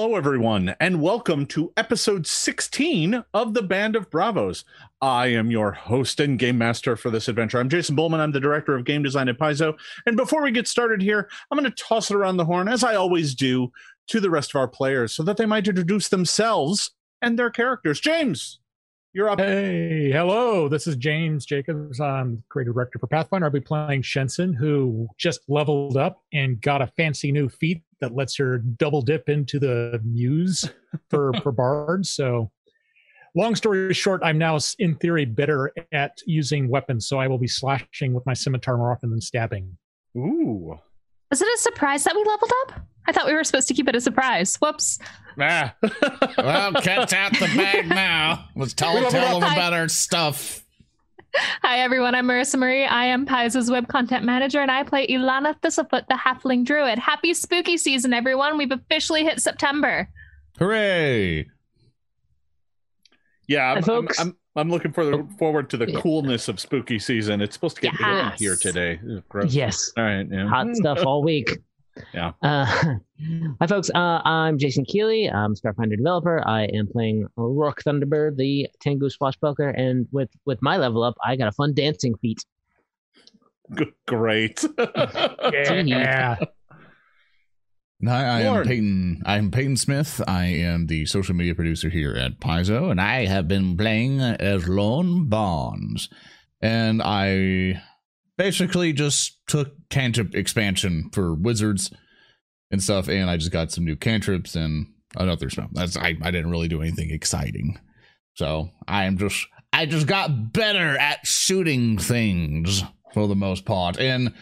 Hello, everyone, and welcome to episode 16 of the Band of Bravos. I am your host and game master for this adventure. I'm Jason Bulmahn. I'm the director of game design at Paizo. And before we get started here, I'm going to toss it around the horn, as I always do, to the rest of our players so that they might introduce themselves and their characters. James, you're up. Hey, hello. This is James Jacobs. I'm creative director for Pathfinder. I'll be playing Shensen, who just leveled up and got a fancy new feat that lets her double dip into the muse for for bards. So, long story short, I'm now in theory better at using weapons, so I will be slashing with my scimitar more often than stabbing. Ooh. Was it a surprise that we leveled up? I thought we were supposed to keep it a surprise. Whoops. Ah. well, cat's out the bag now. Let's tell, tell them about our stuff. Hi, everyone. I'm Marissa Marie. I am Paizo's web content manager, and I play Ilana Thistlefoot, the halfling druid. Happy spooky season, everyone. We've officially hit September. Hooray! Yeah, I'm, Hi, folks. I'm, I'm looking for the, forward to the Yeah. coolness of spooky season. It's supposed to get Yes. here today. Gross. Yes, All right. Yeah. hot stuff all week. Yeah. Uh, hi, folks. Uh, I'm Jason Keeley. I'm a Starfinder developer. I am playing Rourke Thunderbird, the Tengu Swashbuckler, and with with my level up, I got a fun dancing feat. G- Great. Yeah. Hi, I am Peyton. I'm Peyton Smith. I am the social media producer here at Paizo, and I have been playing as Lorne Bonds. And I basically just took cantrip expansion for wizards and stuff, and I just got some new cantrips and another spell. That's I, I didn't really do anything exciting. So I am just I just got better at shooting things for the most part. And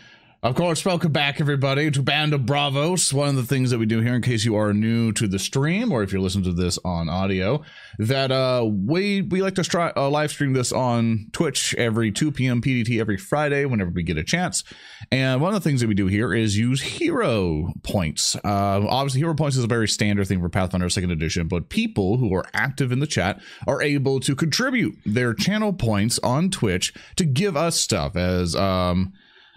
of course, welcome back, everybody, to Band of Bravos. One of the things that we do here, in case you are new to the stream, or if you're listening to this on audio, that uh, we we like to stri- uh, live stream this on Twitch every 2 p.m. PDT every Friday, whenever we get a chance. And one of the things that we do here is use hero points. Uh, obviously, hero points is a very standard thing for Pathfinder Second Edition, but people who are active in the chat are able to contribute their channel points on Twitch to give us stuff as um.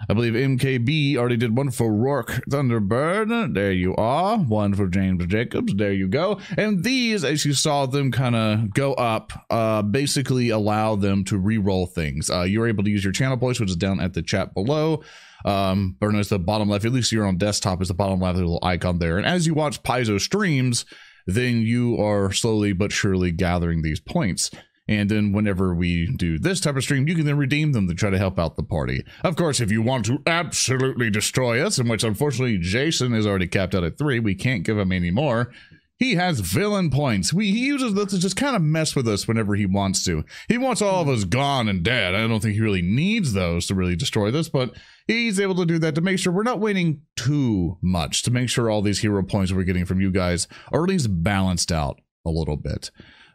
I believe MKB already did one for Rourke Thunderbird. There you are. One for James Jacobs. There you go. And these, as you saw them kind of go up, uh, basically allow them to re-roll things. Uh, you're able to use your channel points, which is down at the chat below. Um, or no, the bottom left. At least you're on desktop. Is the bottom left little icon there. And as you watch Paizo streams, then you are slowly but surely gathering these points. And then whenever we do this type of stream, you can then redeem them to try to help out the party. Of course, if you want to absolutely destroy us, in which unfortunately Jason is already capped out at three, we can't give him any more. He has villain points. We, he uses those to just kind of mess with us whenever he wants to. He wants all of us gone and dead. I don't think he really needs those to really destroy this, but he's able to do that to make sure we're not winning too much, to make sure all these hero points we're getting from you guys are at least balanced out a little bit.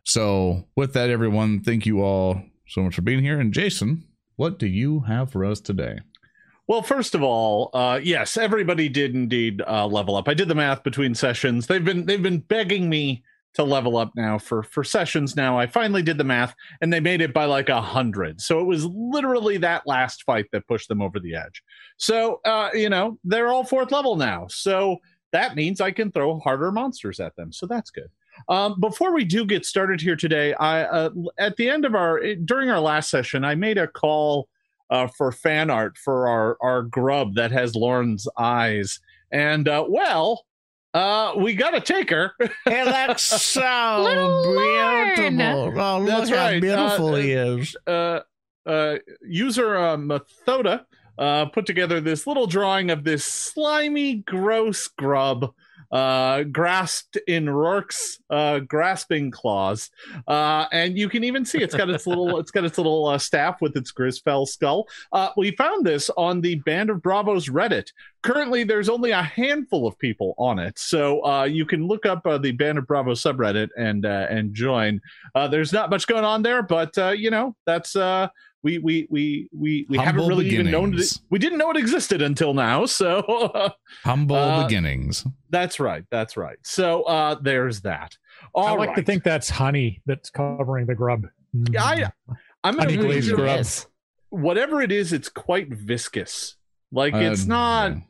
So, with that, everyone, thank you all so much for being here. And Jason, what do you have for us today? Well, first of all, uh, yes, everybody did indeed uh, level up. I did the math between sessions. They've been they've been begging me to level up now for for sessions. Now I finally did the math, and they made it by like a hundred. So it was literally that last fight that pushed them over the edge. So uh, you know they're all fourth level now. So that means I can throw harder monsters at them. So that's good. Um, before we do get started here today, I uh, at the end of our during our last session, I made a call uh, for fan art for our our grub that has Lorne's eyes, and uh, well, uh, we got a taker. It looks so Little Lorne. Oh, look That's how right. beautiful Uh, he is. uh, uh, user uh, Methoda uh, put together this little drawing of this slimy, gross grub uh, grasped in Rourke's uh, grasping claws, uh, and you can even see it's got its little it's got its little uh, staff with its Grisfell skull. Uh, we found this on the Band of Bravos Reddit. Currently, there's only a handful of people on it, so uh, you can look up the Band of Bravos subreddit and and join. There's not much going on there, but you know that's we we we we we haven't Humble really even known it. We didn't know it existed until now, so Humble uh, beginnings. that's right. That's right. So uh, there's that. All I like to think that's honey that's covering the grub. Mm. I I'm gonna Honey read glazed you- grub. Yes. whatever it is, it's quite viscous. Like it's Uh, not yeah.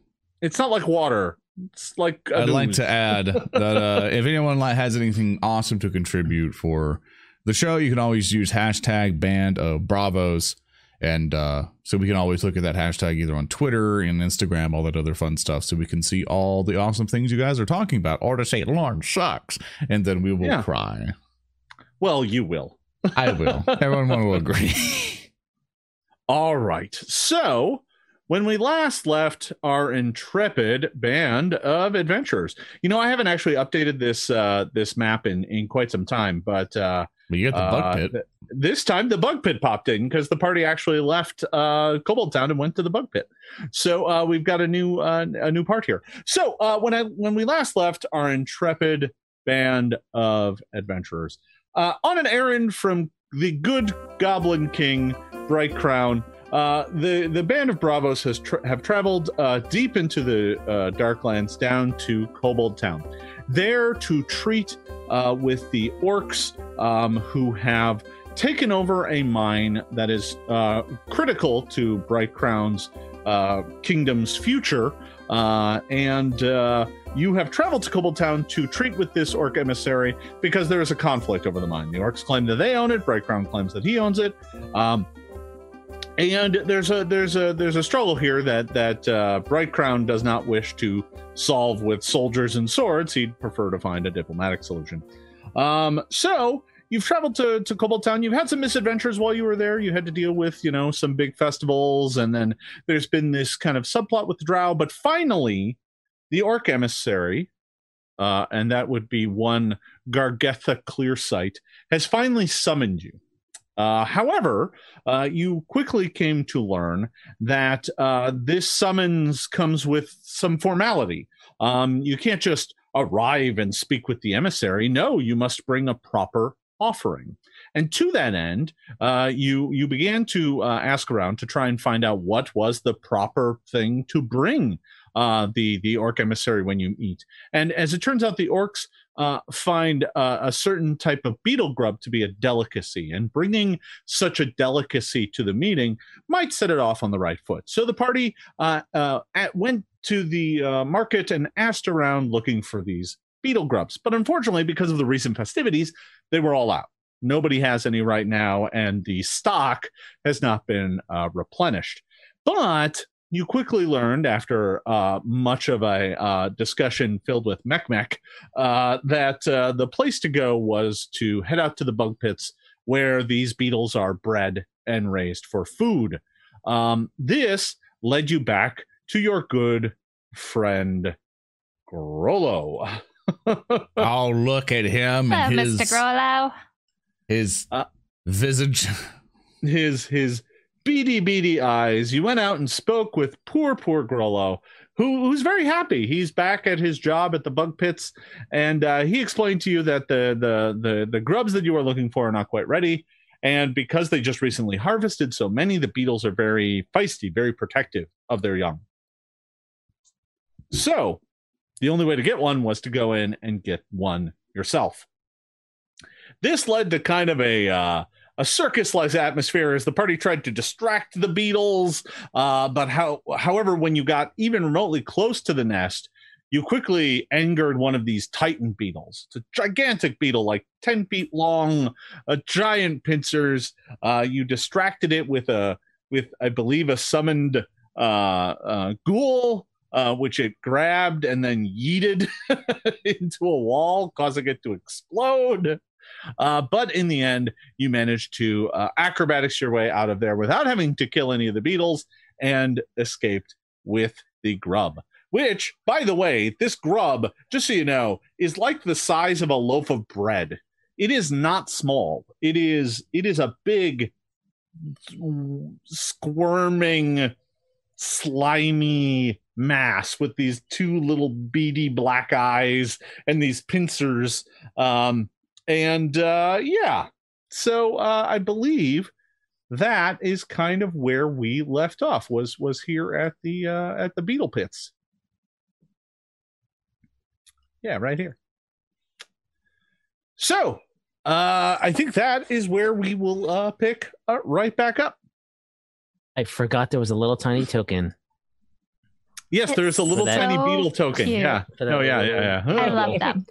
it's not like water. It's like a I'd like to add that uh, if anyone has anything awesome to contribute for the show, you can always use hashtag band of bravos. And uh, so we can always look at that hashtag either on Twitter and Instagram, all that other fun stuff, so we can see all the awesome things you guys are talking about, or to say Lorne sucks, and then we will Yeah. cry. Well, you will. I will. Everyone will agree. All right. So, when we last left our intrepid band of adventurers, you know, I haven't actually updated this uh, this map in in quite some time, but uh, but you get the bug uh, pit. th- this time the bug pit popped in because the party actually left uh, Kobold Town and went to the bug pit. So uh, we've got a new uh, a new part here. So uh, when I when we last left our intrepid band of adventurers uh, on an errand from the good Goblin King Bright Crown. Uh, the the band of Bravos has tra- have traveled uh, deep into the uh, Darklands down to Kobold Town, there to treat uh, with the orcs um, who have taken over a mine that is uh, critical to Bright Crown's uh, kingdom's future. Uh, and uh, you have traveled to Kobold Town to treat with this orc emissary because there is a conflict over the mine. The orcs claim that they own it. Bright Crown claims that he owns it. Um, and there's a there's a there's a struggle here that that uh, Bright Crown does not wish to solve with soldiers and swords. He'd prefer to find a diplomatic solution. Um, so you've traveled to to Kobold Town. You've had some misadventures while you were there. You had to deal with you know some big festivals, and then there's been this kind of subplot with the Drow. But finally, the Orc emissary, uh, and that would be one Gargetha Clearsight, has finally summoned you. Uh, however, uh, you quickly came to learn that uh, this summons comes with some formality. Um, you can't just arrive and speak with the emissary. No, you must bring a proper offering. And to that end, uh, you you began to uh, ask around to try and find out what was the proper thing to bring uh, the the orc emissary when you eat. And as it turns out, the orcs uh, find uh, a certain type of beetle grub to be a delicacy, and bringing such a delicacy to the meeting might set it off on the right foot. So the party uh, uh, at, went to the uh, market and asked around looking for these beetle grubs. But unfortunately, because of the recent festivities, they were all out. Nobody has any right now, and the stock has not been uh, replenished. But you quickly learned after uh, much of a uh, discussion filled with mech uh, that uh, the place to go was to head out to the bug pits where these beetles are bred and raised for food. Um, this led you back to your good friend Grollo. Oh, look at him Hello, and his Mr. Grollo. his Uh, visage. his his beady beady eyes. You went out and spoke with poor poor Grollo, who who's very happy. He's back at his job at the bug pits, and uh, he explained to you that the the the the grubs that you are looking for are not quite ready. And because they just recently harvested so many, the beetles are very feisty, very protective of their young. So, the only way to get one was to go in and get one yourself. This led to kind of a uh, a circus-like atmosphere as the party tried to distract the beetles. Uh, but how, however, when you got even remotely close to the nest, you quickly angered one of these titan beetles. It's a gigantic beetle, like ten feet long, a giant pincers. Uh, you distracted it with a with, I believe, a summoned uh, uh, ghoul. Uh, which it grabbed and then yeeted into a wall, causing it to explode. Uh, but in the end, you managed to uh, acrobatics your way out of there without having to kill any of the beetles and escaped with the grub. Which, by the way, this grub, just so you know, is like the size of a loaf of bread. It is not small. It is it is a big, squirming, slimy mass with these two little beady black eyes and these pincers. Um, and uh, yeah, so uh, I believe that is kind of where we left off. Was was here at the uh, at the beetle pits. Yeah, right here. So uh, I think that is where we will uh, pick uh, right back up. I forgot there was a little tiny token. Yes, there's a little that- tiny beetle token. cute. Yeah. Oh yeah, yeah, yeah. I love them.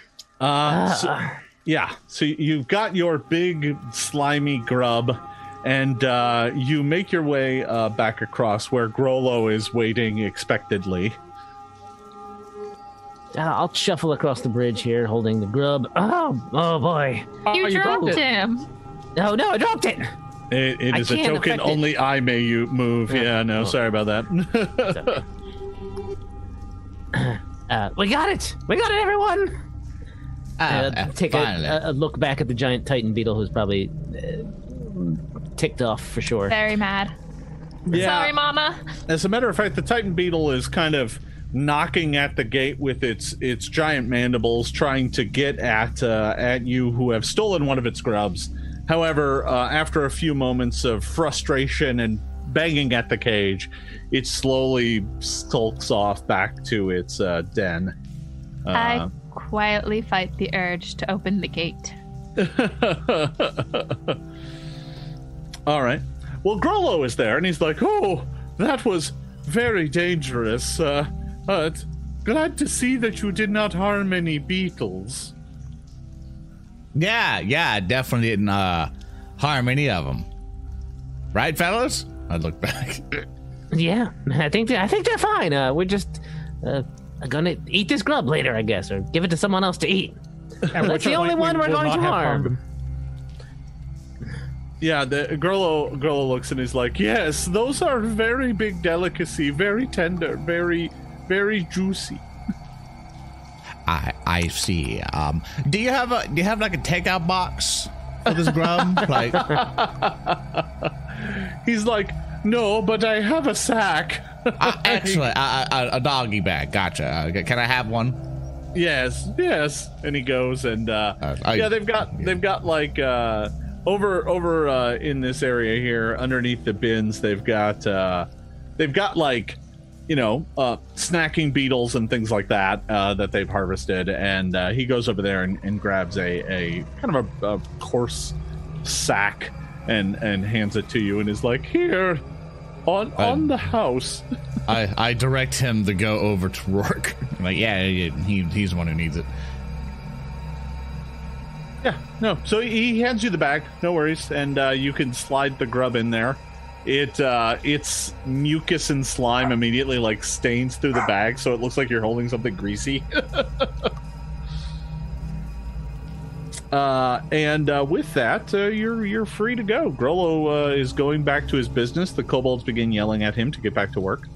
Uh, so- Uh, yeah. So you've got your big slimy grub, and uh, you make your way uh, back across where Grollo is waiting expectedly. uh, I'll shuffle across the bridge here, holding the grub. Oh, oh boy! Oh, you, dropped it. him. No, no, I dropped it. It, it I is a token affect it. only I may you move. Yeah. Yeah, no, Oh. sorry about that. It's okay. uh, we got it! We got it, everyone! Ah, Uh, take a, a look back at the giant Titan beetle, who's probably uh, ticked off for sure. Very mad. yeah. Sorry, Mama. As a matter of fact, the Titan beetle is kind of knocking at the gate with its its giant mandibles, trying to get at uh, at you who have stolen one of its grubs. However, uh, after a few moments of frustration and banging at the cage, it slowly skulks off back to its uh, den. Uh, I quietly fight the urge to open the gate. All right. Well, Grollo is there, and he's like, "Oh, that was very dangerous. Uh, uh, glad to see that you did not harm any beetles." yeah, yeah, definitely didn't uh, harm any of them. Right, fellas? I look back. Yeah, I think they, I think they're fine. Uh, we're just uh, gonna eat this grub later, I guess, or give it to someone else to eat. At That's the only one we're going to harm. Yeah, the Grollo Grollo looks and he's like, "Yes, those are very big delicacy, very tender, very, very juicy." I I see. Um, do you have a do you have like a takeout box for this grub? like, He's like, "No, but I have a sack." uh, excellent, a, doggy bag. Gotcha. Uh, can I have one? Yes, yes. And he goes and uh, Uh, I- yeah, they've got they've got like uh, over over uh, in this area here underneath the bins. They've got uh, they've got like you know uh, snacking beetles and things like that uh, that they've harvested. And uh, he goes over there and, and grabs a, a kind of a, a coarse sack and and hands it to you and is like, "Here, on on the house." I I direct him to go over to Rourke. I'm like, yeah, yeah, he he's the one who needs it. Yeah, no. So he hands you the bag, no worries, and uh, you can slide the grub in there. It uh, its mucus and slime immediately like stains through the bag, so it looks like you're holding something greasy. uh, and uh, with that, uh, you're you're free to go. Grollo uh, is going back to his business. The kobolds begin yelling at him to get back to work,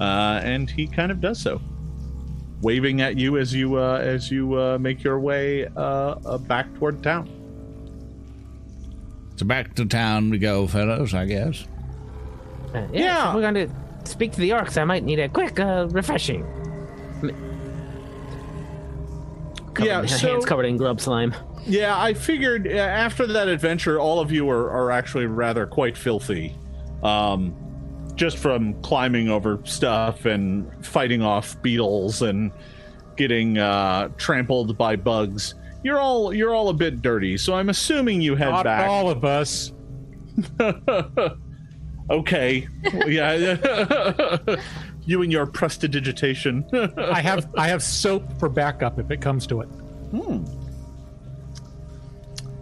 uh, and he kind of does so waving at you as you uh, as you uh, make your way uh, uh, back toward town. So back to town we go, fellows. I guess. Uh, yeah, Yeah. if we're going to speak to the orcs. I might need a quick uh, refreshing. Covered Yeah, so- hands covered in grub slime. Yeah, I figured after that adventure, all of you are, are actually rather quite filthy, um, just from climbing over stuff and fighting off beetles and getting uh, trampled by bugs. You're all you're all a bit dirty, so I'm assuming you head Not back. all of us. okay, yeah, you and your prestidigitation. I have I have soap for backup if it comes to it.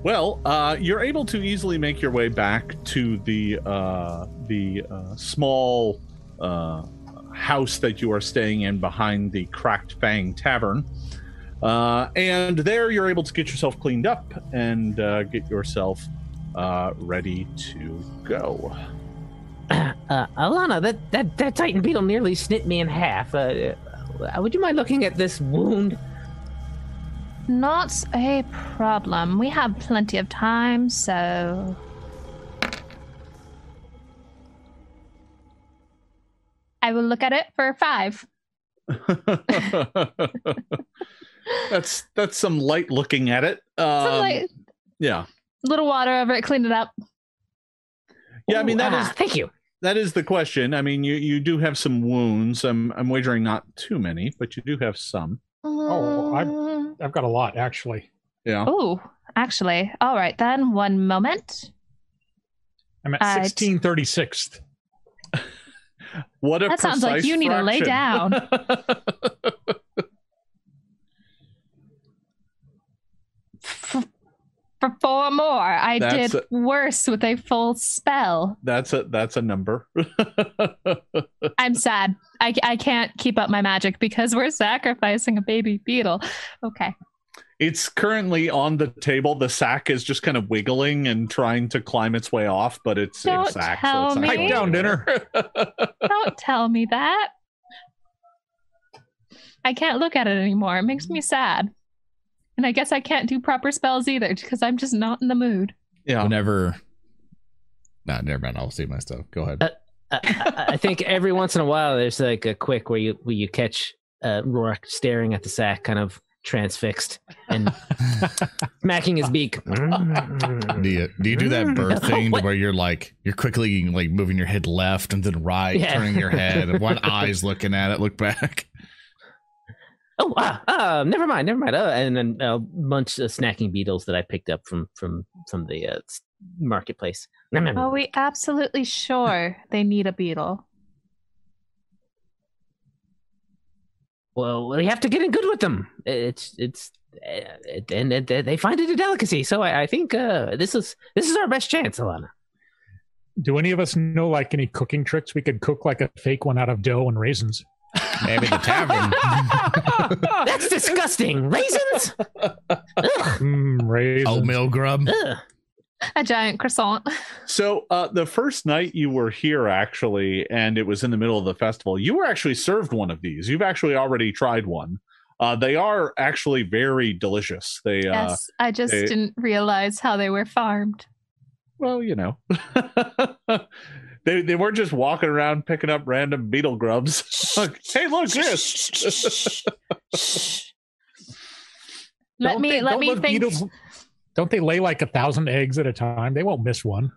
Well, uh, you're able to easily make your way back to the uh, the uh, small uh, house that you are staying in behind the Cracked Fang Tavern, uh, and there you're able to get yourself cleaned up and uh, get yourself ready to go. Alana, that, that, that Titan beetle nearly snipped me in half. Would you mind looking at this wound? Not a problem. We have plenty of time, so. I will look at it for five. that's that's some light looking at it. Some Um, light- yeah, little water over it, clean it up. yeah. I mean that Ooh, is ah, Thank you. that is the question. I mean, you you do have some wounds. I'm I'm wagering not too many, but you do have some. Oh, I'm- Mm, I've got a lot actually. Yeah. Oh, actually. All right, then. One moment. I'm at Uh, 1636th. What a That sounds like precise you need to lay down. For four more, I That's did worse with a full spell. that's a that's a number. I'm sad. I, I can't keep up my magic because we're sacrificing a baby beetle. Okay. it's currently on the table. The sack is just kind of wiggling and trying to climb its way off, but it's a Don't sack. tell so it's me. Pipe down, dinner. Don't tell me that. I can't look at it anymore. It makes me sad. And I guess I can't do proper spells either because I'm just not in the mood. yeah. Whenever. Nah, never mind. I'll see my stuff. Go ahead. Uh, I, I- I think every once in a while there's like a quick where you where you catch uh, Rourke staring at the sack, kind of transfixed and smacking his beak. Do you do you do that birth thing to where you're like you're quickly like moving your head left and then right, Yeah. turning your head, and one eye's looking at it, look back. Oh, ah, ah, never mind, never mind. Oh, and then a bunch of snacking beetles that I picked up from from from the uh, marketplace. Are we absolutely sure they need a beetle? Well, we have to get in good with them. It's it's uh, it, and it, they find it a delicacy. So I, I think uh, this is this is our best chance, Alana. Do any of us know like any cooking tricks we could cook like a fake one out of dough and raisins? Maybe the tavern. That's disgusting. Raisins. Ugh, Mm, raisins. Oatmeal grub. ugh. A giant croissant. So uh, the first night you were here, actually, and it was in the middle of the festival, you were actually served one of these. You've actually already tried one. Uh, they are actually very delicious. They, uh, yes, I just they- didn't realize how they were farmed. well, you know, they they weren't just walking around picking up random beetle grubs. Like, hey, look this. Let Don't me they- let me think. beetles- don't they lay like a thousand eggs at a time? They won't miss one.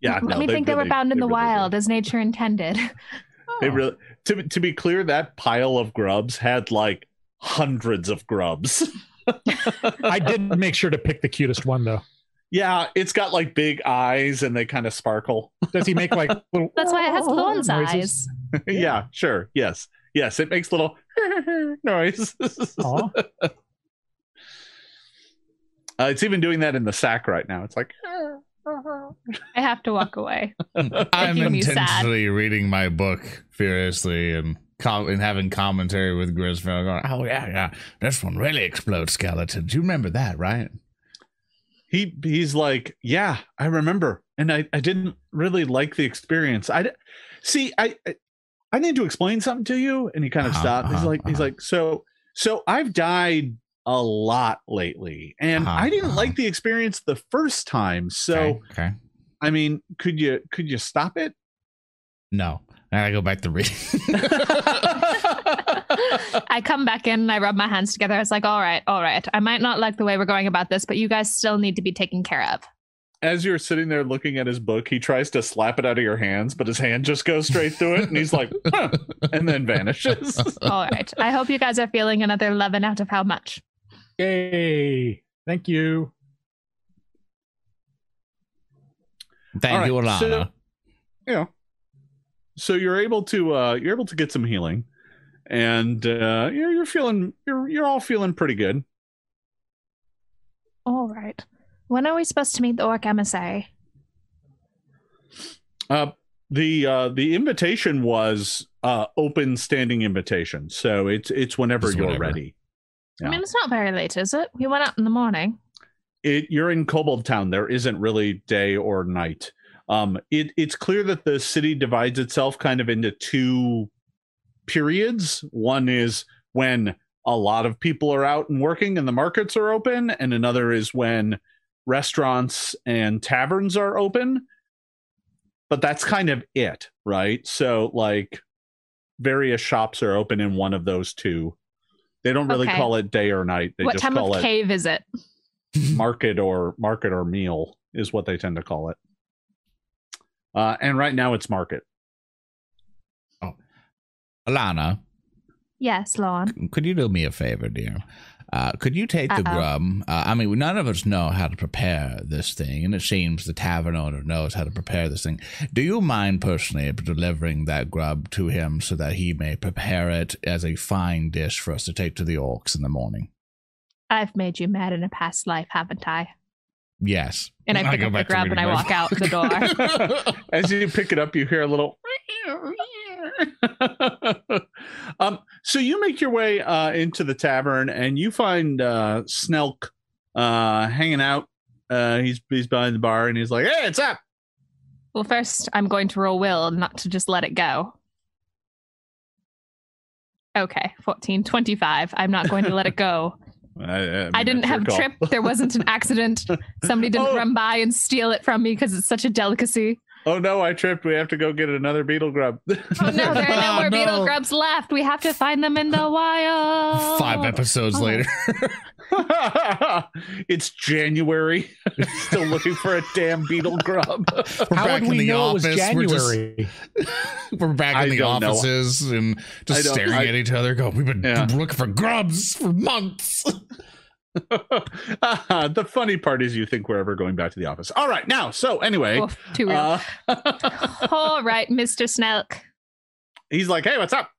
yeah, let no, me think they, were really- bound in the really do. wild as nature intended. They Oh. really to to be clear, that pile of grubs had like hundreds of grubs. I did make sure to pick the cutest one though. Yeah, it's got like big eyes and they kind of sparkle. Does he make like little? That's why it has thorns noises? eyes. yeah, sure. Yes. Yes, it makes little noise. Aw. Uh, it's even doing that in the sack right now. It's like I have to walk away. I'm making me sad. intentionally reading my book furiously and com- and having commentary with Grisfell going, "Oh yeah, yeah, this one really explodes skeletons. You remember that, right?" He he's like, yeah, I remember, and I I didn't really like the experience. I see. I I- need to explain something to you, and he kind of Uh-huh, stopped. He's uh-huh, like, he's uh-huh. like, so so I've died a lot lately, and I didn't uh-huh. like the experience the first time. So okay, okay. I mean, could you could you stop it? no, I gotta go back to reading. I come back in and I rub my hands together. I was like, all right, all right. I might not like the way we're going about this, but you guys still need to be taken care of. As you're sitting there looking at his book, he tries to slap it out of your hands, but his hand just goes straight through it, and he's like, huh, and then vanishes. All right. I hope you guys are feeling another 11 out of how much? Yay! Thank you. Thank All you, right, Alana. so- you know so you're able to uh you're able to get some healing and uh you're, you're feeling you're you're all feeling pretty good All right. When are we supposed to meet the orc emissary? uh the uh the invitation was uh open standing invitation so it's it's whenever Just you're whenever. ready I mean, it's not very late, is it? We went out in the morning. it you're in kobold town there isn't really day or night um it it's clear that the city divides itself kind of into two periods one is when a lot of people are out and working and the markets are open and another is when restaurants and taverns are open but that's kind of it right so like various shops are open in one of those two they don't really Okay. call it day or night they what just time call of it cave is it? market or market or meal is what they tend to call it. Uh, and right now it's market. Alana, Yes, Lon. could you do me a favor, dear? Uh, could you take the Uh-oh. grub? Uh, I mean, none of us know how to prepare this thing, and it seems the tavern owner knows how to prepare this thing. Do you mind personally delivering that grub to him so that he may prepare it as a fine dish for us to take to the orcs in the morning? I've made you mad in a past life, haven't I? Yes. And I pick go up the back to grub reading and I walk out the door. As you pick it up, you hear a little. um, so you make your way uh, into the tavern and you find uh, Snelk uh, hanging out. Uh, he's he's behind the bar and he's like, "Hey, it's up." Well, first, I'm going to roll will not to just let it go. Okay, 14, 25. I'm not going to let it go. I, I, mean, I didn't have call. trip. There wasn't an accident. Somebody didn't Oh. run by and steal it from me because it's such a delicacy. Oh no, I tripped. We have to go get another beetle grub. Oh no, there are no Oh, more ah, beetle grubs left. We have to find them in the wild. Five episodes Oh. later. it's January. Still looking for a damn beetle grub. We're How back would in we the know office. it was We're just- January? We're back I in the don't know. offices and just staring I- at each other. Go, we've been Yeah. looking for grubs for months. Uh, the funny part is you think we're ever going back to the office. All right, now, so anyway, Oof, too real. uh, All right, Mr. Snelk. he's like, "Hey, what's up?"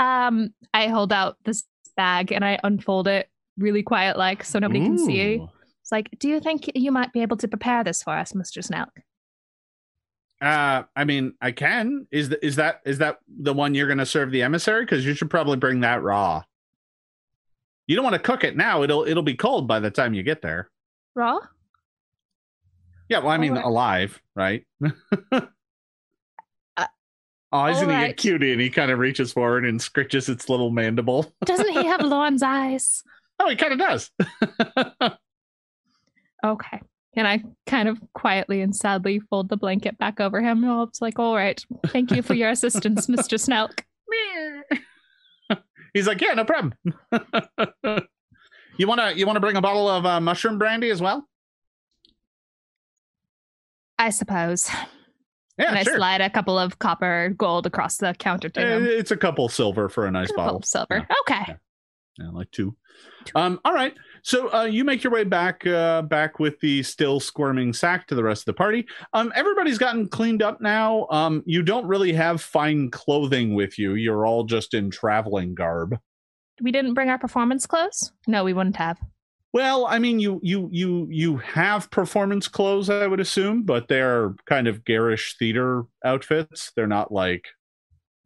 Um, I hold out this bag and I unfold it really quiet like so nobody can see. Ooh. It's like, do you think you might be able to prepare this for us, Mr. Snelk? Uh, I mean, I can. Is th- is that is that the one you're going to serve the emissary? Because you should probably bring that raw. You don't want to cook it now. It'll it'll be cold by the time you get there. Raw? Yeah, well, I mean, Alright. alive, right? Uh, oh, isn't he a alright. cutie? And he kind of reaches forward and scritches its little mandible. Doesn't he have Lorne's eyes? Oh, he kind of does. Okay. And I kind of quietly and sadly fold the blanket back over him. Oh, it's like, all right. Thank you for your assistance, Mr. Snelk. He's like, yeah, no problem. you wanna you wanna bring a bottle of uh, mushroom brandy as well? I suppose. Yeah, and I slide a couple of copper gold across the counter to Eh, him. It's a couple silver for a nice Couple bottle. of silver. Yeah. Okay. Yeah. Yeah, like two. Um, all right. So uh, you make your way back uh, back with the still squirming sack to the rest of the party. Um, everybody's gotten cleaned up now. Um, you don't really have fine clothing with you. You're all just in traveling garb. We didn't bring our performance clothes? No, we wouldn't have. Well, I mean, you you you you have performance clothes, I would assume, but they're kind of garish theater outfits. They're not like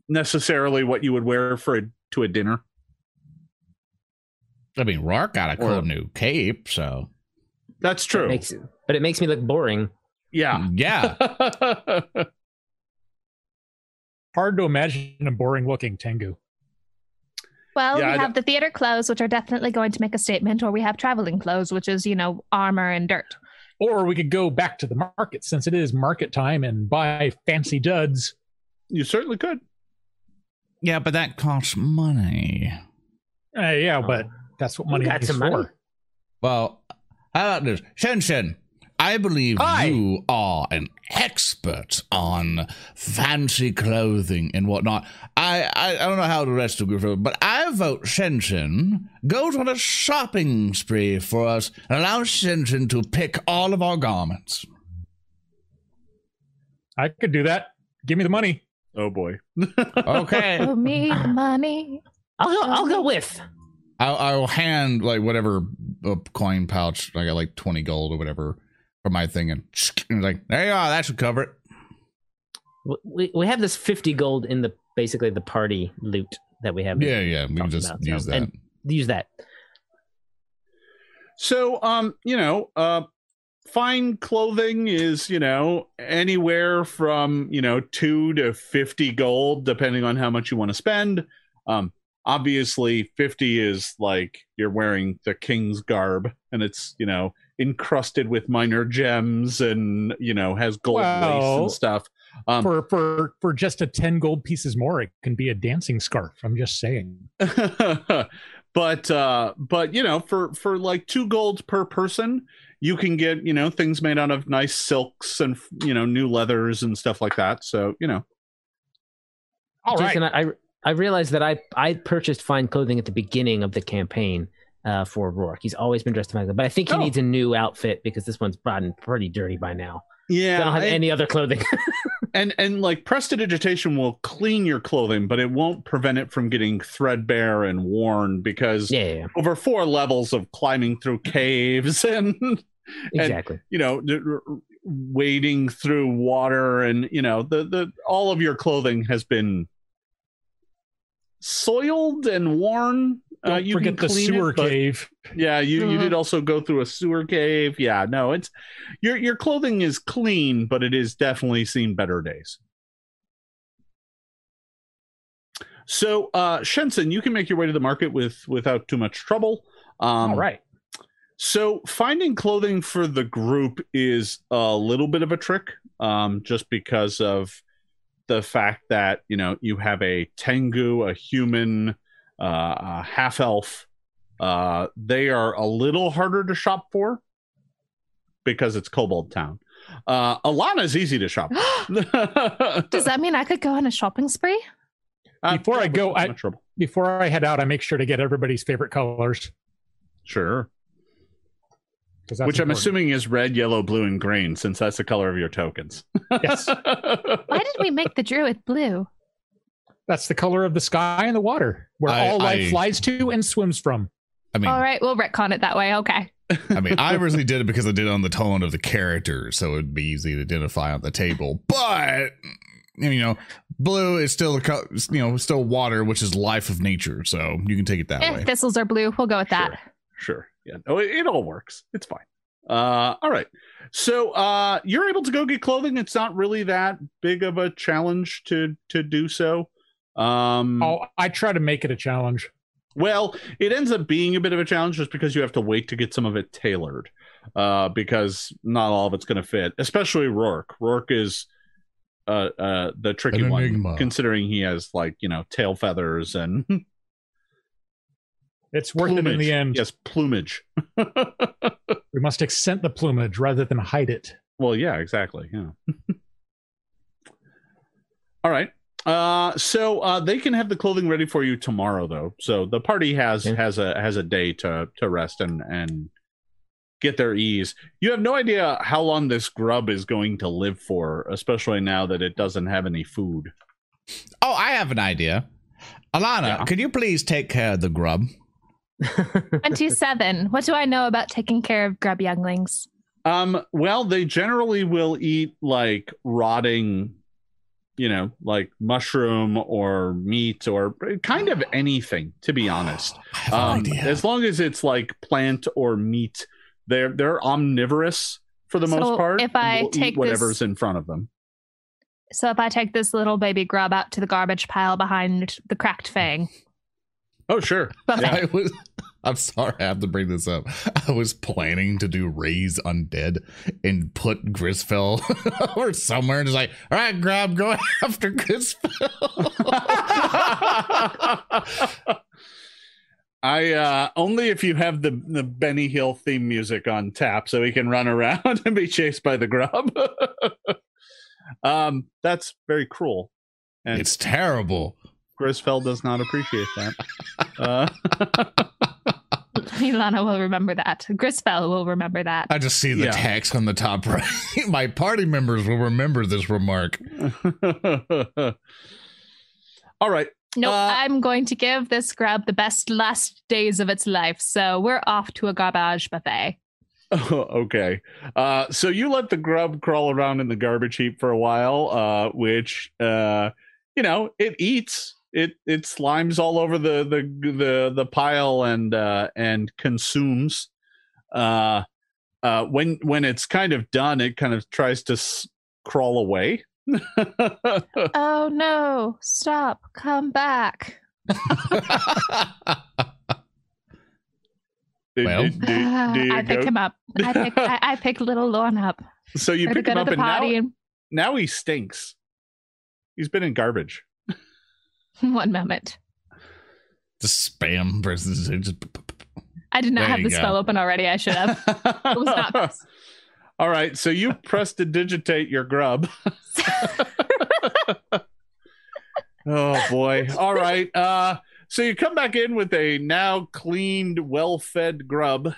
necessarily what you would wear for a, to a dinner. I mean, Rourke got a cool Or- new cape, so That's It true. makes, but it makes me look boring. yeah. yeah. Hard to imagine a boring looking Tengu. Well, Yeah, we I have the theater clothes, which are definitely going to make a statement, or we have traveling clothes, which is, you know, armor and dirt. Or we could go back to the market since it is market time and buy fancy duds. you certainly could. Yeah, but that costs money. Uh, yeah, but that's what You money got is some for. money. Well, how about this? Shen Shen, I believe Hi. you are an expert on fancy clothing and whatnot. I, I, I don't know how the rest of you feel, but I vote Shen Shen goes on a shopping spree for us and allows Shen Shen to pick all of our garments. I could do that. Give me the money. Oh boy. Okay. Oh, me the money. I'll go. I'll go with. I'll, I'll hand like whatever uh, coin pouch. I got like 20 gold or whatever for my thing and, and like, there you are. That should cover it. We we have this fifty gold in the basically the party loot that we have. Yeah, yeah. We can just about, so- use that. and- Use that. So, um, you know, uh, fine clothing is, you know, anywhere from, you know, two to 50 gold, depending on how much you want to spend. Um, obviously 50 is like you're wearing the king's garb and it's, you know, encrusted with minor gems and, you know, has gold lace and stuff. Um, for for for just a 10 gold pieces more, it can be a dancing scarf. I'm just saying. but uh but you know for for like two gold per person you can get you know things made out of nice silks and you know new leathers and stuff like that so you know All right. Jason, I I realized that I I purchased fine clothing at the beginning of the campaign. uh, for Rourke. He's always been dressed in my but I think he Oh. needs a new outfit because this one's gotten pretty dirty by now. Yeah, I don't have and- any other clothing. and and like prestidigitation will clean your clothing, but it won't prevent it from getting threadbare and worn because yeah, yeah, yeah, over four levels of climbing through caves and exactly. you know wading through water and you know the the all of your clothing has been soiled and worn Don't uh, you forget the clean it, sewer cave. yeah you, you Mhm. did also go through a sewer cave yeah no it's your your clothing is clean but it is definitely seen better days so uh Shensen you can make your way to the market with without too much trouble um All right. so finding clothing for the group is a little bit of a trick, um, just because of the fact that you know you have a Tengu, a human, uh, a half elf. Uh, they are a little harder to shop for because it's Kobold Town. Uh, Alana's easy to shop. Does that mean I could go on a shopping spree? Uh, Before I go, I- Before I head out, I make sure to get everybody's favorite colors. sure. 'Cause that's Which I'm assuming is red, yellow, blue, and green, since that's the color of your tokens. Yes. Why did we make the druid blue? That's the color of the sky and the water, where I- all life I- flies to and swims from. I mean, All right, we'll retcon it that way. Okay. I mean, I originally did it because I did it on the tone of the character, so it'd be easy to identify on the table. But you know, blue is still a co- you know still water, which is life of nature. So you can take it that If way. thistles are blue, we'll go with that. Sure. Yeah. No, it, it all works. It's fine. Uh, all right. So uh, you're able to go get clothing. It's not really that big of a challenge to to do so. Um, Oh, I try to make it a challenge. well, it ends up being a bit of a challenge just because you have to wait to get some of it tailored. Uh, because not all of it's going to fit, especially Rourke. Rourke is uh, uh, the tricky one, considering he has like you know tail feathers and It's worth it in the end. Yes, plumage. We must accent the plumage rather than hide it. Well, yeah, exactly. Yeah. All right. Uh, so uh, they can have the clothing ready for you tomorrow, though. So the party has Yeah. has a has a day to to rest and and get their ease. You have no idea how long this grub is going to live for, especially now that it doesn't have any food. Oh, I have an idea. Alana, Yeah. could you please take care of the grub? 27. what do I know about taking care of grub younglings? Um, well, they generally will eat like rotting, you know, like mushroom or meat or kind of anything, to be honest. I have Um, idea. as long as it's like plant or meat, they're they're omnivorous for the So most part. if I take whatever's this- in front of them. So if I take this little baby grub out to the garbage pile behind the cracked fang, Oh, sure. but Yeah. I was. I'm sorry, I have to bring this up. I was planning to do raise undead and put Grisfell or somewhere, and just like, all right, grab, go after Grisfell. I uh only if you have the the Benny Hill theme music on tap so he can run around and be chased by the grub. um that's very cruel. And it's terrible. Grisfell does not appreciate that. Uh, Ilana will remember that. Grisfell will remember that. I just see the Yeah. text on the top right. My party members will remember this remark. All right. Nope, Uh, I'm going to give this grub the best last days of its life. So we're off to a garbage buffet. okay. Uh, so you let the grub crawl around in the garbage heap for a while, uh, which uh, you know it eats. It it slimes all over the the the the pile and uh, and consumes. Uh, uh, when when it's kind of done, it kind of tries to s- crawl away. Oh no, stop, come back. Well. do- do- do you I pick him up. I pick, I, I pick little Lorne up. So you We're pick him up, and now potty in now he stinks. He's been in garbage. one moment. Just spam versus just I did not There have the go. spell open already. I should have. It was not. All right, so you press to digitate your grub. oh boy. All right. Uh so you come back in with a now cleaned, well-fed grub.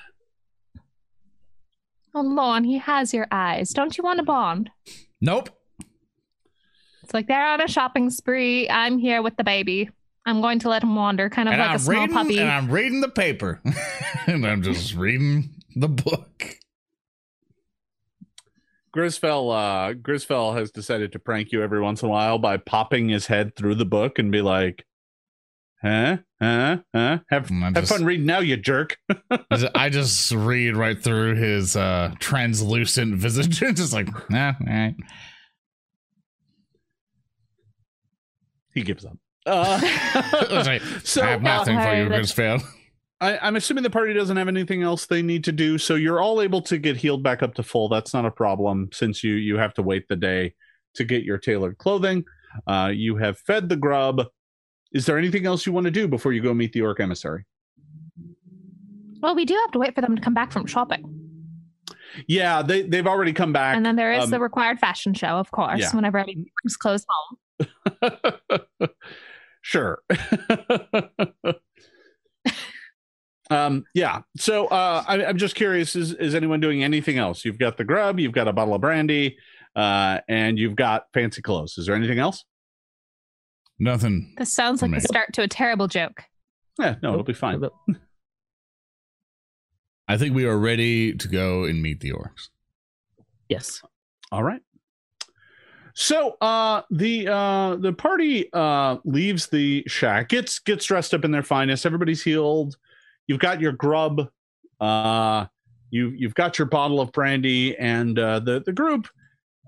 Oh, Lorne, he has your eyes. Don't you want a bond? Nope. It's like they're on a shopping spree. I'm here with the baby. I'm going to let him wander, kind of And like a I'm small reading puppy. and I'm reading the paper. and I'm just reading the book. Grisfell, uh, Grisfell has decided to prank you every once in a while by popping his head through the book and be like, "Huh, huh, huh? Have And have just- fun reading now, you jerk." I I just read right through his uh translucent visage. just like, nah, all right. He gives up. Uh, like, so I have nothing for you, uh, that's- Grisfeld. I, I'm assuming the party doesn't have anything else they need to do, so you're all able to get healed back up to full. That's not a problem since you you have to wait the day to get your tailored clothing. Uh, you have fed the grub. Is there anything else you want to do before you go meet the orc emissary? well, we do have to wait for them to come back from shopping. Yeah, they they've already come back. And then there is um, the required fashion show, of course, yeah. whenever everybody brings clothes home. sure. um, yeah. So uh, I, I'm just curious: is is anyone doing anything else? You've got the grub, you've got a bottle of brandy, uh, and you've got fancy clothes. Is there anything else? Nothing. This sounds like the start to a terrible joke. Yeah, no, it'll be fine. I think we are ready to go and meet the orcs. Yes. All right. So uh the uh the party uh leaves the shack, gets gets dressed up in their finest, everybody's healed. You've got your grub, uh you you've got your bottle of brandy, and uh the, the group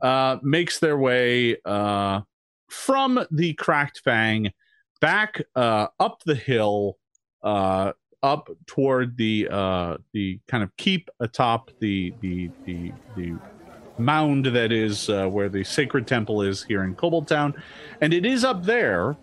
uh makes their way uh from the cracked fang back uh up the hill uh up toward the uh the kind of keep atop the the the the mound that is uh, where the sacred temple is here in Kobold Town, and it is up there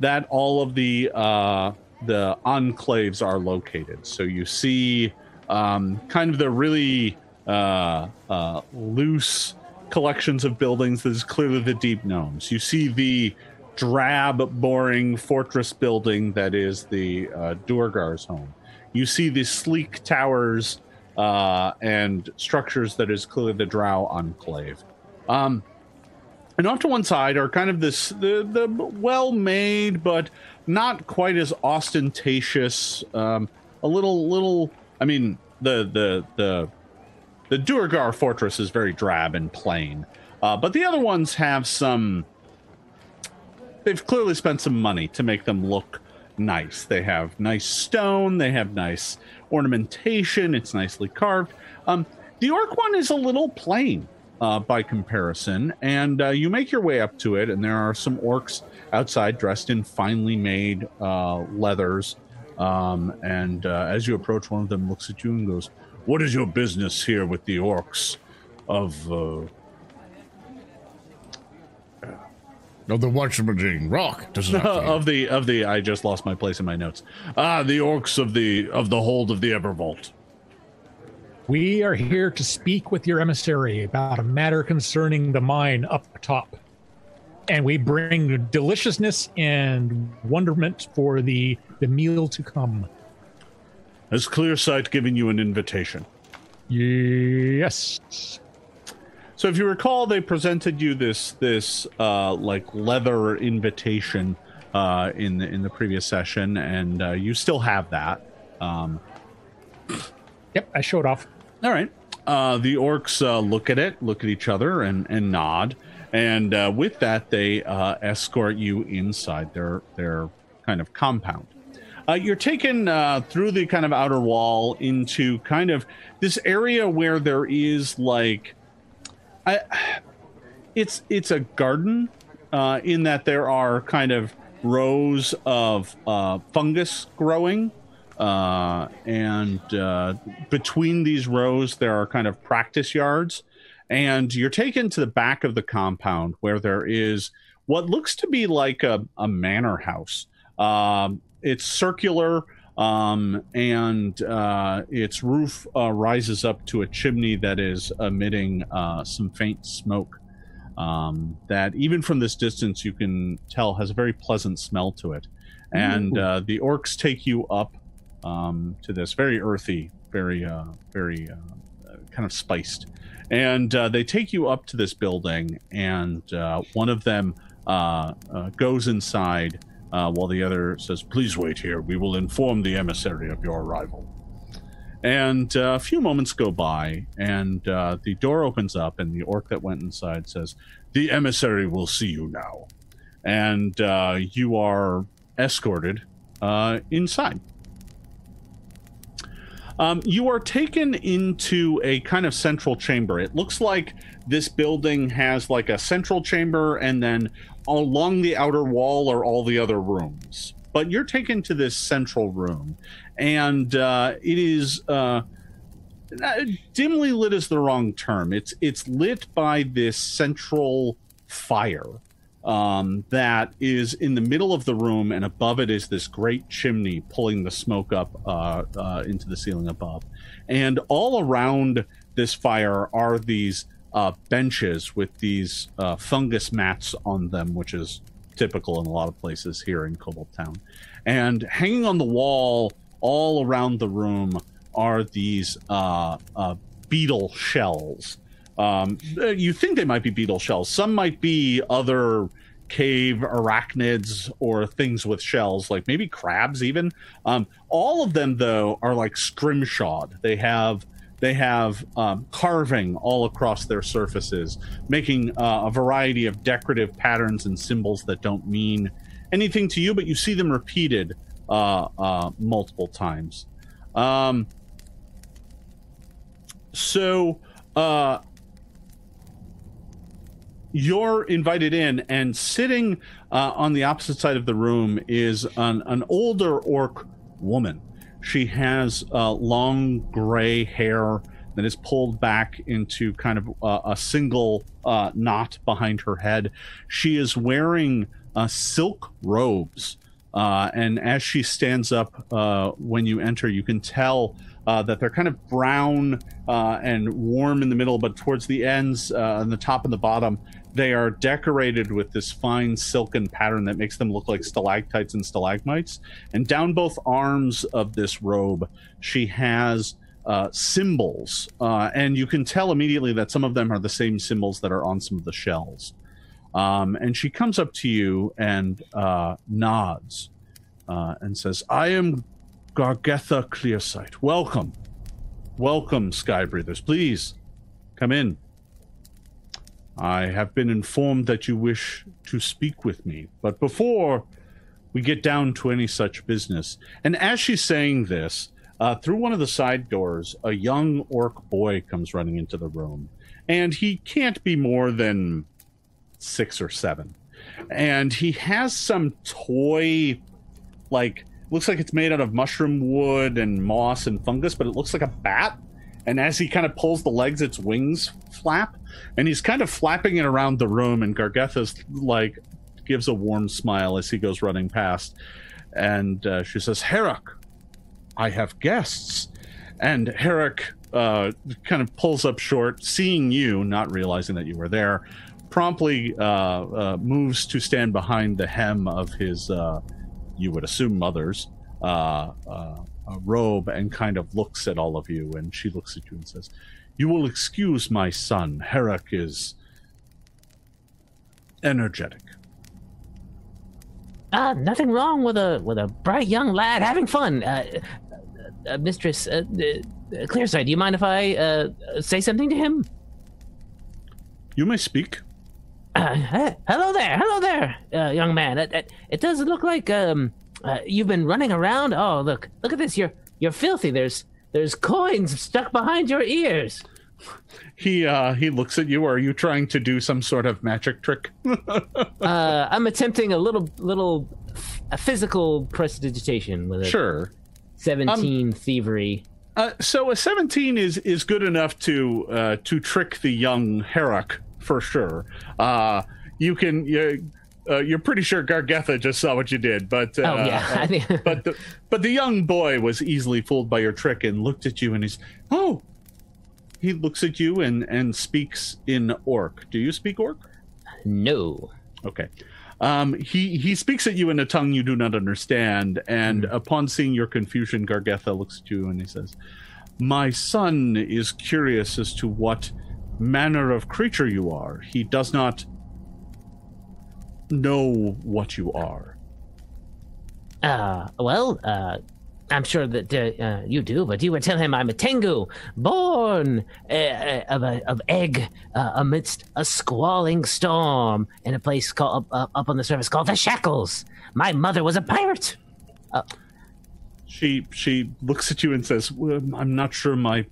that all of the uh, the enclaves are located. So you see um, kind of the really uh, uh, loose collections of buildings. that is clearly the deep gnomes. You see the drab, boring fortress building that is the uh, Duergar's home. You see the sleek towers uh, and structures that is clearly the Drow enclave. Um, and off to one side are kind of this the the well made but not quite as ostentatious. Um, a little little. I mean the the the the Duergar fortress is very drab and plain, uh, but the other ones have some. They've clearly spent some money to make them look nice. They have nice stone. They have nice ornamentation. It's nicely carved. Um, the orc one is a little plain uh, by comparison, and uh, you make your way up to it, and there are some orcs outside dressed in finely made uh, leathers. Um, and uh, as you approach, one of them looks at you and goes, "What is your business here with the orcs of?" Oh, the watchman rock does not of the of the I just lost my place in my notes. Ah, the orcs of the of the hold of the Evervault. We are here to speak with your emissary about a matter concerning the mine up top. And we bring deliciousness and wonderment for the, the meal to come. Has Clearsight given you an invitation? Yes. So if you recall, they presented you this this uh, like leather invitation uh, in the in the previous session, and uh, you still have that. Um, Yep, I showed off. all right. Uh, the orcs uh, look at it, look at each other, and and nod. And uh, with that, they uh, escort you inside their their kind of compound. Uh, you're taken uh, through the kind of outer wall into kind of this area where there is like, I, it's it's a garden, uh, in that there are kind of rows of uh, fungus growing, uh, and uh, between these rows there are kind of practice yards, and you're taken to the back of the compound where there is what looks to be like a, a manor house. Um, it's circular, um, and uh, its roof uh, rises up to a chimney that is emitting uh, some faint smoke. Um, that even from this distance you can tell has a very pleasant smell to it. and uh, the orcs take you up um, to this very earthy, very, uh, very uh, kind of spiced, and uh, they take you up to this building, and uh, one of them uh, uh, goes inside. Uh, while the other says, Please wait here. We will inform the emissary of your arrival. And uh, a few moments go by, and uh, the door opens up, and the orc that went inside says, The emissary will see you now. And uh, you are escorted uh, inside. Um, you are taken into a kind of central chamber. It looks like this building has like a central chamber, and then along the outer wall are all the other rooms. But you're taken to this central room, and uh, it is uh, uh, dimly lit is the wrong term. It's it's lit by this central fire um, that is in the middle of the room, and above it is this great chimney pulling the smoke up uh, uh, into the ceiling above. And all around this fire are these uh, benches with these uh, fungus mats on them, which is typical in a lot of places here in Kobold Town. And hanging on the wall all around the room are these uh, uh, beetle shells. Um, you think they might be beetle shells. Some might be other cave arachnids or things with shells, like maybe crabs even. Um, all of them though are like scrimshawed. They have they have um, carving all across their surfaces, making uh, a variety of decorative patterns and symbols that don't mean anything to you, but you see them repeated uh, uh, multiple times. Um, so uh, you're invited in, and sitting uh, on the opposite side of the room is an, an older orc woman. She has uh, long gray hair that is pulled back into kind of uh, a single uh, knot behind her head. She is wearing uh, silk robes. Uh, and as she stands up uh, when you enter, you can tell that they're kind of brown and warm in the middle, but towards the ends, on the top and the bottom, they are decorated with this fine silken pattern that makes them look like stalactites and stalagmites. And down both arms of this robe, she has uh, symbols, uh, and you can tell immediately that some of them are the same symbols that are on some of the shells. Um, and she comes up to you and uh, nods uh, and says, I am Gargetha Clearsight. Welcome. Welcome, Sky Breathers. Please come in. I have been informed that you wish to speak with me, but before we get down to any such business, and as she's saying this, uh, through one of the side doors, a young orc boy comes running into the room, and he can't be more than six or seven. And he has some toy, like, looks like it's made out of mushroom wood and moss and fungus, but it looks like a bat. And as he kind of pulls the legs, its wings flap. And he's kind of flapping it around the room. And Gargetha's like, gives a warm smile as he goes running past. And uh, she says, Herrick, I have guests. And Herrick uh, kind of pulls up short, seeing you, not realizing that you were there, promptly uh, uh, moves to stand behind the hem of his, uh, you would assume, mother's uh, uh, uh, robe and kind of looks at all of you. And she looks at you and says, You will excuse my son. Herrick is energetic. Uh, nothing wrong with a with a bright young lad having fun. Uh, uh, Mistress uh, uh, Clearsight, do you mind if I uh, say something to him? You may speak. Uh, hello there, hello there, uh, young man. It, it, it does look like um, uh, you've been running around. Oh, look, look at this. You're you're filthy. There's there's coins stuck behind your ears. He uh, he looks at you. Are you trying to do some sort of magic trick? Uh, I'm attempting a little little a physical prestidigitation with a sure. 17 thievery. Uh, so a 17 is is good enough to uh, to trick the young Herrick for sure. Uh, you can you, uh, you're pretty sure Gargetha just saw what you did, but uh, oh yeah, I think but the but the young boy was easily fooled by your trick and looked at you and he's oh he looks at you and and speaks in orc. Do you speak orc? no. Okay. Um, he he speaks at you in a tongue you do not understand, and upon seeing your confusion, Gargetha looks at you and he says, "My son is curious as to what manner of creature you are. He does not know what you are." Uh, well, uh, I'm sure that uh, uh, you do, but you would tell him I'm a Tengu, born uh, uh, of a of egg uh, amidst a squalling storm in a place called up, up on the surface called the Shackles. My mother was a pirate. She she looks at you and says, well, "I'm not sure my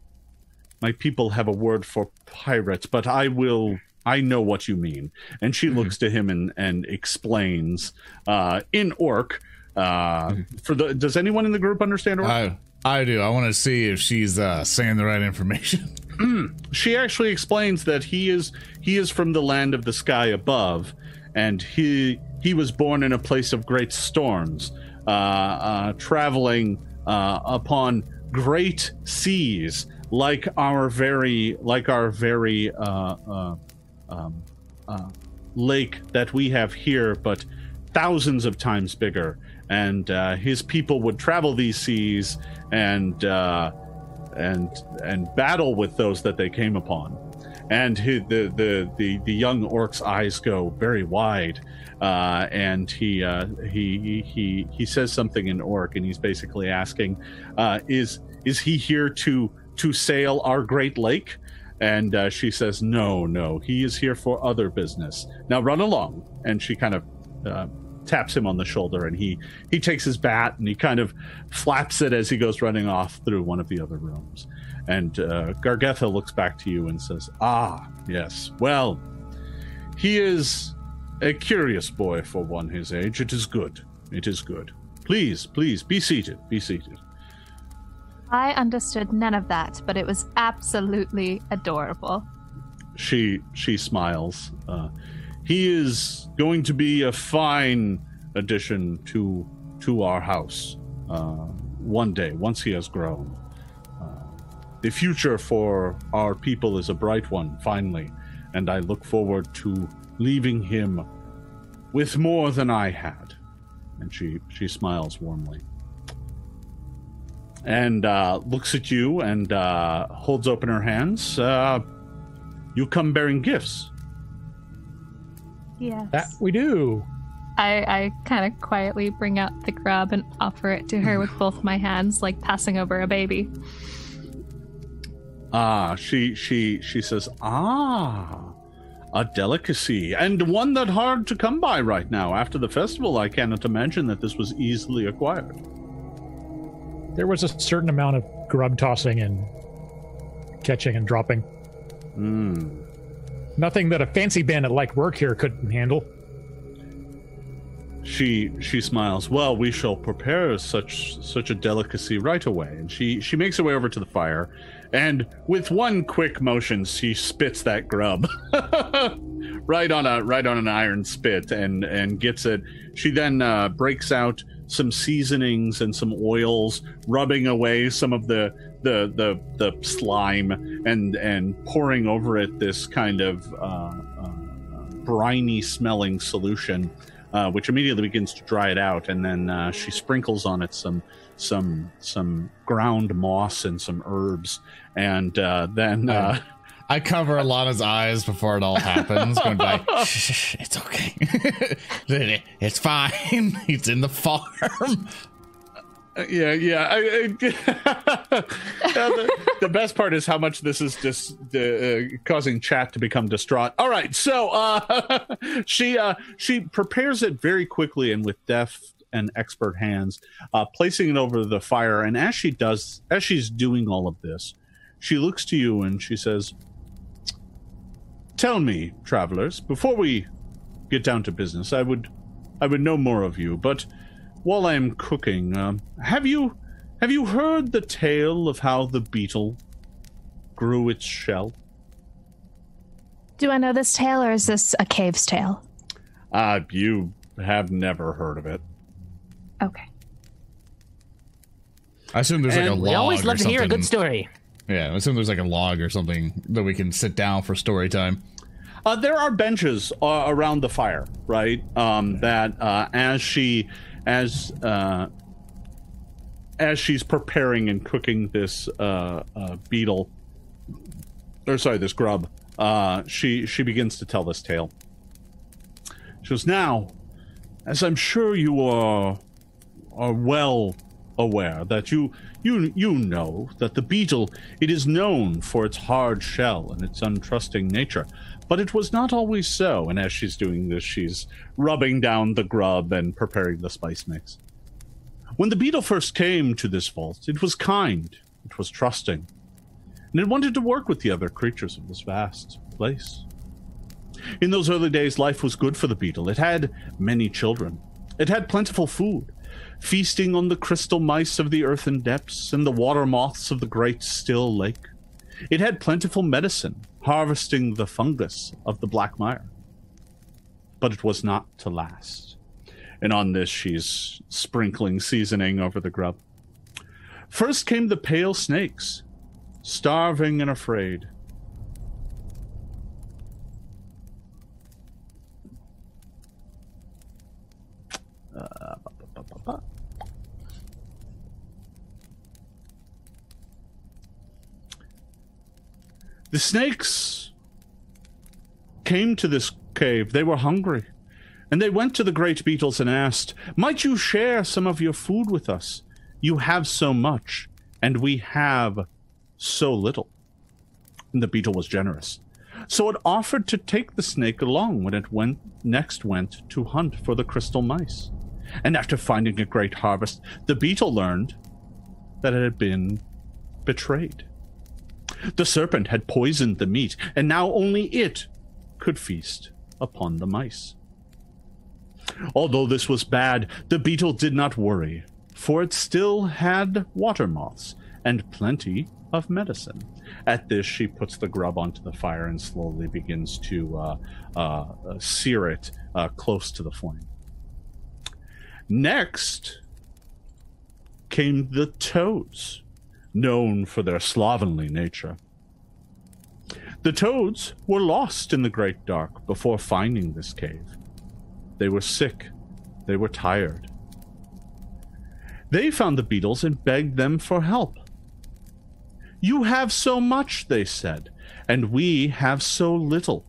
my people have a word for pirates, but I will. I know what you mean." And she looks to him and and explains uh, in Orc. Uh, For the does anyone in the group understand Orc? I I do. I want to see if she's uh, saying the right information. she actually explains that he is he is from the land of the sky above, and he he was born in a place of great storms, uh, uh, traveling uh, upon great seas, like our very like our very uh, uh, um, uh, lake that we have here, but thousands of times bigger. And uh, his people would travel these seas and. Uh, and and battle with those that they came upon. And he, the, the the the young orc's eyes go very wide, uh, and he, uh, he he he says something in orc, and he's basically asking, uh, "Is is he here to to sail our great lake?" And uh, she says, "No, no, he is here for other business. Now run along." And she kind of uh, taps him on the shoulder and he he takes his bat and he kind of flaps it as he goes running off through one of the other rooms. And uh, gargetha looks back to you and says ah yes. Well he is a curious boy for one his age. It is good. It is good. Please please be seated be seated I understood none of that, but it was absolutely adorable. she she smiles. Uh, he is going to be a fine addition to to our house uh, one day once he has grown. Uh, the future for our people is a bright one, finally, and I look forward to leaving him with more than I had. And she she smiles warmly. And uh, looks at you and uh, holds open her hands. Uh, you come bearing gifts. Yes. That we do. I, I kind of quietly bring out the grub and offer it to her with both my hands, like passing over a baby. Ah, she she she says, "Ah, a delicacy and one that hard to come by right now. After the festival, I cannot imagine that this was easily acquired." There was a certain amount of grub tossing and catching and dropping. Hmm. Nothing that a fancy bandit like work here couldn't handle. She she smiles. Well, we shall prepare such such a delicacy right away. And she she makes her way over to the fire, and with one quick motion, she spits that grub right on a right on an iron spit, and and gets it. She then uh, breaks out some seasonings and some oils, rubbing away some of the the the the slime, and and pouring over it this kind of uh, uh, briny smelling solution uh, which immediately begins to dry it out, and then uh, she sprinkles on it some some some ground moss and some herbs, and uh, then uh, I cover Alana's eyes before it all happens, going like, shh, shh, shh, "It's okay, it's fine. He's in the farm." yeah, yeah. I, I, Uh, the, the best part is how much this is just uh, causing chat to become distraught. All right, so uh, she uh, she prepares it very quickly and with deft and expert hands, uh, placing it over the fire. And as she does, as she's doing all of this, she looks to you and she says, "Tell me, travelers, before we get down to business, I would I would know more of you, but." while I am cooking, um, have you have you heard the tale of how the beetle grew its shell? Do I know this tale, or is this a cave's tale? Uh, you have never heard of it. Okay. I assume there's like a And log. We always or love to hear a good story. Yeah, I assume there's like a log or something that we can sit down for story time. Uh, there are benches uh, around the fire, right? Um, that uh, as she, as uh, as she's preparing and cooking this uh, uh, beetle, or sorry, this grub, uh, she she begins to tell this tale. She goes, "Now, as I'm sure you are are well aware that you you you know that the beetle it is known for its hard shell and its untrusting nature but it was not always so and as she's doing this she's rubbing down the grub and preparing the spice mix. When the beetle first came to this vault it was kind it was trusting and it wanted to work with the other creatures of this vast place. In those early days life was good for the beetle. It had many children. It had plentiful food feasting on the crystal mice of the earthen depths and the water moths of the great still lake. It had plentiful medicine, harvesting the fungus of the black mire. But it was not to last. And on this, she's sprinkling seasoning over the grub. First came the pale snakes, starving and afraid. The snakes came to this cave. They were hungry. And they went to the great beetles and asked, Might you share some of your food with us? You have so much, and we have so little. And the beetle was generous. So it offered to take the snake along when it went next went to hunt for the crystal mice. And after finding a great harvest, the beetle learned that it had been betrayed. The serpent had poisoned the meat, and now only it could feast upon the mice. Although this was bad, the beetle did not worry, for it still had water moths and plenty of medicine. At this, she puts the grub onto the fire and slowly begins to uh, uh, sear it uh, close to the flame. Next came the toads known for their slovenly nature. The toads were lost in the great dark before finding this cave. They were sick, they were tired. They found the beetles and begged them for help. You have so much, they said, and we have so little.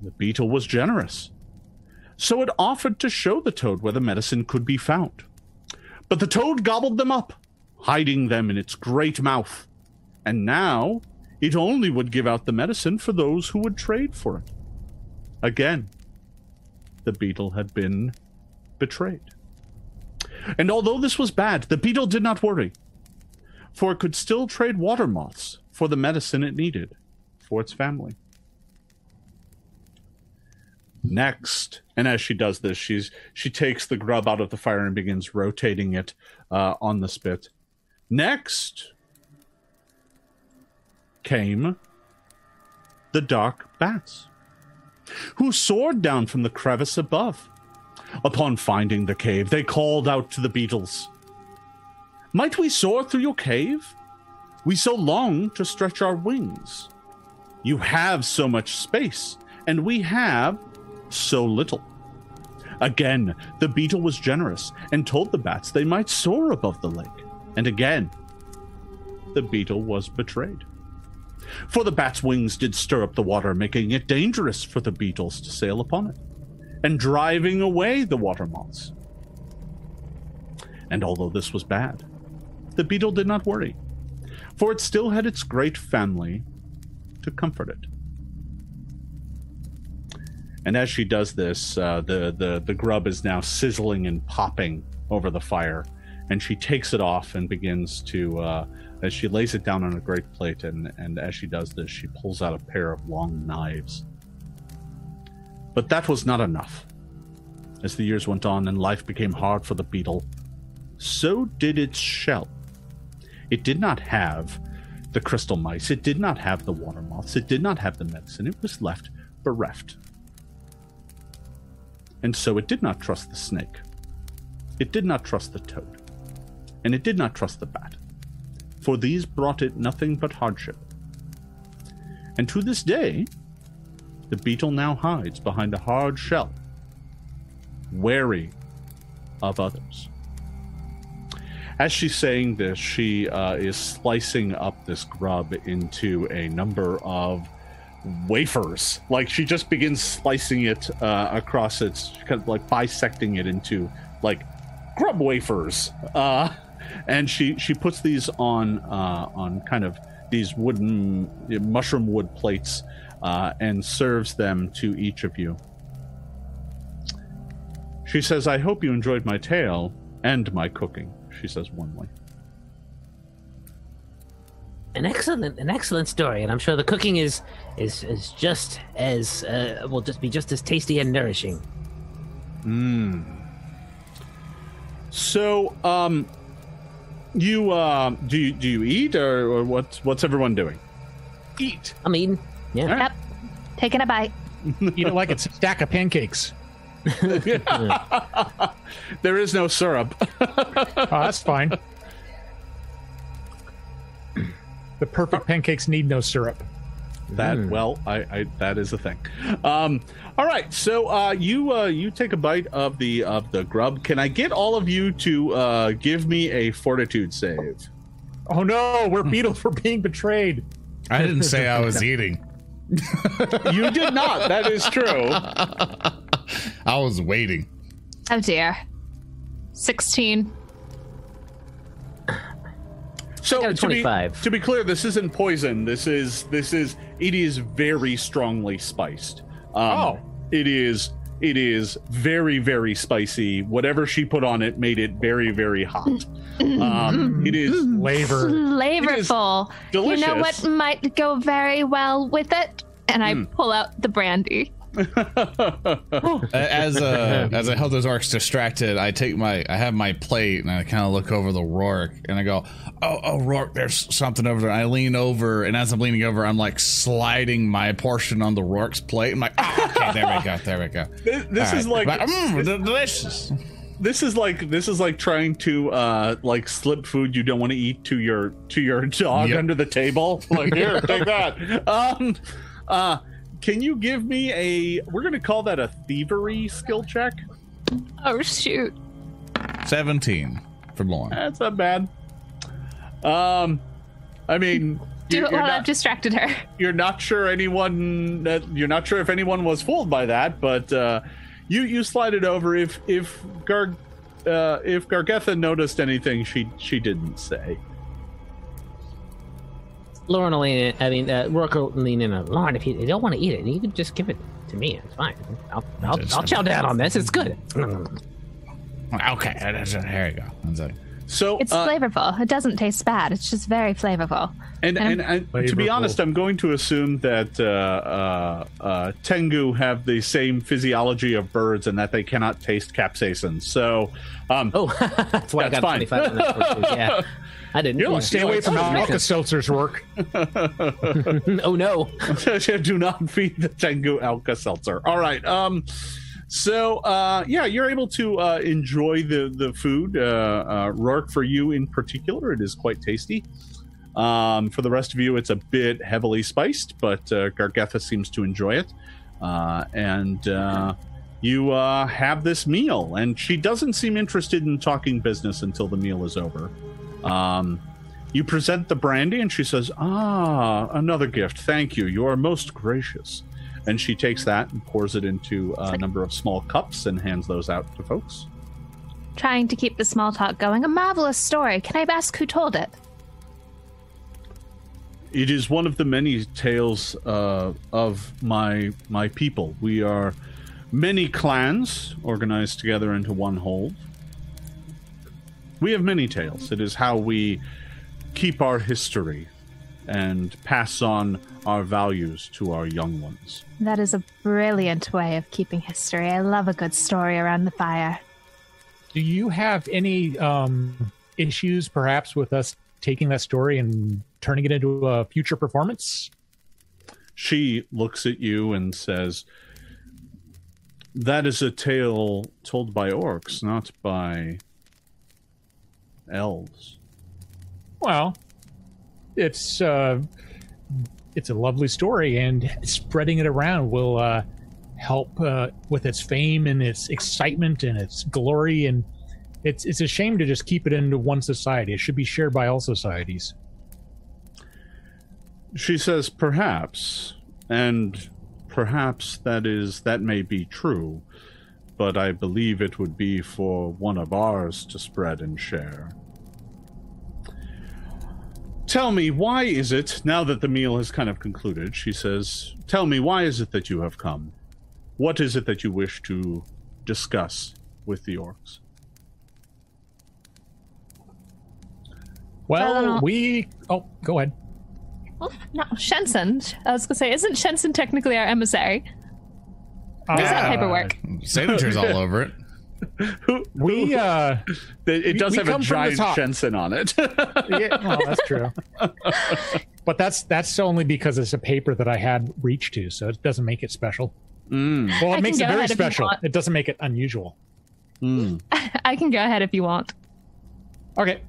The beetle was generous, so it offered to show the toad where the medicine could be found. But the toad gobbled them up hiding them in its great mouth. And now it only would give out the medicine for those who would trade for it. Again, the beetle had been betrayed. And although this was bad, the beetle did not worry, for it could still trade water moths for the medicine it needed for its family. Next, and as she does this, she's she takes the grub out of the fire and begins rotating it uh, on the spit. Next came the dark bats, who soared down from the crevice above. Upon finding the cave, they called out to the beetles Might we soar through your cave? We so long to stretch our wings. You have so much space, and we have so little. Again, the beetle was generous and told the bats they might soar above the lake. And again, the beetle was betrayed. For the bat's wings did stir up the water, making it dangerous for the beetles to sail upon it, and driving away the water moths. And although this was bad, the beetle did not worry, for it still had its great family to comfort it. And as she does this, uh, the, the, the grub is now sizzling and popping over the fire and she takes it off and begins to uh, as she lays it down on a great plate and and as she does this she pulls out a pair of long knives. But that was not enough. As the years went on and life became hard for the beetle so did its shell. It did not have the crystal mice. It did not have the water moths. It did not have the medicine. It was left bereft. And so it did not trust the snake. It did not trust the toad and it did not trust the bat, for these brought it nothing but hardship. And to this day, the beetle now hides behind a hard shell, wary of others. As she's saying this, she uh, is slicing up this grub into a number of wafers. Like she just begins slicing it uh, across its, kind of like bisecting it into like grub wafers. Uh, and she she puts these on uh, on kind of these wooden mushroom wood plates uh, and serves them to each of you. She says, "I hope you enjoyed my tale and my cooking." She says warmly. An excellent, an excellent story, and I'm sure the cooking is is is just as uh, will just be just as tasty and nourishing. Mmm. So, um, you uh, do you do you eat or, or what's what's everyone doing? Eat. I'm eating. Yeah. All right. Yep. Taking a bite. Eat it like it's a stack of pancakes. there is no syrup. Oh, that's fine. The perfect pancakes need no syrup. That well, I, I that is a thing. Um, all right, so uh, you uh, you take a bite of the of the grub. Can I get all of you to uh, give me a fortitude save? Oh no, we're beetle for being betrayed. I didn't say I was eating. You did not. That is true. I was waiting. Oh dear. 16. So got a to be, to be clear, this isn't poison. This is this is it is very strongly spiced. Um, Oh. it is it is very very spicy. Whatever she put on it made it very very hot. Um, it is Flavor. Flavorful. You delicious. know what might go very well with it? And I Hmm. pull out the brandy. As uh, as I help those orcs distracted, I take my I have my plate and I kind of look over the Rourke and I go, oh oh Rourke, there's something over there. I lean over and as I'm leaning over, I'm like sliding my portion on the Rourke's plate. I'm like, oh, okay, there we go, there we go. This, this All is right. like mm, delicious. this is like this is like trying to uh like slip food you don't want to eat to your to your dog Yep. under the table like here take that um uh can you give me a we're gonna call that a thievery skill check Oh, shoot. Seventeen for Lorne. that's not bad um i mean Do you're, it you're I've not, distracted her. you're not sure anyone that you're not sure if anyone was fooled by that but uh you you slide it over if if gar uh if gargetha noticed anything she she didn't say Lorne will lean in. I mean, uh, Rourke will lean in. on, Lorne, if you, you don't want to eat it, you can just give it to me. It's fine. I'll, I'll, I'll chow down on this. It's good. Okay, that's- here you go. That's it. so It's uh, flavorful. It doesn't taste bad. It's just very flavorful. And, and, and to be honest, I'm going to assume that uh, uh, uh, Tengu have the same physiology of birds and that they cannot taste capsaicin. So, um, Oh, that's why That's I got fine. 25 on that one. Yeah. I didn't. You're Stay away from Alka Seltzer's work. oh, no. do not feed the Tengu Alka Seltzer. All right. Um, so, uh, yeah, you're able to uh, enjoy the, the food. Uh, uh, Rourke, for you in particular, it is quite tasty. Um, for the rest of you, it's a bit heavily spiced, but uh, Gargetha seems to enjoy it. Uh, and uh, you uh, have this meal, and she doesn't seem interested in talking business until the meal is over. Um, you present the brandy, and she says, Ah, another gift. Thank you. You are most gracious. And she takes that and pours it into a number of small cups and hands those out to folks. Trying to keep the small talk going. A marvelous story. Can I ask who told it? It is one of the many tales uh, of my my people. We are many clans organized together into one hold. We have many tales. It is how we keep our history and pass on our values to our young ones. That is a brilliant way of keeping history. I love a good story around the fire. Do you have any um, issues, perhaps, with us taking that story and turning it into a future performance? She looks at you and says, That is a tale told by orcs, not by elves. Well, it's uh, it's a lovely story, and spreading it around will uh, help uh, with its fame and its excitement and its glory. And it's it's a shame to just keep it into one society. It should be shared by all societies. She says, perhaps, and perhaps that is that may be true, but I believe it would be for one of ours to spread and share. Tell me, why is it, now that the meal has kind of concluded, she says, Tell me, why is it that you have come? What is it that you wish to discuss with the orcs? Well, we. Oh, go ahead. Well, no, Shensen. I was gonna say, isn't Shensen technically our emissary? Where's that Uh, paperwork? Signatures all over it. We uh, It, it does we have a come giant top. Shensen on it. yeah, well, that's true. but that's that's only because it's a paper that I had reach to, so it doesn't make it special. Mm, Well, it can makes it very ahead if you special. It doesn't make it unusual. mm. I can go ahead if you want. Okay.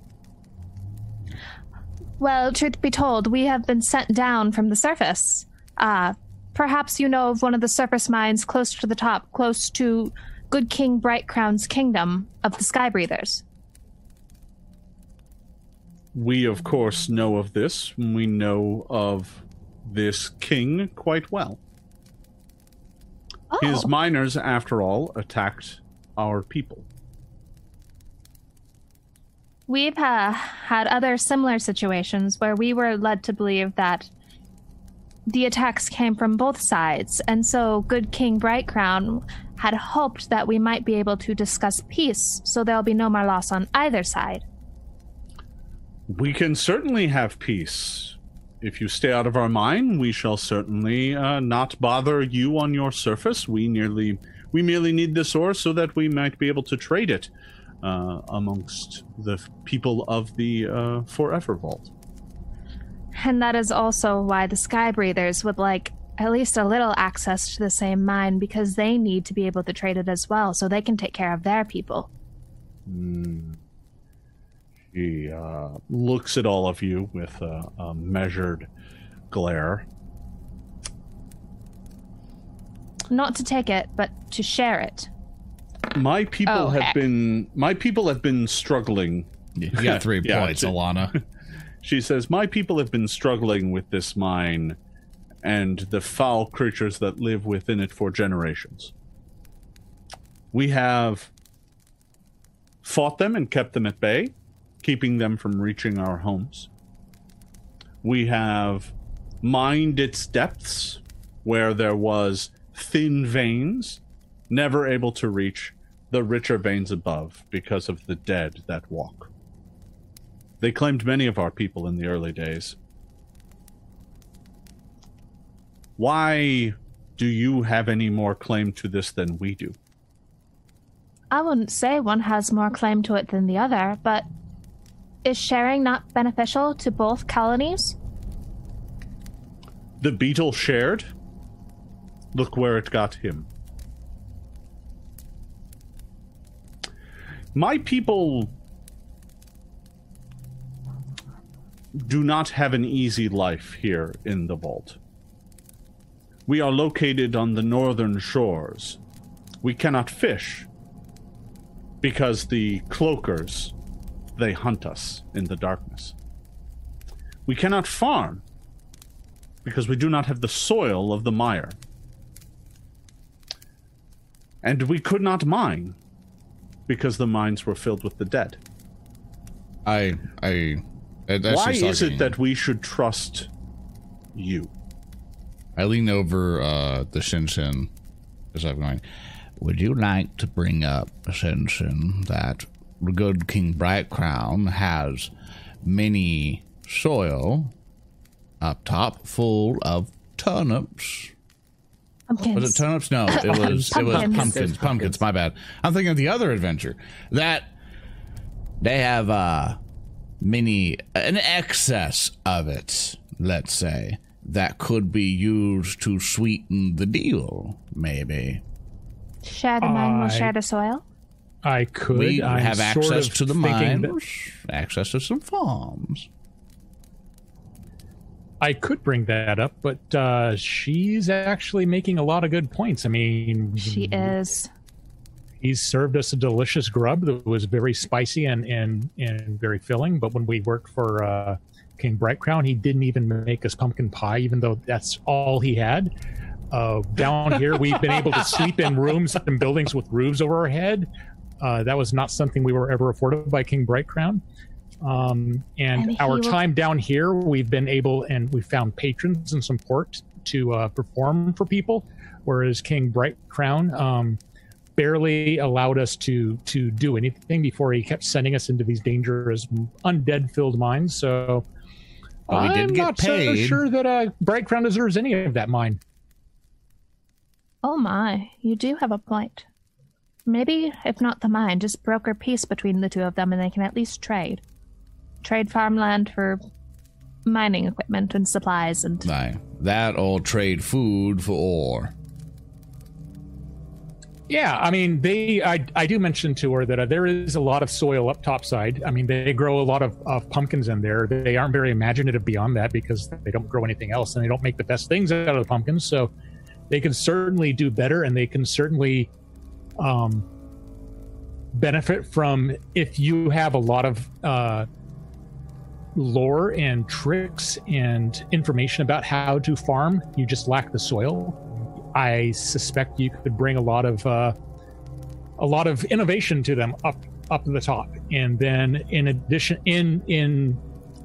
Well, truth be told, we have been sent down from the surface. Uh, perhaps you know of one of the surface mines close to the top, close to Good King Bright Crown's kingdom of the Sky Breathers. We, of course, know of this. We know of this king quite well. Oh, His miners, after all, attacked our people. we've uh, had other similar situations where we were led to believe that the attacks came from both sides, and so Good King Bright Crown had hoped that we might be able to discuss peace, so there'll be no more loss on either side. We can certainly have peace. If you stay out of our mine, we shall certainly uh, not bother you on your surface. We nearly, we merely need this ore so that we might be able to trade it uh, amongst the people of the uh, Forever Vault. And that is also why the Sky Breathers would like at least a little access to the same mine because they need to be able to trade it as well so they can take care of their people. Hmm. She uh, looks at all of you with a, a measured glare. Not to take it, but to share it. My people Oh, have heck. been my people have been struggling You got three Yeah, points, it's- Alana. She says, My people have been struggling with this mine and the foul creatures that live within it for generations. We have fought them and kept them at bay, keeping them from reaching our homes. We have mined its depths where there was thin veins, never able to reach the richer veins above because of the dead that walk. They claimed many of our people in the early days. Why do you have any more claim to this than we do? I wouldn't say one has more claim to it than the other, but is sharing not beneficial to both colonies? The beetle shared. Look where it got him. My people do not have an easy life here in the vault. We are located on the northern shores. We cannot fish because the cloakers they hunt us in the darkness. We cannot farm because we do not have the soil of the mire. And we could not mine because the mines were filled with the dead. I, I. that's Why is it that we should trust you? I lean over uh, the Shensen as I'm going. Would you like to bring up, Shensen, that the good King Bright Crown has many soil up top full of turnips? Pumpkins. Was it turnips? No, it was it was Pumpkins. pumpkins. Pumpkins. My bad. I'm thinking of the other adventure that they have uh many an excess of it. Let's say that could be used to sweeten the deal. Maybe Share the mine, we'll share the soil. I could. we I'm have access to the thinking mines, that- access to some farms. I could bring that up, but uh, she's actually making a lot of good points. I mean, She is. He's served us a delicious grub that was very spicy and and and very filling. But when we worked for uh, King Bright Crown, he didn't even make us pumpkin pie, even though that's all he had. Uh, down here, we've been able to sleep in rooms and buildings with roofs over our head. Uh, that was not something we were ever afforded by King Bright Crown. Um, and, And our time down here, we've been able and we found patrons and support to uh, perform for people, whereas King Bright Crown um, barely allowed us to to do anything before he kept sending us into these dangerous undead filled mines. So Well, we did I'm get not so sure that uh, Bright Crown deserves any of that mine. Oh my, you do have a point. Maybe, if not the mine, just broker peace between the two of them and they can at least trade. Trade farmland for mining equipment and supplies and. Aye. That or trade food for ore. Yeah, I mean, they. I, I do mention to her that uh, there is a lot of soil up topside. I mean, they grow a lot of, of pumpkins in there. They aren't very imaginative beyond that because they don't grow anything else and they don't make the best things out of the pumpkins. So they can certainly do better and they can certainly um, benefit from if you have a lot of uh, lore and tricks and information about how to farm. You just lack the soil. I suspect you could bring a lot of uh, a lot of innovation to them up up to the top, and then in addition, in in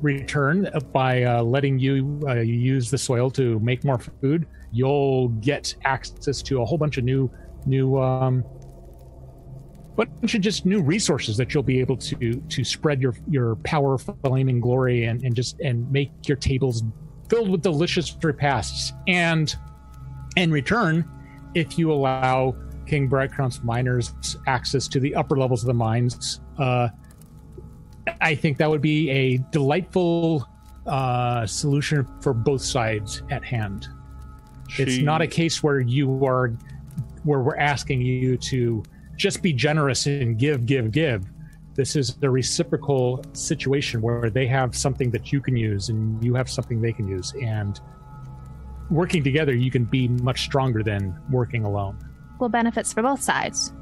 return, by uh, letting you uh, use the soil to make more food, you'll get access to a whole bunch of new new um, bunch of just new resources that you'll be able to to spread your your power, flame, and glory, and and just and make your tables filled with delicious repasts. And in return, if you allow King Crown's miners access to the upper levels of the mines, uh, I think that would be a delightful uh, solution for both sides at hand. It's not a case where you are, where we're asking you to just be generous and give, give, give. This is a reciprocal situation where they have something that you can use and you have something they can use. And working together, you can be much stronger than working alone. Well, benefits for both sides.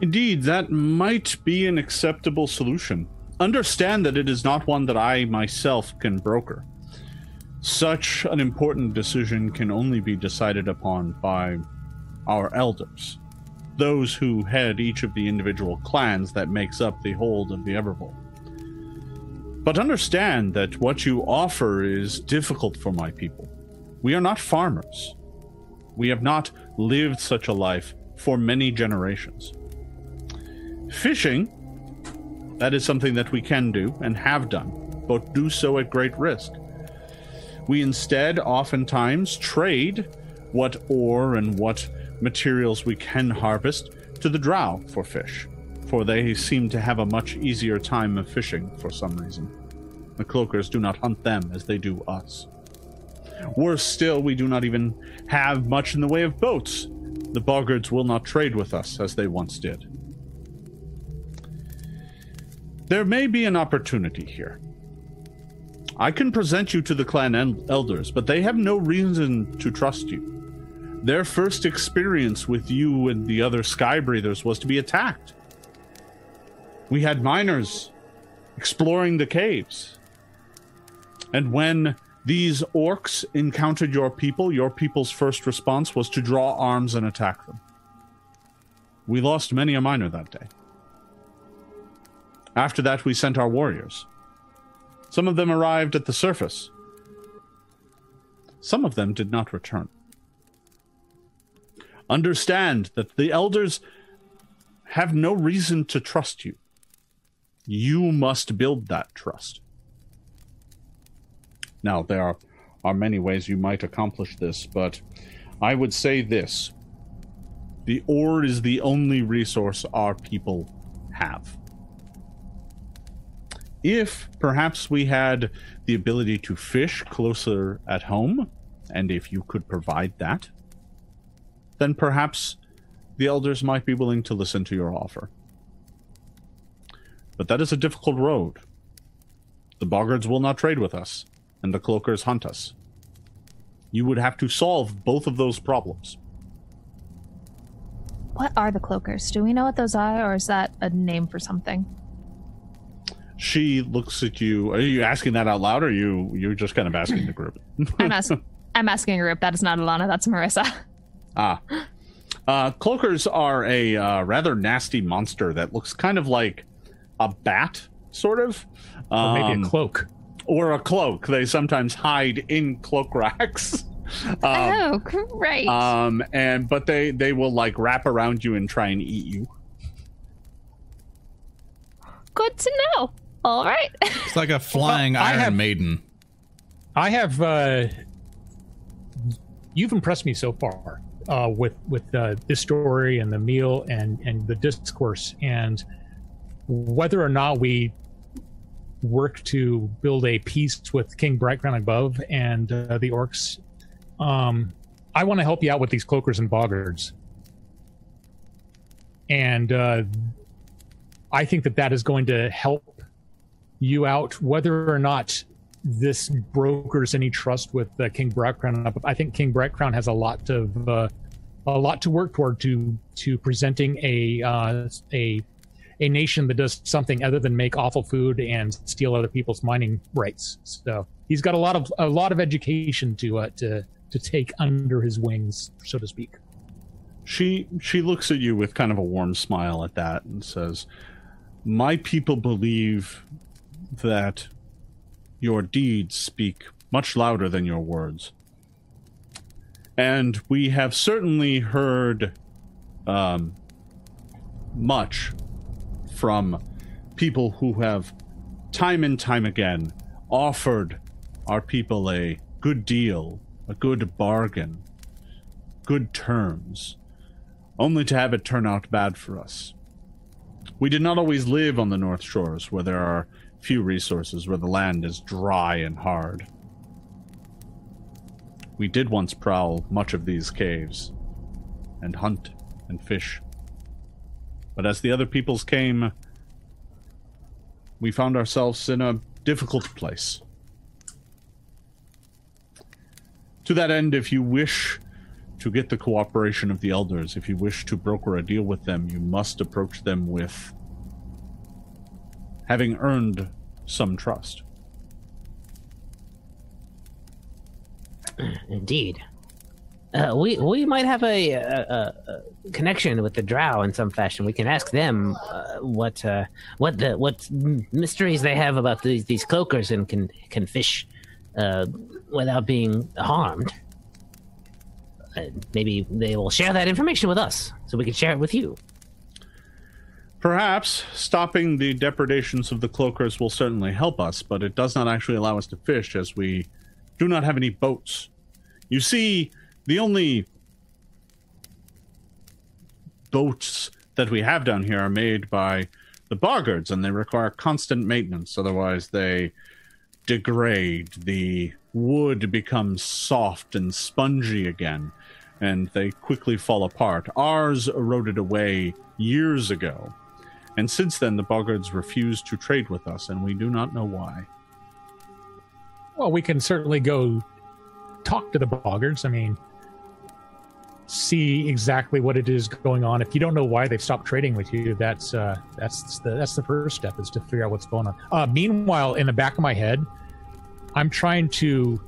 Indeed, that might be an acceptable solution. Understand that it is not one that I myself can broker. Such an important decision can only be decided upon by our elders, those who head each of the individual clans that makes up the hold of the Evervolt. But understand that what you offer is difficult for my people. We are not farmers. We have not lived such a life for many generations. Fishing, that is something that we can do and have done, but do so at great risk. We instead oftentimes trade what ore and what materials we can harvest to the drow for fish, for they seem to have a much easier time of fishing for some reason. The cloakers do not hunt them as they do us. Worse still, we do not even have much in the way of boats. The boggards will not trade with us as they once did. There may be an opportunity here. I can present you to the clan el- elders, but they have no reason to trust you. Their first experience with you and the other sky breathers was to be attacked. We had miners exploring the caves. And when these orcs encountered your people, your people's first response was to draw arms and attack them. We lost many a miner that day. After that, we sent our warriors. Some of them arrived at the surface. Some of them did not return. Understand that the elders have no reason to trust you. You must build that trust. Now, there are, are many ways you might accomplish this, but I would say this the ore is the only resource our people have. If perhaps we had the ability to fish closer at home, and if you could provide that, then perhaps the elders might be willing to listen to your offer. But that is a difficult road. The boggards will not trade with us, and the cloakers hunt us. You would have to solve both of those problems. What are the cloakers? Do we know what those are, or is that a name for something? She looks at you. Are you asking that out loud, or you you're just kind of asking the group? I'm, ask- I'm asking a group. That is not Alana. That's Marissa. Ah. Uh, cloakers are a uh, rather nasty monster that looks kind of like a bat, sort of. Or maybe Um, a cloak. or a cloak. They sometimes hide in cloak racks. um, oh, great. um, and but they they will like wrap around you and try and eat you. Good to know. All right. It's like a flying Well, I Iron have- Maiden. I have. Uh, you've impressed me so far uh, with with uh, this story and the meal and and the discourse and whether or not we work to build a peace with King Brightcrown above and uh, the orcs. Um, I want to help you out with these cloakers and boggards, and uh, I think that that is going to help you out, whether or not this brokers any trust with uh, King Brightcrown. I think King Brightcrown has a lot of uh, a lot to work toward to to presenting a uh, a a nation that does something other than make awful food and steal other people's mining rights. So he's got a lot of a lot of education to uh, to to take under his wings, so to speak. She she looks at you with kind of a warm smile at that and says, "My people believe that your deeds speak much louder than your words. And we have certainly heard um, much from people who have time and time again offered our people a good deal, a good bargain, good terms, only to have it turn out bad for us. We did not always live on the North Shores, where there are few resources, where the land is dry and hard. We did once prowl much of these caves, and hunt and fish. But as the other peoples came, we found ourselves in a difficult place. To that end, if you wish to get the cooperation of the elders, if you wish to broker a deal with them, you must approach them with having earned some trust. Indeed. Uh, we we might have a, a, a, connection with the Drow in some fashion. We can ask them uh, what uh, what the what mysteries they have about these these cloakers and can can fish uh, without being harmed. Uh, maybe they will share that information with us, so we can share it with you. Perhaps stopping the depredations of the cloakers will certainly help us, but it does not actually allow us to fish as we do not have any boats. You see, the only boats that we have down here are made by the boggards and they require constant maintenance, otherwise, they degrade. The wood becomes soft and spongy again, and they quickly fall apart. Ours eroded away years ago. And since then, the Boggards refused to trade with us, and we do not know why. Well, we can certainly go talk to the boggards. I mean, see exactly what it is going on. If you don't know why they've stopped trading with you, that's uh, that's the that's the first step is to figure out what's going on. Uh, meanwhile, in the back of my head, I'm trying to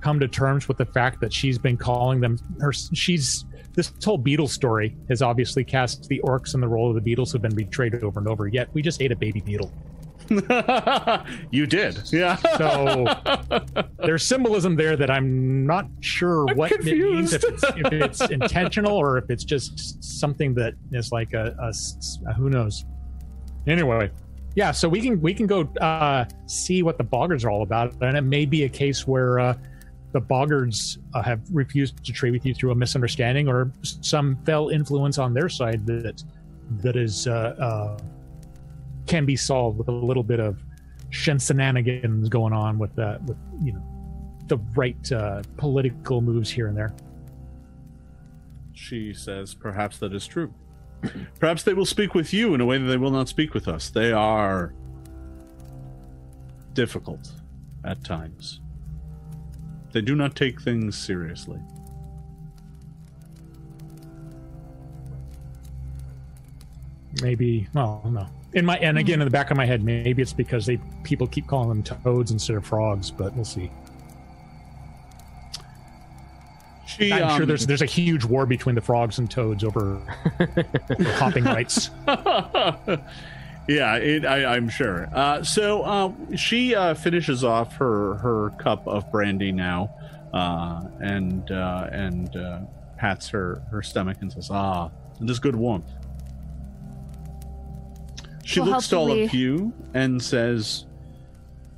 come to terms with the fact that she's been calling them her. She's this whole beetle story has obviously cast the orcs in the role of the beetles who've been betrayed over and over. Yet we just ate a baby beetle. you did. Yeah. So there's symbolism there that I'm not sure I'm what it means, if it's, if it's intentional or if it's just something that is like a who knows. Anyway, yeah. So we can we can go uh, see what the boggards are all about, and it may be a case where uh, the boggards uh, have refused to trade with you through a misunderstanding or some fell influence on their side that that is uh, uh, can be solved with a little bit of shenanigans going on with with you know the right uh, political moves here and there. She says, perhaps that is true. Perhaps they will speak with you in a way that they will not speak with us. They are difficult at times. they do not take things seriously. Maybe. Well, no. In my and again in the back of my head, maybe it's because they people keep calling them toads instead of frogs, but we'll see. She, I'm sure um, there's there's a huge war between the frogs and toads over, over hopping rights. yeah, it, I, I'm sure. Uh, so uh, she uh, finishes off her her cup of brandy now, uh, and uh, and uh, pats her her stomach and says, "Ah, it is good warmth." She Well, looks to all hopefully- of you and says,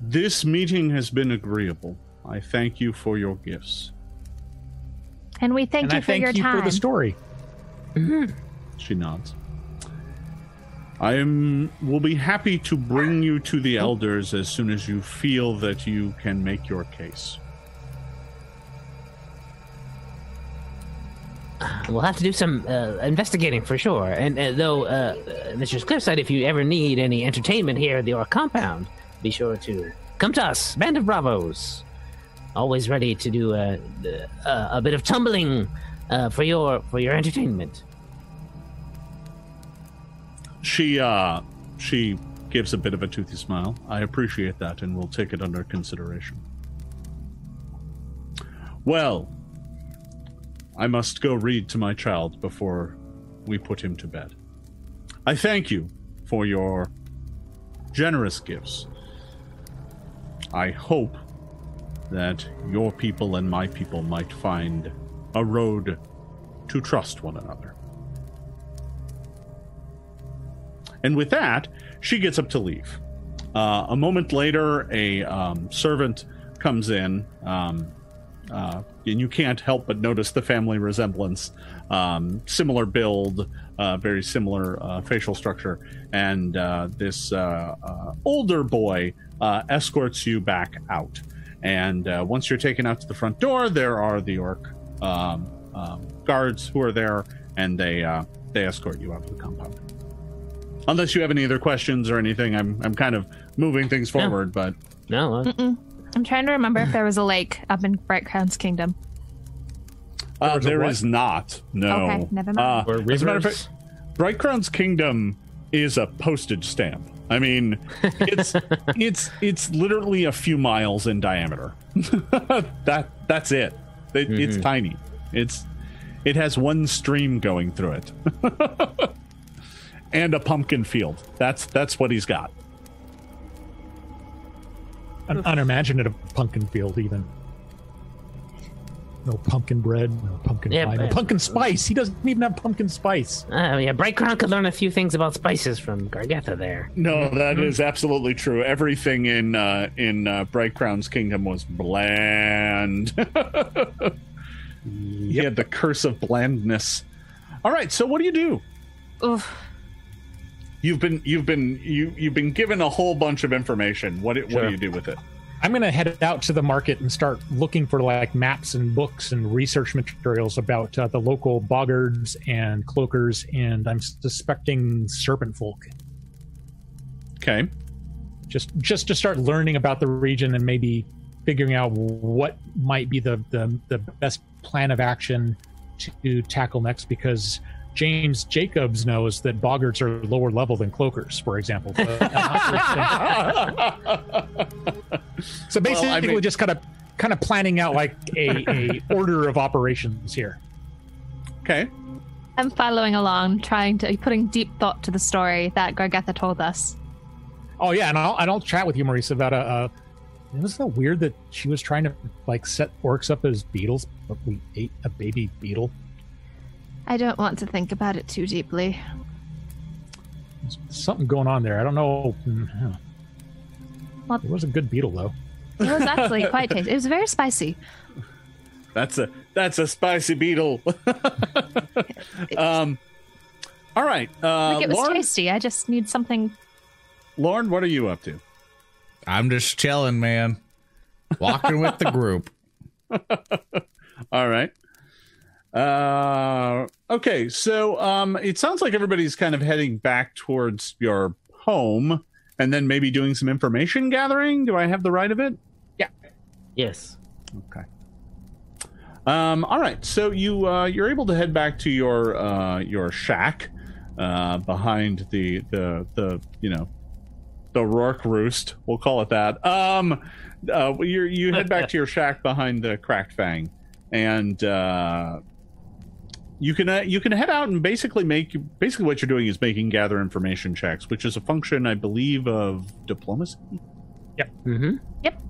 "This meeting has been agreeable. I thank you for your gifts." And we thank and you I for thank your you time. for the story. She nods. I am will be happy to bring you to the elders as soon as you feel that you can make your case. We'll have to do some uh, investigating for sure. And uh, though, uh, uh, Mr. Cliffside, if you ever need any entertainment here at your compound, be sure to come to us, Band of Bravos. Always ready to do a, a, a bit of tumbling uh, for your for your entertainment. She uh she gives a bit of a toothy smile. I appreciate that and we'll take it under consideration. Well, I must go read to my child before we put him to bed. I thank you for your generous gifts. I hope that your people and my people might find a road to trust one another. And with that, she gets up to leave. Uh, a moment later, a um, servant comes in, um, uh, and you can't help but notice the family resemblance. Um, similar build, uh, very similar uh, facial structure, and uh, this uh, uh, older boy uh, escorts you back out. And uh, once you're taken out to the front door, there are the orc um, um, guards who are there, and they uh, they escort you out of the compound. Unless you have any other questions or anything, I'm I'm kind of moving things forward, but No, uh, Mm-mm. I'm trying to remember if there was a lake up in Bright Crown's kingdom. uh, There's there what? is not. No. Okay, never mind. Uh, as a matter of fact, Bright Crown's kingdom is a postage stamp. I mean, it's it's it's literally a few miles in diameter. that that's it. It- It's tiny. It's it has one stream going through it, and a pumpkin field. That's that's what he's got. An unimaginative pumpkin field, even. No pumpkin bread, no pumpkin Yeah, pie, no pumpkin spice. He doesn't even have pumpkin spice. uh, yeah, Bright Crown could learn a few things about spices from Gargetha there. No, that is absolutely true. Everything in uh, in uh, Bright Crown's kingdom was bland. He had the curse of blandness. All right, so what do you do? Oof. You've been you've been you you've been given a whole bunch of information. What do- what do you do with it? I'm going to head out to the market and start looking for like maps and books and research materials about uh, the local boggards and cloakers, and I'm suspecting serpent folk. Okay. Just just to start learning about the region and maybe figuring out what might be the the, the best plan of action to tackle next because James Jacobs knows that boggards are lower level than cloakers, for example. so basically, Well, I mean- just kind of kind of planning out like a, a order of operations here. Okay. I'm following along, trying to putting deep thought to the story that Gargetha told us. Oh yeah, and I'll and I'll chat with you, Maurice, about a. Uh, it was so weird that she was trying to like set orcs up as beetles, but we ate a baby beetle. I don't want to think about it too deeply. There's something going on there. I don't know. Well- It was a good beetle though. It was actually quite tasty. It was very spicy. That's a that's a spicy beetle. um all right. Uh like it was Lorne, tasty. I just need something. Lorne, what are you up to? I'm just chilling, man. Walking with the group. All right. Uh, okay, so um, it sounds like everybody's kind of heading back towards your home, and then maybe doing some information gathering. Do I have the right of it? Yeah. Yes. Okay. Um, all right, so you uh, you're able to head back to your uh, your shack uh, behind the the the you know the Rourke roost. We'll call it that. Um, uh, you you head back to your shack behind the cracked fang, and uh, you can uh, you can head out and basically make basically what you're doing is making gather information checks, which is a function I believe of diplomacy. Mm-hmm. Yep.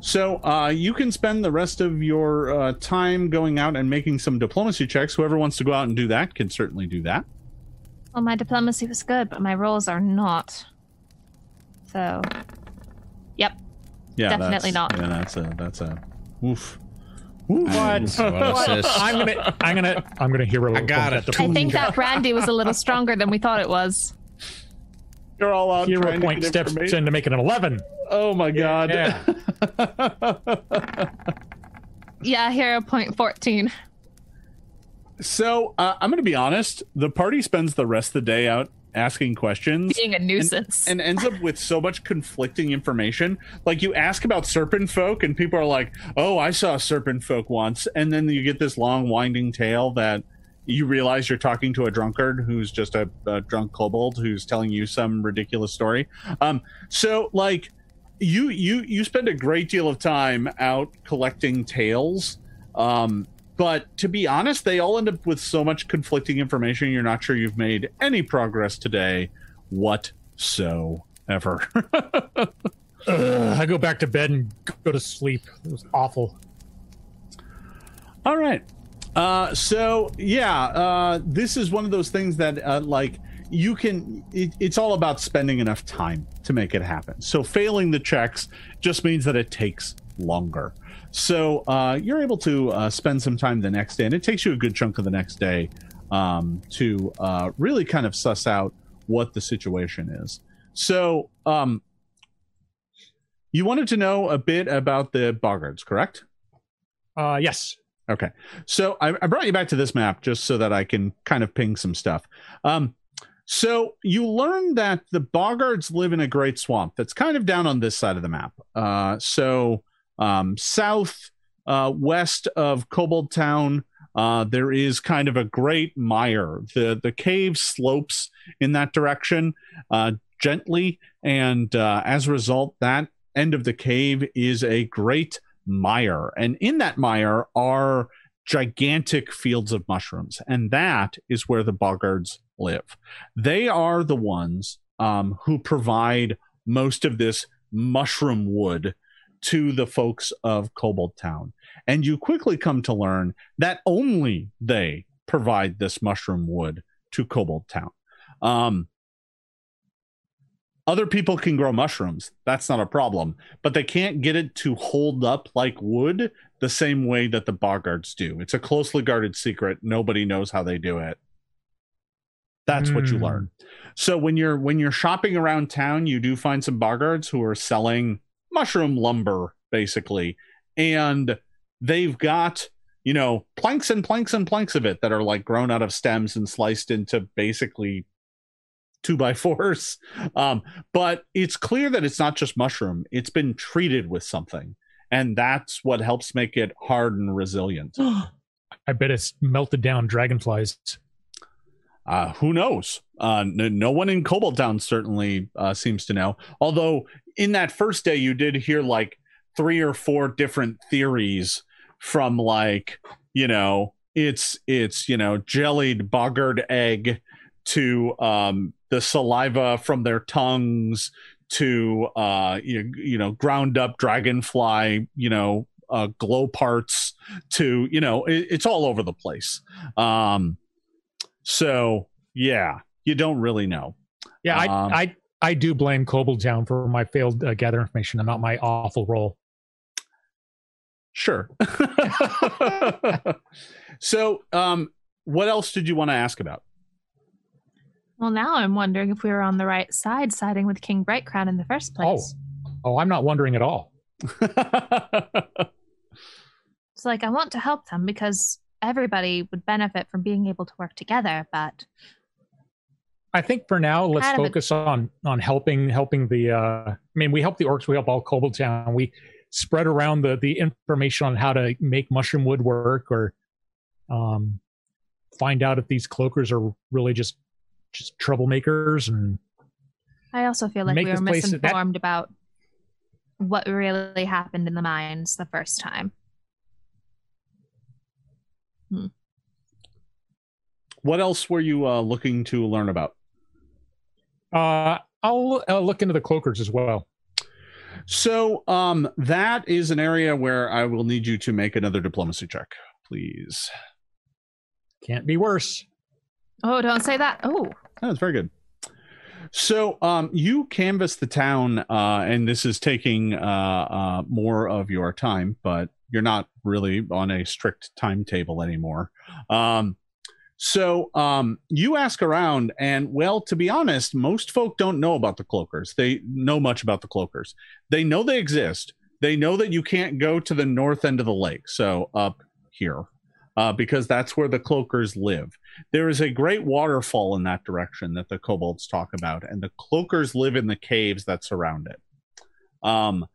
So uh, you can spend the rest of your uh, time going out and making some diplomacy checks. Whoever wants to go out and do that can certainly do that. Well, my diplomacy was good, but my rolls are not. So, yep. Yeah, Definitely that's- not. Yeah, that's a that's a oof. Oof. What? What is this? I'm gonna, I'm gonna, I'm gonna hero. I got point it. that I think that brandy was a little stronger than we thought it was. You're all out hero trying to point steps in to make it an eleven. Oh my god. Yeah. Yeah, hero point 14. so uh, I'm going to be honest. The party spends the rest of the day out asking questions. Being a nuisance. and ends up with so much conflicting information. Like you ask about serpent folk, and people are like, "Oh, I saw a serpent folk once," and then you get this long winding tale that you realize you're talking to a drunkard who's just a, a drunk kobold who's telling you some ridiculous story. Um, so like you you you spend a great deal of time out collecting tales. Um, but to be honest, they all end up with so much conflicting information. You're not sure you've made any progress today whatsoever. Ugh, I go back to bed and go to sleep. It was awful. All right. Uh, so yeah, uh, this is one of those things that uh, like you can. It, it's all about spending enough time to make it happen. So failing the checks just means that it takes longer. So uh, you're able to uh, spend some time the next day, and it takes you a good chunk of the next day um, to uh, really kind of suss out what the situation is. So um, you wanted to know a bit about the boggards, correct? Uh, yes. Okay. So I, I brought you back to this map just so that I can kind of ping some stuff. Um, so you learn that the boggards live in a great swamp that's kind of down on this side of the map. Uh, so um, south uh, west of Kobold Town, uh, there is kind of a great mire. The the cave slopes in that direction uh, gently, and uh, as a result, that end of the cave is a great mire. And in that mire are gigantic fields of mushrooms. And that is where the boggards live. They are the ones um, who provide most of this mushroom wood to the folks of Kobold Town. And you quickly come to learn that only they provide this mushroom wood to Kobold Town. Um, other people can grow mushrooms. That's not a problem. But they can't get it to hold up like wood the same way that the boggards do. It's a closely guarded secret. Nobody knows how they do it. That's what you Hmm. learn. So when you're when you're shopping around town, you do find some boggards who are selling mushroom lumber, basically. And they've got, you know, planks and planks and planks of it that are like grown out of stems and sliced into basically two by fours. Um, but it's clear that it's not just mushroom, it's been treated with something. And that's what helps make it hard and resilient. I bet it's melted down dragonflies. Uh, who knows? Uh, no, no one in Kobold Town certainly uh, seems to know. Although in that first day, you did hear like three or four different theories from like you know it's it's you know jellied boggard egg to um, the saliva from their tongues to uh, you, you know ground up dragonfly you know uh, glow parts to you know it, it's all over the place. Um, so yeah, you don't really know. Yeah, Um, I, I do blame Kobold Town for my failed uh, gather information and not my awful roll. Sure. so, um, what else did you want to ask about? Well, now I'm wondering if we were on the right side, siding with King Brightcrown in the first place. Oh, Oh, I'm not wondering at all. It's like I want to help them because everybody would benefit from being able to work together, but I think for now, let's Kind of a- focus on on helping helping the. Uh, I mean, we help the orcs. We help all Kobold Town. We spread around the the information on how to make mushroom wood work, or um, find out if these cloakers are really just just troublemakers and I also feel like we were this place- that- misinformed about what really happened in the mines the first time. What else were you uh, looking to learn about? Uh, I'll, I'll look into the cloakers as well. So um, that is an area where I will need you to make another diplomacy check, please. Can't be worse. Oh, don't say that. Oh, Oh, that's very good. So um, you canvass the town, uh, and this is taking uh, uh, more of your time, but you're not really on a strict timetable anymore. Um, so um, you ask around, and well, to be honest, most folk don't know about the cloakers. They know much about the cloakers. They know they exist. They know that you can't go to the north end of the lake, so up here, uh, because that's where the cloakers live there is a great waterfall in that direction that the kobolds talk about and the cloakers live in the caves that surround it um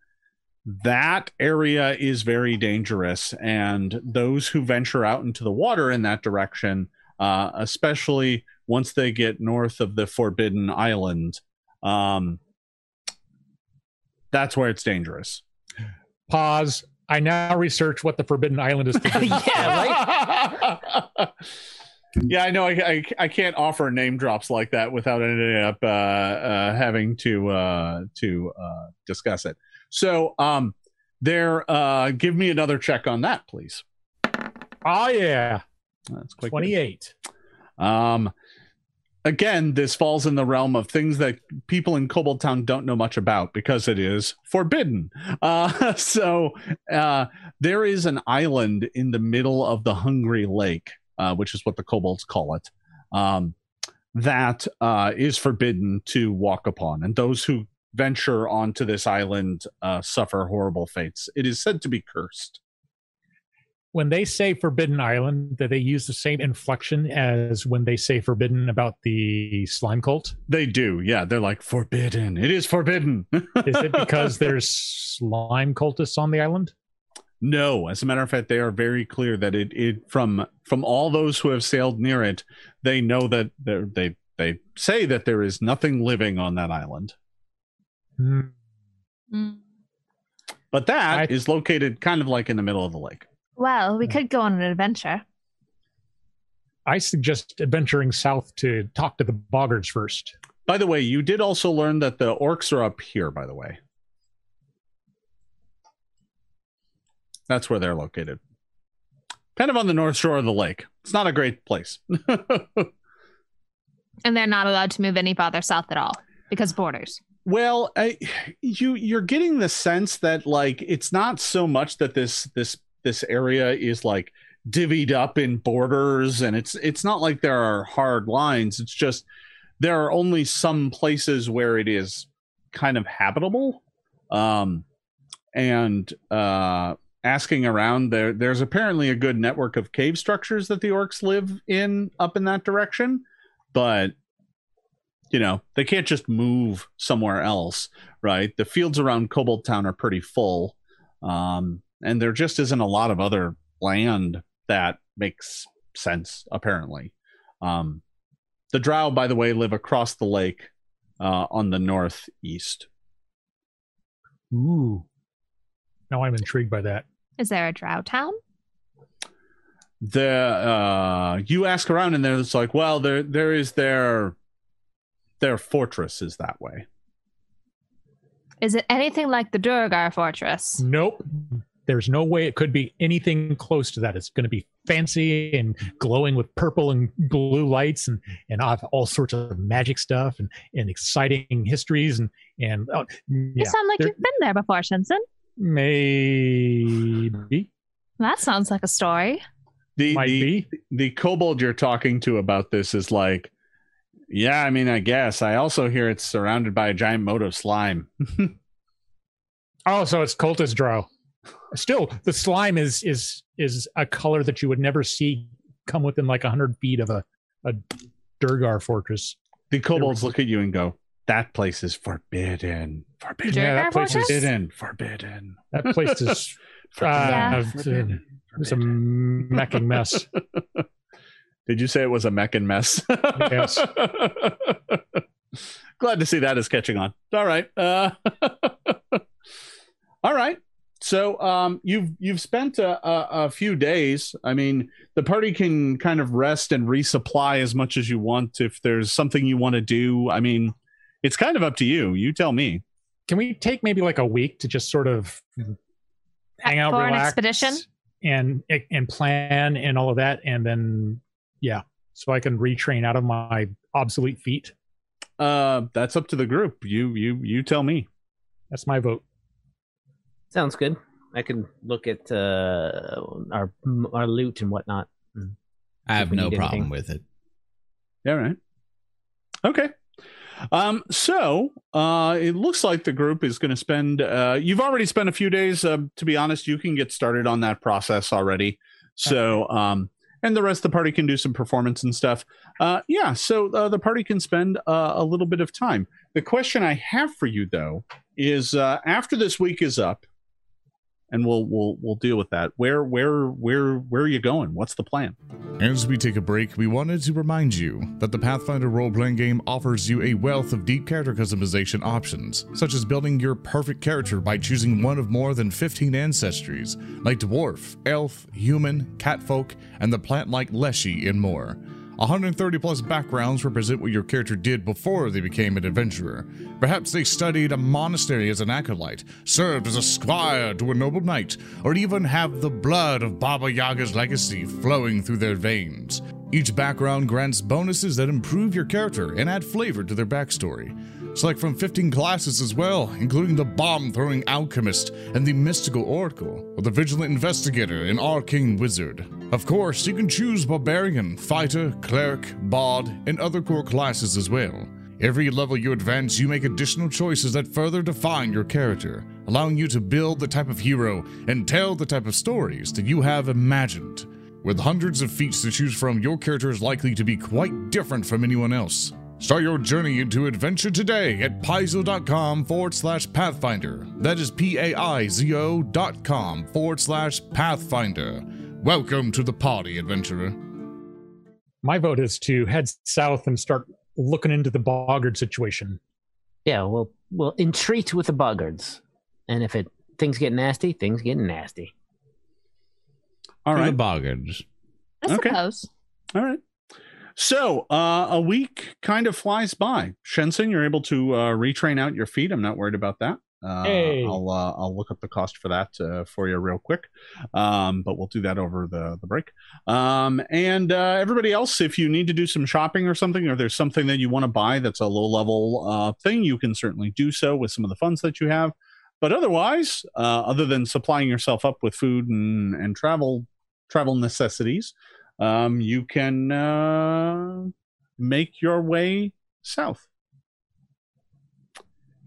that area is very dangerous and those who venture out into the water in that direction uh especially once they get north of the forbidden island um that's where it's dangerous Pause. I now research what the Forbidden Island is. Yeah, right. yeah, I know. I, I I can't offer name drops like that without ending up uh, uh, having to uh, to uh, discuss it. So, um, there. Uh, give me another check on that, please. Oh yeah, That's quite good. twenty-eight. Um, again, this falls in the realm of things that people in Kobold Town don't know much about because it is forbidden. Uh, so uh, there is an island in the middle of the Hungry Lake, uh, which is what the kobolds call it, um, that uh, is forbidden to walk upon, and those who venture onto this island uh, suffer horrible fates. It is said to be cursed. When they say Forbidden Island, do they use the same inflection as when they say forbidden about the slime cult? They do, yeah. They're like forbidden. It is forbidden. Is it because there's slime cultists on the island? No, as a matter of fact, they are very clear that it, it from from all those who have sailed near it, they know that they're- they they say that there is nothing living on that island. Mm. But that is I- located kind of like in the middle of the lake. Well, we could go on an adventure. I suggest adventuring south to talk to the boggards first. By the way, you did also learn that the orcs are up here. By the way, that's where they're located, kind of on the north shore of the lake. It's not a great place. And they're not allowed to move any farther south at all because borders. Well, I, you you're getting the sense that like it's not so much that this this this area is like divvied up in borders and it's it's not like there are hard lines. It's just there are only some places where it is kind of habitable. Um and uh asking around there there's apparently a good network of cave structures that the orcs live in up in that direction, but you know they can't just move somewhere else right the fields around Kobold Town are pretty full um, and there just isn't a lot of other land that makes sense apparently um, the drow by the way live across the lake uh, on the northeast Ooh. Now I'm intrigued by that. Is there a drow town? the uh, you ask around and there's like well there there is their their fortress is that way Is it anything like the Duergar fortress? Nope. There's no way it could be anything close to that. It's going to be fancy and glowing with purple and blue lights and and all- all sorts of magic stuff and and exciting histories and and oh, You yeah, sound like there- you've been there before, Shensen. maybe That sounds like a story. the might the, be. the kobold you're talking to about this is like, yeah, I mean, I guess. I also hear it's surrounded by a giant moat of slime. Oh, so it's cultist drow. Still, the slime is is is a color that you would never see come within like hundred feet of a a Duergar fortress. the kobolds look at you and go, That place is forbidden. Forbidden. Yeah, that our place is- Forbidden. Forbidden. That place is uh, Yeah. it's a- it's a mecking mess. Did you say it was a mech and mess? Yes. Glad to see that is catching on. All right. Uh, all right. So um, you've you've spent a, a, a few days. I mean, the party can kind of rest and resupply as much as you want. If there's something you want to do, I mean, it's kind of up to you. You tell me. Can we take maybe like a week to just sort of hang out, For an relax, expedition? and and plan and all of that, and then yeah, so I can retrain out of my obsolete feat. Uh, that's up to the group. You you you tell me. That's my vote. Sounds good. I can look at uh, our our loot and whatnot. I have no problem anything. with it. All right. Okay. Um, so uh, it looks like the group is going to spend. Uh, you've already spent a few days. Uh, to be honest, you can get started on that process already. So, um, and the rest of the party can do some performance and stuff. Uh, yeah. So uh, the party can spend uh, a little bit of time. The question I have for you though is uh, after this week is up, and we'll we'll we'll deal with that. Where where where where are you going? What's the plan? As we take a break, we wanted to remind you that the Pathfinder role playing game offers you a wealth of deep character customization options, such as building your perfect character by choosing one of more than 15 ancestries, like dwarf, elf, human, catfolk, and the plant like Leshy, and more. 130 plus backgrounds represent what your character did before they became an adventurer. Perhaps they studied a monastery as an acolyte, served as a squire to a noble knight, or even have the blood of Baba Yaga's legacy flowing through their veins. Each background grants bonuses that improve your character and add flavor to their backstory. Select from 15 classes as well, including the bomb throwing alchemist and the mystical oracle, or the vigilant investigator and arcane wizard. Of course, you can choose barbarian, fighter, cleric, bard, and other core classes as well. Every level you advance, you make additional choices that further define your character, allowing you to build the type of hero and tell the type of stories that you have imagined. With hundreds of feats to choose from, your character is likely to be quite different from anyone else. Start your journey into adventure today at paizo.com forward slash pathfinder. That is P A I Z O dot com forward slash pathfinder. Welcome to the party, adventurer. My vote is to head south and start looking into the boggard situation. Yeah, we'll we'll entreat with the boggards, and if it things get nasty, things get nasty. All right. To the boggards. I Okay. suppose. All right. So uh, a week kind of flies by. Shensen, you're able to uh, retrain out your feat. I'm not worried about that. Uh, Hey. I'll uh, I'll look up the cost for that uh, for you real quick, um, but we'll do that over the the break. Um, and uh, everybody else, if you need to do some shopping or something, or there's something that you want to buy that's a low level uh, thing, you can certainly do so with some of the funds that you have. But otherwise, uh, other than supplying yourself up with food and and travel travel necessities, um, you can uh, make your way south.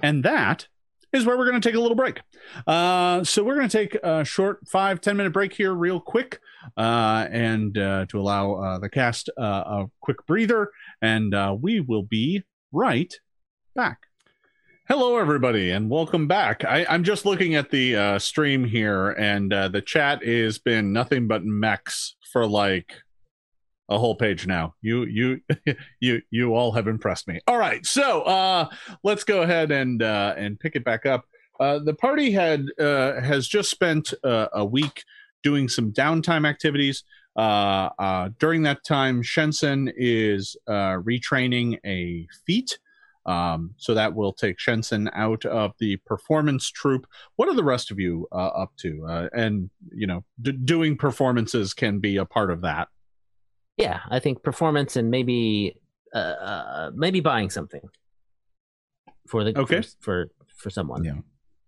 And that is where we're going to take a little break. Uh, so we're going to take a short five ten minute break here, real quick, uh, and uh, to allow uh, the cast uh, a quick breather, and we will be right back. Hello, everybody, and welcome back. I, I'm just looking at the uh, stream here, and uh, the chat has been nothing but mechs for like a whole page now. You, you, you, you all have impressed me. All right, so uh, let's go ahead and uh, and pick it back up. Uh, the party had uh, has just spent uh, a week doing some downtime activities. Uh, uh, during that time, Shensen is uh, retraining a feat. Um, so that will take Shensen out of the performance troupe. What are the rest of you uh, up to? Uh, and you know, d- doing performances can be a part of that. Yeah, I think performance and maybe uh, uh maybe buying something for the Okay. for for, for someone. Yeah.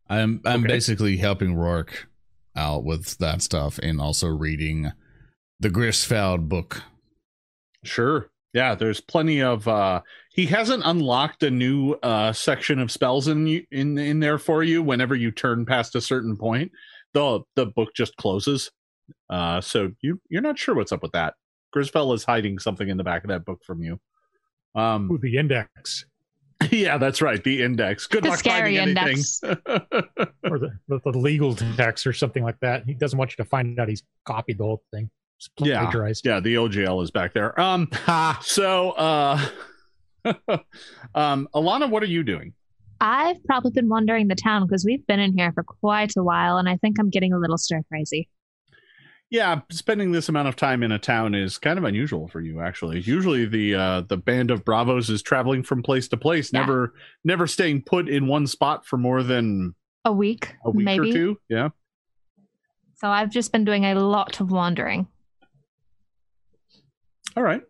I'm I'm Okay. basically helping Rourke out with that stuff and also reading the Grisfeld book. Sure. Yeah, there's plenty of uh he hasn't unlocked a new uh section of spells in in in there for you whenever you turn past a certain point. The the book just closes. Uh so you you're not sure what's up with that. Grisfell is hiding something in the back of that book from you. Um Ooh, the index. yeah, that's right. The index. Good The luck scary finding index. anything. or the, the, the legal text or something like that. He doesn't want you to find out he's copied the whole thing. Yeah. yeah, the OGL is back there. Um, so, uh, um, Alana, what are you doing? I've probably been wandering the town because we've been in here for quite a while, and I think I'm getting a little stir crazy. Yeah, spending this amount of time in a town is kind of unusual for you, actually. Usually, the uh, the band of bravos is traveling from place to place, Yeah. never never staying put in one spot for more than A week, a week maybe. or two. Yeah. So I've just been doing a lot of wandering. All right.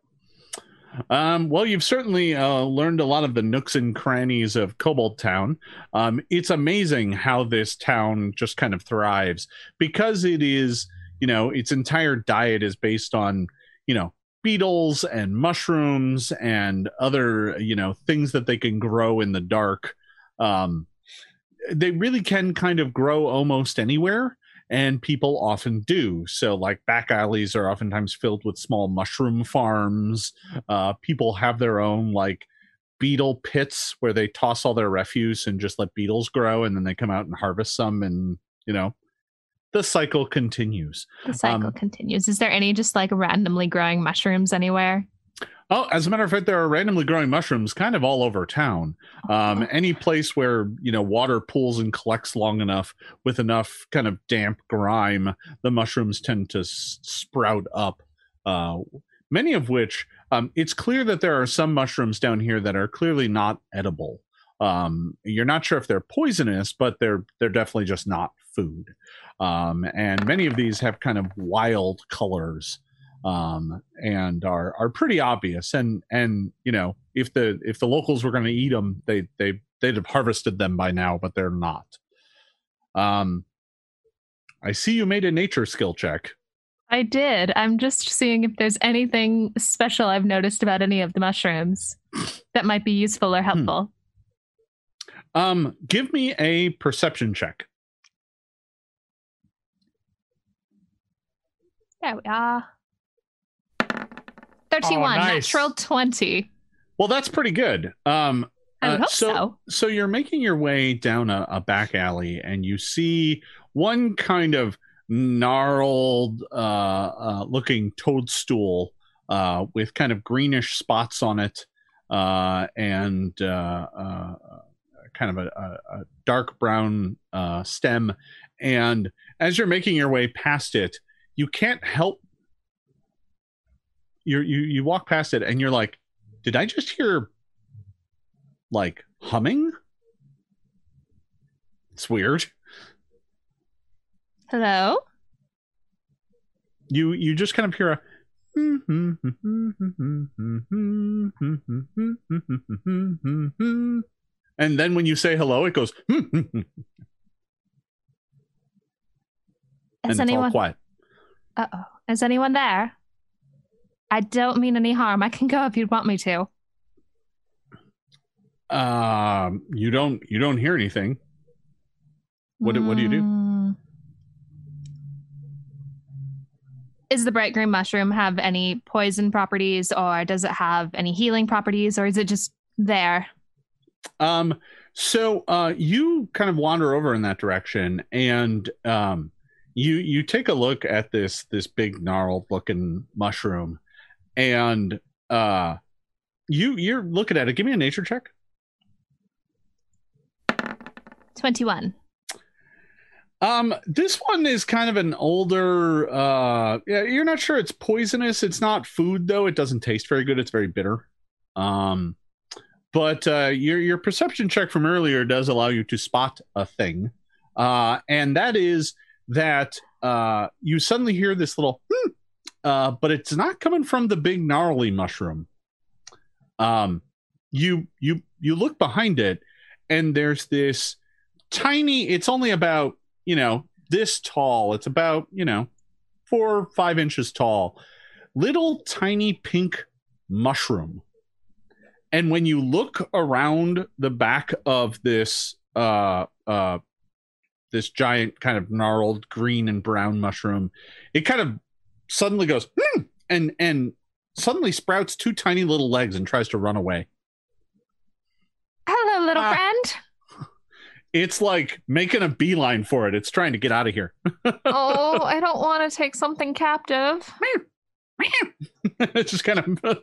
Um, well, you've certainly uh, learned a lot of the nooks and crannies of Kobold Town. Um, it's amazing how this town just kind of thrives because it is, you know, its entire diet is based on, you know, beetles and mushrooms and other, you know, things that they can grow in the dark. Um, they really can kind of grow almost anywhere and people often do. So, like back alleys are oftentimes filled with small mushroom farms. Uh, people have their own like beetle pits where they toss all their refuse and just let beetles grow, and then they come out and harvest some, and you know, the cycle continues. The cycle Um, continues. Is there any just like randomly growing mushrooms anywhere? Oh, as a matter of fact, there are randomly growing mushrooms kind of all over town. Um, any place where you know water pools and collects long enough with enough kind of damp grime, the mushrooms tend to s- sprout up. Uh, many of which, um, it's clear that there are some mushrooms down here that are clearly not edible. Um, you're not sure if they're poisonous, but they're they're definitely just not food. Um, and many of these have kind of wild colors um, and are are pretty obvious. And and you know, if the if the locals were going to eat them, they they they'd have harvested them by now, but they're not. Um, I see you made a nature skill check. I did. I'm just seeing if there's anything special I've noticed about any of the mushrooms that might be useful or Hmm. helpful. Um, give me a perception check. There we are. 31, nice. natural 20. Well, that's pretty good. Um, I Uh, hope so- so. so you're making your way down a, a back alley and you see one kind of gnarled uh, uh, looking toadstool uh, with kind of greenish spots on it uh, and uh, uh, kind of a, a, a dark brown uh, stem and as you're making your way past it you can't help you you you walk past it and you're like did i just hear like humming. It's weird. Hello? You you just kind of hear a and then when you say hello, it goes and Is anyone quiet. Uh oh. Is anyone there? I don't mean any harm. I can go if you'd want me to. Um, you don't you don't hear anything. What do- what do you do? Mm. Is the bright green mushroom have any poison properties or does it have any healing properties or is it just there? Um, so uh, you kind of wander over in that direction, and um, you you take a look at this this big gnarled looking mushroom, and uh, you you're looking at it. Give me a nature check. 21. Um, this one is kind of an older. Uh, yeah, you're not sure it's poisonous. It's not food though. It doesn't taste very good. It's very bitter. Um, but uh, your your perception check from earlier does allow you to spot a thing, uh, and that is that uh, you suddenly hear this little, hmm, uh, but it's not coming from the big gnarly mushroom. Um, you you you look behind it, and there's this tiny. It's only about you know this tall. It's about you know four or five inches tall, little tiny pink mushroom and when you look around the back of this uh uh this giant kind of gnarled green and brown mushroom it kind of suddenly goes "Hmm," and and suddenly sprouts two tiny little legs and tries to run away Hello, little Ah. friend? It's like making a beeline for it. It's trying to get out of here. Oh, I don't want to take something captive. it's just kind of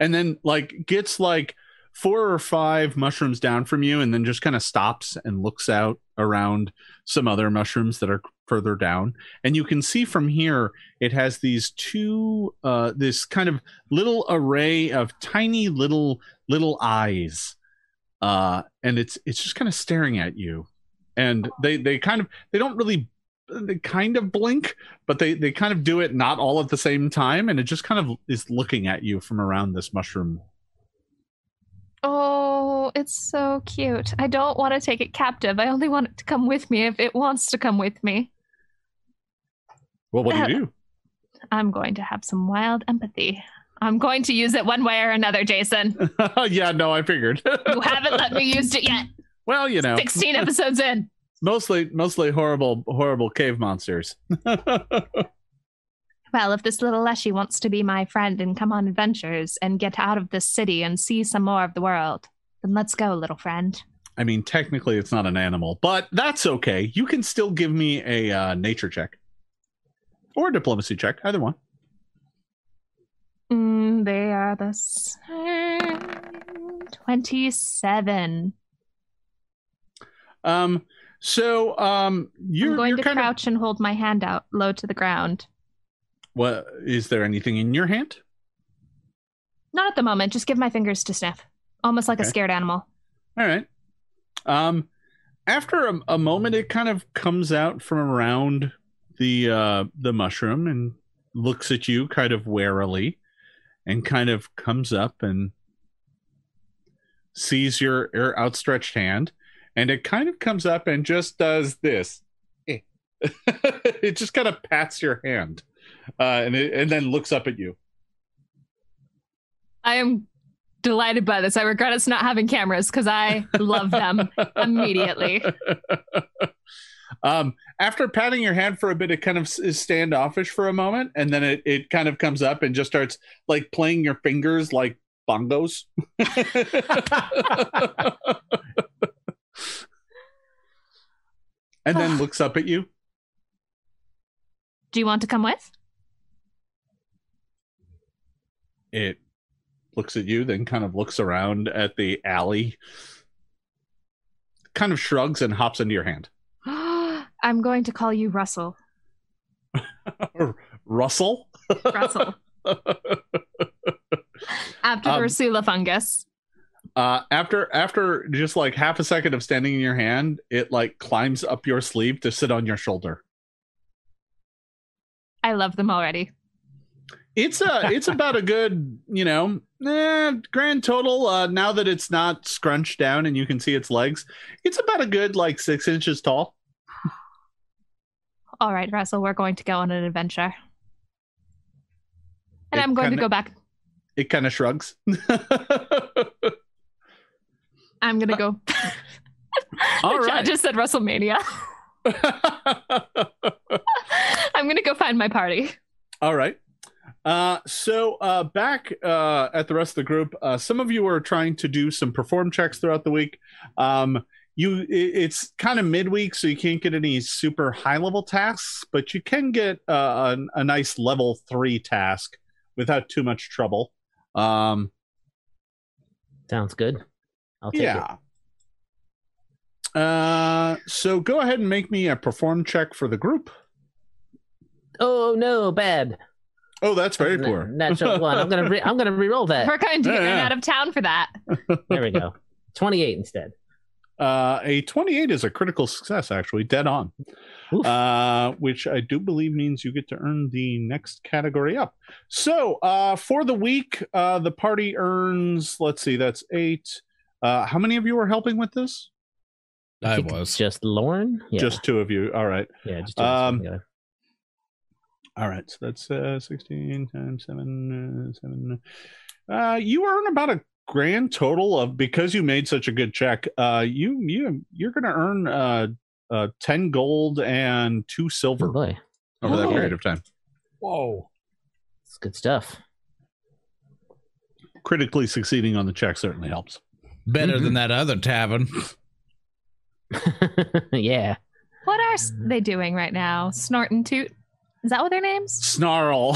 and then like gets like four or five mushrooms down from you and then just kind of stops and looks out around some other mushrooms that are further down. And you can see from here it has these two uh this kind of little array of tiny little little eyes uh and it's it's just kind of staring at you. And they they kind of they don't really they kind of blink but they they kind of do it not all at the same time and it just kind of is looking at you from around this mushroom Oh, it's so cute. I don't want to take it captive. I only want it to come with me if it wants to come with me. well what do you uh, do I'm going to have some wild empathy. I'm going to use it one way or another, Jason. yeah no i figured You haven't let me use it yet. well you know 16 episodes in. mostly mostly horrible horrible cave monsters Well, if this little Leshy wants to be my friend and come on adventures and get out of this city and see some more of the world, then let's go, little friend. i mean technically it's not an animal but that's okay you can still give me a uh, nature check or a diplomacy check either one Mm, they are the same. 27. um so um you're I'm going you're to kind of crouch and hold my hand out low to the ground. What is there anything in your hand Not at the moment, just give my fingers to sniff. Almost like a scared animal. All right. Um, after a, a moment, it kind of comes out from around the uh, the mushroom and looks at you kind of warily, and kind of comes up and sees your your outstretched hand, and it kind of comes up and just does this. Eh. it just kind of pats your hand, uh, and it, and then looks up at you. I am delighted by this. I regret us not having cameras because I love them immediately. um, after patting your hand for a bit, it kind of is standoffish for a moment, and then it, it kind of comes up and just starts like playing your fingers like bongos. and then looks up at you. Do you want to come with? It looks at you, then kind of looks around at the alley, kind of shrugs and hops into your hand. I'm going to call you Russell. Russell? Russell. After Um, Russula fungus. Uh, after after just like half a second of standing in your hand, it like climbs up your sleeve to sit on your shoulder. I love them already. It's a it's about a good you know eh, grand total. Uh, now that it's not scrunched down and you can see its legs, it's about a good like six inches tall. All right, Russell, we're going to go on an adventure. And It I'm going to kinda- go back. It kind of shrugs. I'm going to go. All right. just said WrestleMania. I'm going to go find my party. All right. Uh, so uh, back uh, at the rest of the group, uh, some of you are trying to do some perform checks throughout the week. Um, you, it, it's kind of midweek, so you can't get any super high level tasks, but you can get uh, a, a nice level three task without too much trouble. Um, Sounds good. I'll take it. Yeah. Uh, so go ahead and make me a perform check for the group. Oh no, bad. Oh, that's very N- poor. Natural one. I'm gonna re- I'm gonna re-roll that. We're going to get Yeah, yeah. out of town for that. There we go. Twenty-eight instead. Uh, a 28 is a critical success, actually, dead on. Uh, which I do believe means you get to earn the next category up. So, uh, for the week, uh, the party earns, let's see, that's eight. Uh, how many of you are helping with this? I I was. just Lorne. Yeah, Just two of you. All right. yeah, just two of us um, together. All right. So that's uh, 16 times 7. Uh, seven. Uh, you earn about a grand total of because you made such a good check. Uh, you you you're going to earn uh, uh, 10 gold and two silver boy, over that Oh. period of time. Whoa. it's good stuff. Critically succeeding on the check certainly helps. Better Mhm. than that other tavern. yeah. What are they doing right now? Snort and toot? Is that what their names? Snarl.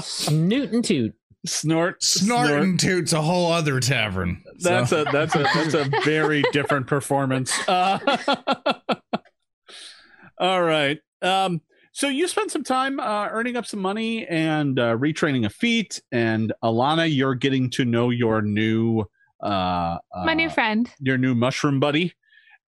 Snoot and toot. Snort. Snort and Toot's a whole other tavern. That's So- a that's a that's a very different performance. Uh, all right. Um, so you spent some time uh, earning up some money and uh, retraining a feat, and Alana, you're getting to know your new uh, My new uh, friend. your new mushroom buddy.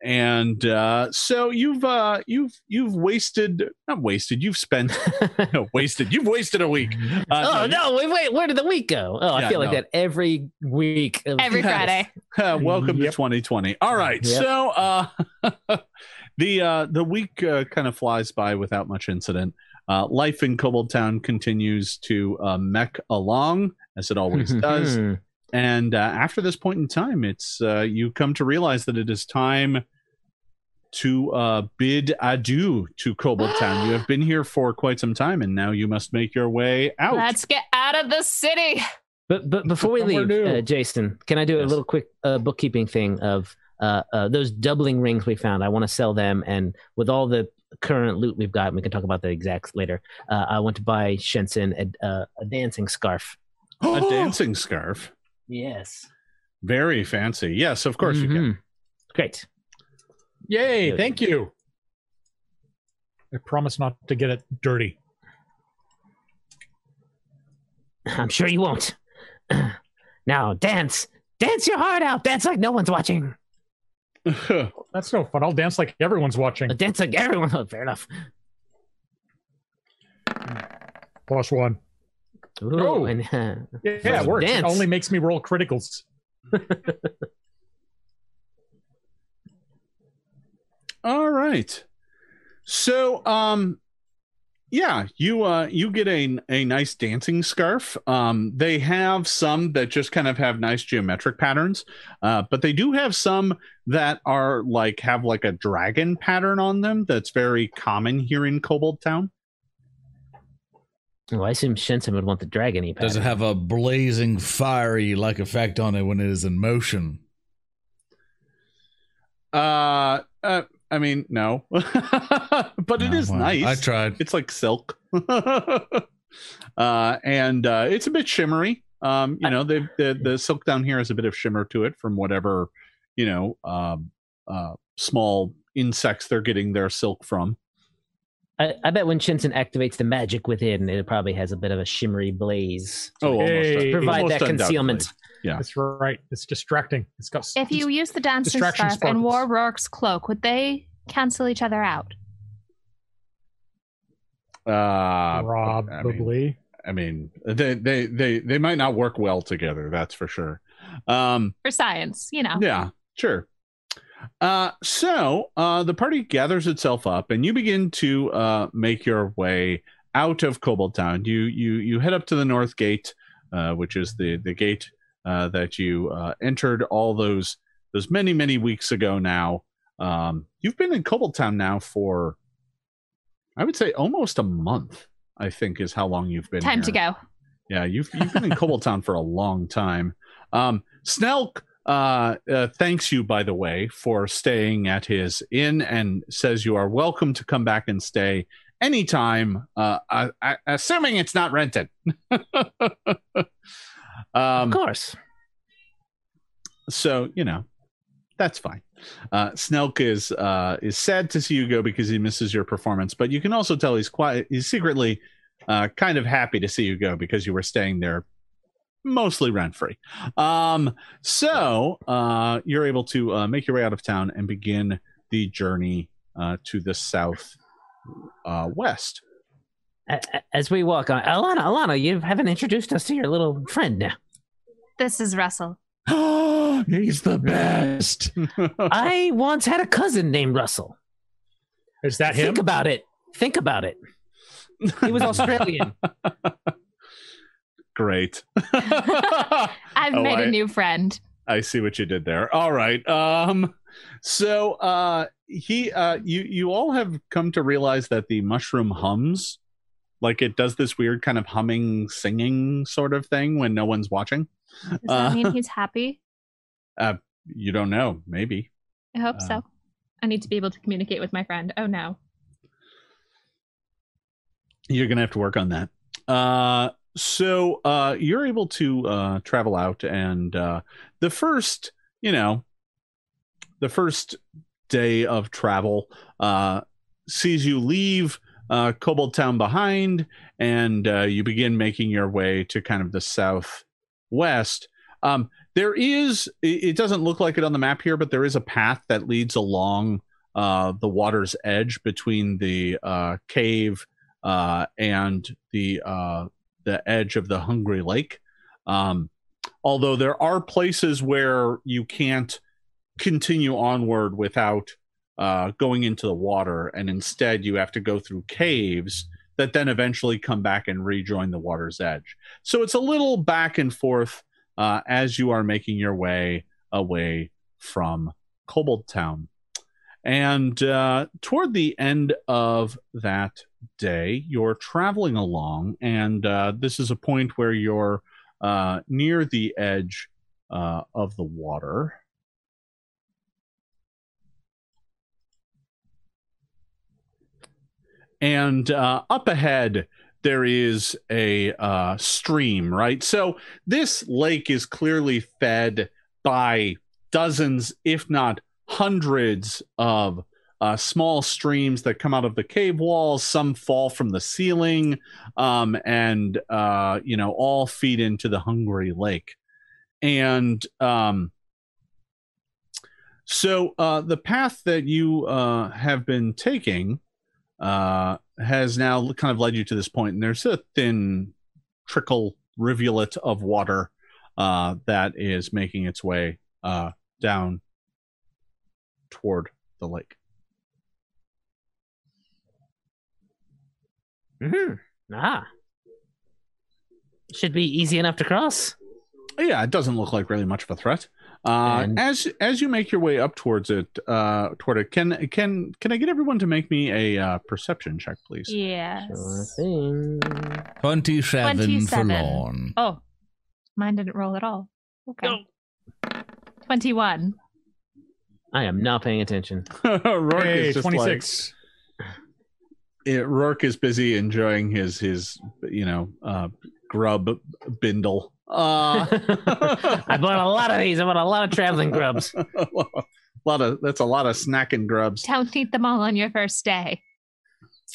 And uh, so you've uh, you've you've wasted not wasted you've spent no, wasted you've wasted a week. Uh, oh you- no! Wait, wait. Where did the week go? Oh, Yeah, I feel like no. that every week. of- Every Yes. Friday. Uh, welcome Yep. to 2020. All right, Yep. so uh, the uh, the week uh, kind of flies by without much incident. Uh, life in Kobold Town continues to uh, mech along as it always does, and uh, after this point in time, it's uh, you come to realize that it is time to uh, bid adieu to Kobold Town. You have been here for quite some time, and now you must make your way out. Let's get out of the city. But but before we leave, uh, Jason, can I do a little quick uh, bookkeeping thing of uh, uh, those doubling rings we found? I want to sell them, and with all the current loot we've got, we can talk about the exacts later. Uh, I want to buy Shensen a, uh, a dancing scarf. a dancing scarf, Yes, very fancy. Yes, of course you can. Mhm. Great. Yay! Good. Thank you. I promise not to get it dirty. I'm sure you won't. now dance, dance your heart out. Dance like no one's watching. That's no fun. I'll dance like everyone's watching. Uh, Dance like everyone. Oh, fair enough. Plus one. Ooh, Oh. and, uh, Yeah, First it works. It dance. only makes me roll criticals. All right. So, um, yeah, you uh, you get a a nice dancing scarf. Um, they have some that just kind of have nice geometric patterns, uh, but they do have some that are like have like a dragon pattern on them. That's very common here in Kobold Town. Well, I assume Shensen would want the dragon. dragony. Does it have a blazing fiery like effect on it when it is in motion? Uh, uh I mean, no, but it No, is well, nice. I tried. It's like silk. uh, and uh, it's a bit shimmery. Um, you know, the, the the silk down here has a bit of shimmer to it from whatever, you know, um, uh, small insects they're getting their silk from. I, I bet when Shensen activates the magic within, it probably has a bit of a shimmery blaze. to Oh, almost, Hey, provide almost that concealment. Yeah. That's right. It's distracting. It's got. If you use the dancing distraction scarf and wore Rourke's cloak, would they cancel each other out? Uh, I mean, probably. I mean, they, they they they might not work well together. That's for sure. Um, For science, you know. Yeah, sure. Uh, so uh, the party gathers itself up, and you begin to uh, make your way out of Kobold Town. You you you head up to the North Gate, uh, which is the the gate uh, that you uh, entered all those those many many weeks ago. Now um, you've been in Kobold Town now for, I would say, almost a month. I think is how long you've been. Time to go. Yeah, you've you've been in Kobold Town for a long time. Um, Snelk uh, uh, thanks you, by the way, for staying at his inn and says you are welcome to come back and stay anytime, uh, I, I, assuming it's not rented. um, of course. so you know that's fine. Uh, Snelk is uh, is sad to see you go because he misses your performance, but you can also tell he's quiet. He's secretly uh, kind of happy to see you go because you were staying there mostly rent free. Um, so uh, you're able to uh, make your way out of town and begin the journey uh, to the south uh, west. A- a- As we walk on, Alana, Alana, you haven't introduced us to your little friend now. This is Russell. He's the best. I once had a cousin named Russell. Is that him? Think about it. Think about it. He was Australian. Great. I've Oh, made I- a new friend. I see what you did there. All right. Um so uh he uh you you all have come to realize that the mushroom hums like it does this weird kind of humming, singing sort of thing when no one's watching. Does that Uh, mean he's happy? Uh you don't know, maybe. I hope uh, so. I need to be able to communicate with my friend. Oh no. You're gonna have to work on that. Uh, so uh, you're able to uh, travel out, and uh, the first, you know, the first day of travel uh, sees you leave uh, Kobold Town behind, and uh, you begin making your way to kind of the southwest. Um, there is, it doesn't look like it on the map here, but there is a path that leads along uh, the water's edge between the uh, cave uh, and the uh, the edge of the Hungry Lake. Um, although there are places where you can't continue onward without uh, going into the water, and instead you have to go through caves that then eventually come back and rejoin the water's edge. So it's a little back and forth uh, as you are making your way away from Kobold Town. And uh, toward the end of that day, you're traveling along, and uh, this is a point where you're uh, near the edge uh, of the water. And uh, up ahead, there is a uh, stream, right? So this lake is clearly fed by dozens, if not hundreds, of uh, small streams that come out of the cave walls. Some fall from the ceiling, um, and uh, you know, all feed into the Hungry Lake. And um, so uh, the path that you uh, have been taking uh, has now kind of led you to this point, and there's a thin trickle rivulet of water uh, that is making its way down toward the lake. hmm Ah. Should be easy enough to cross. Yeah, it doesn't look like really much of a threat. Uh, And- as as you make your way up towards it, uh, toward it, can can can I get everyone to make me a uh, perception check, please? Yes. Sure thing. 27, 27. for Lorne. Oh, mine didn't roll at all. Okay. Go. 21. I am not paying attention. Rourke Hey, is just 26. like it, Rourke is busy enjoying his his you know uh, grub bindle. Uh, I bought a lot of these. I bought a lot of traveling grubs. a lot of that's a lot of snacking grubs. Don't eat them all on your first day.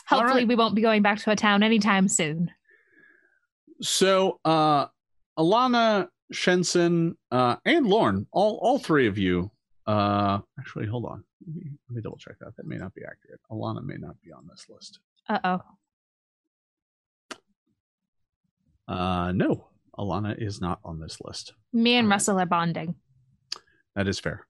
Hopefully, right. we won't be going back to a town anytime soon. So, uh, Alana, Shensen, uh, and Lorne, all all three of you. Uh, actually, hold on. Let me, let me double check that. That may not be accurate. Alana may not be on this list. Uh oh. Uh, no, Alana is not on this list. Me and right. Russell are bonding. That is fair.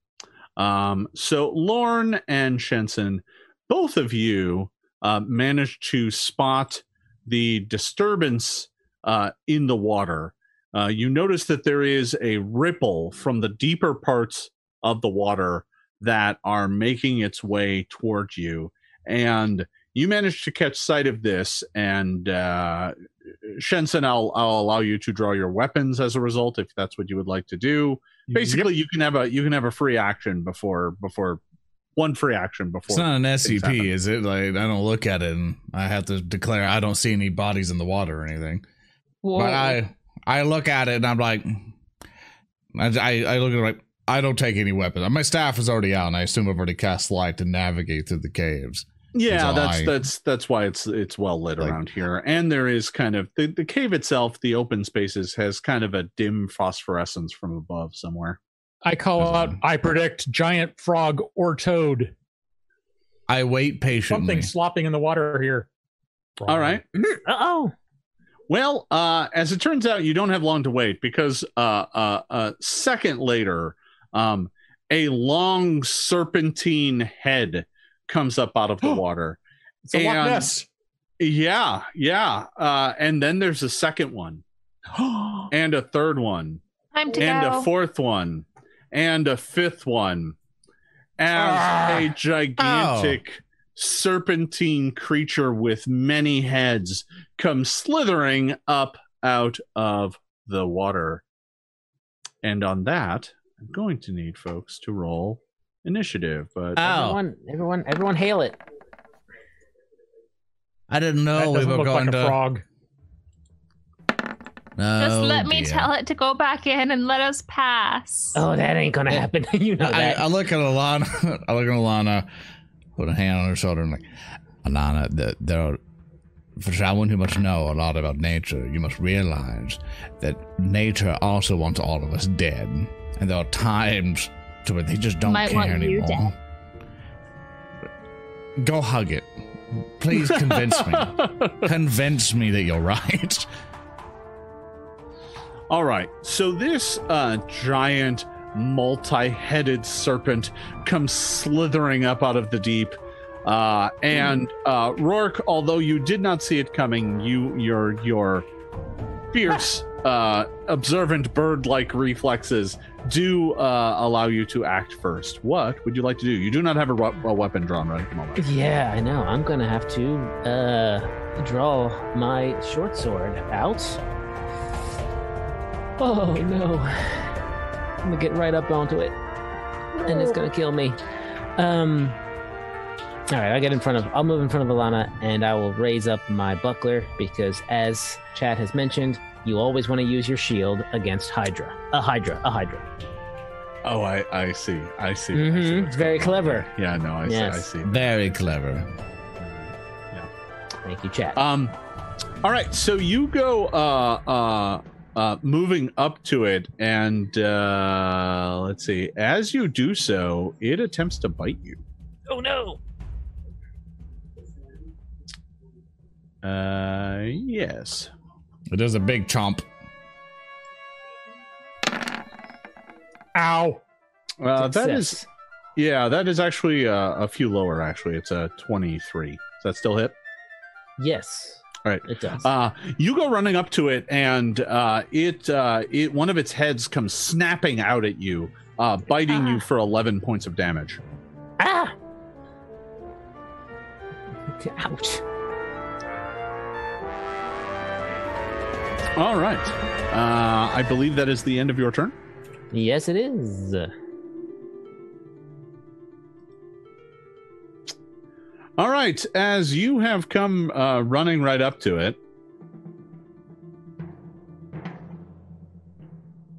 Um, so Lorne and Shensen, both of you uh, managed to spot the disturbance uh, in the water. Uh, you notice that there is a ripple from the deeper parts of the water that are making its way towards you, and you manage to catch sight of this. And uh, Shensen, I'll, I'll allow you to draw your weapons as a result, if that's what you would like to do basically you can have a you can have a free action before before one free action before It's not an SCP, is it? Like I don't look at it and I have to declare I don't see any bodies in the water or anything. Whoa. But I I look at it and I'm like, I, I I look at it like I don't take any weapons. My staff is already out, and I assume I've already cast light to navigate through the caves. yeah That's that's I- that's that's why it's it's well lit Like- around here and there is kind of the, the cave itself the open spaces has kind of a dim phosphorescence from above somewhere I call There's out, one. I predict giant frog or toad. I wait patiently. Something slopping in the water here. all right Uh oh. Well, uh, as it turns out, you don't have long to wait because uh, uh, a second later, um, a long serpentine head comes up out of the water. It's a Loch And- Ness. Yeah, yeah. Uh, and then there's a second one, and a third one, Time to and go. a fourth one, and a fifth one, as Ah. a gigantic serpentine creature with many heads comes slithering up out of the water. And on that, I'm going to need folks to roll initiative, but Oh, Everyone, everyone, everyone, hail it. I didn't that know we were look going like a to. frog. Just Oh, let me dear. tell it to go back in and let us pass. Oh, that ain't gonna eh, happen. you know I, that. I look at Alana. I look at Alana, put a hand on her shoulder, and like, Alana, the, there are, for someone who must know a lot about nature, you must realize that nature also wants all of us dead, and there are times to where they just don't Might care anymore. Go hug it. Please convince me. convince me that you're right. All right. So this uh, giant, multi-headed serpent comes slithering up out of the deep, uh, and uh, Rourke. Although you did not see it coming, you your your fierce, uh, observant bird-like reflexes do uh, allow you to act first. What would you like to do? You do not have a, ru- a weapon drawn right at the moment. Yeah, I know. I'm gonna have to uh draw my short sword out. Oh no. I'm gonna get right up onto it. And it's gonna kill me. Um Alright, I get in front of I'll move in front of Alana and I will raise up my buckler because as Chad has mentioned, you always want to use your shield against Hydra. A Hydra, a Hydra. Oh, I I see. I see. Mm-hmm. what's It's very going on clever. Yeah, no, I Yes. see. I see. Very clever. Yeah. Thank you, Chad. Um, all right, so you go uh uh uh moving up to it, and uh let's see. As you do so, it attempts to bite you. oh no! Uh, yes. It does a big chomp. Ow. Uh, that is yeah, that is actually uh, a few lower. Actually, it's a twenty-three. Does that still hit? Yes. All right. It does. Uh, you go running up to it, and uh, it uh, it one of its heads comes snapping out at you, uh, biting you Ah. for eleven points of damage. ah! Ouch. All right. Uh, I believe that is the end of your turn. Yes, it is. All right. As you have come uh, running right up to it.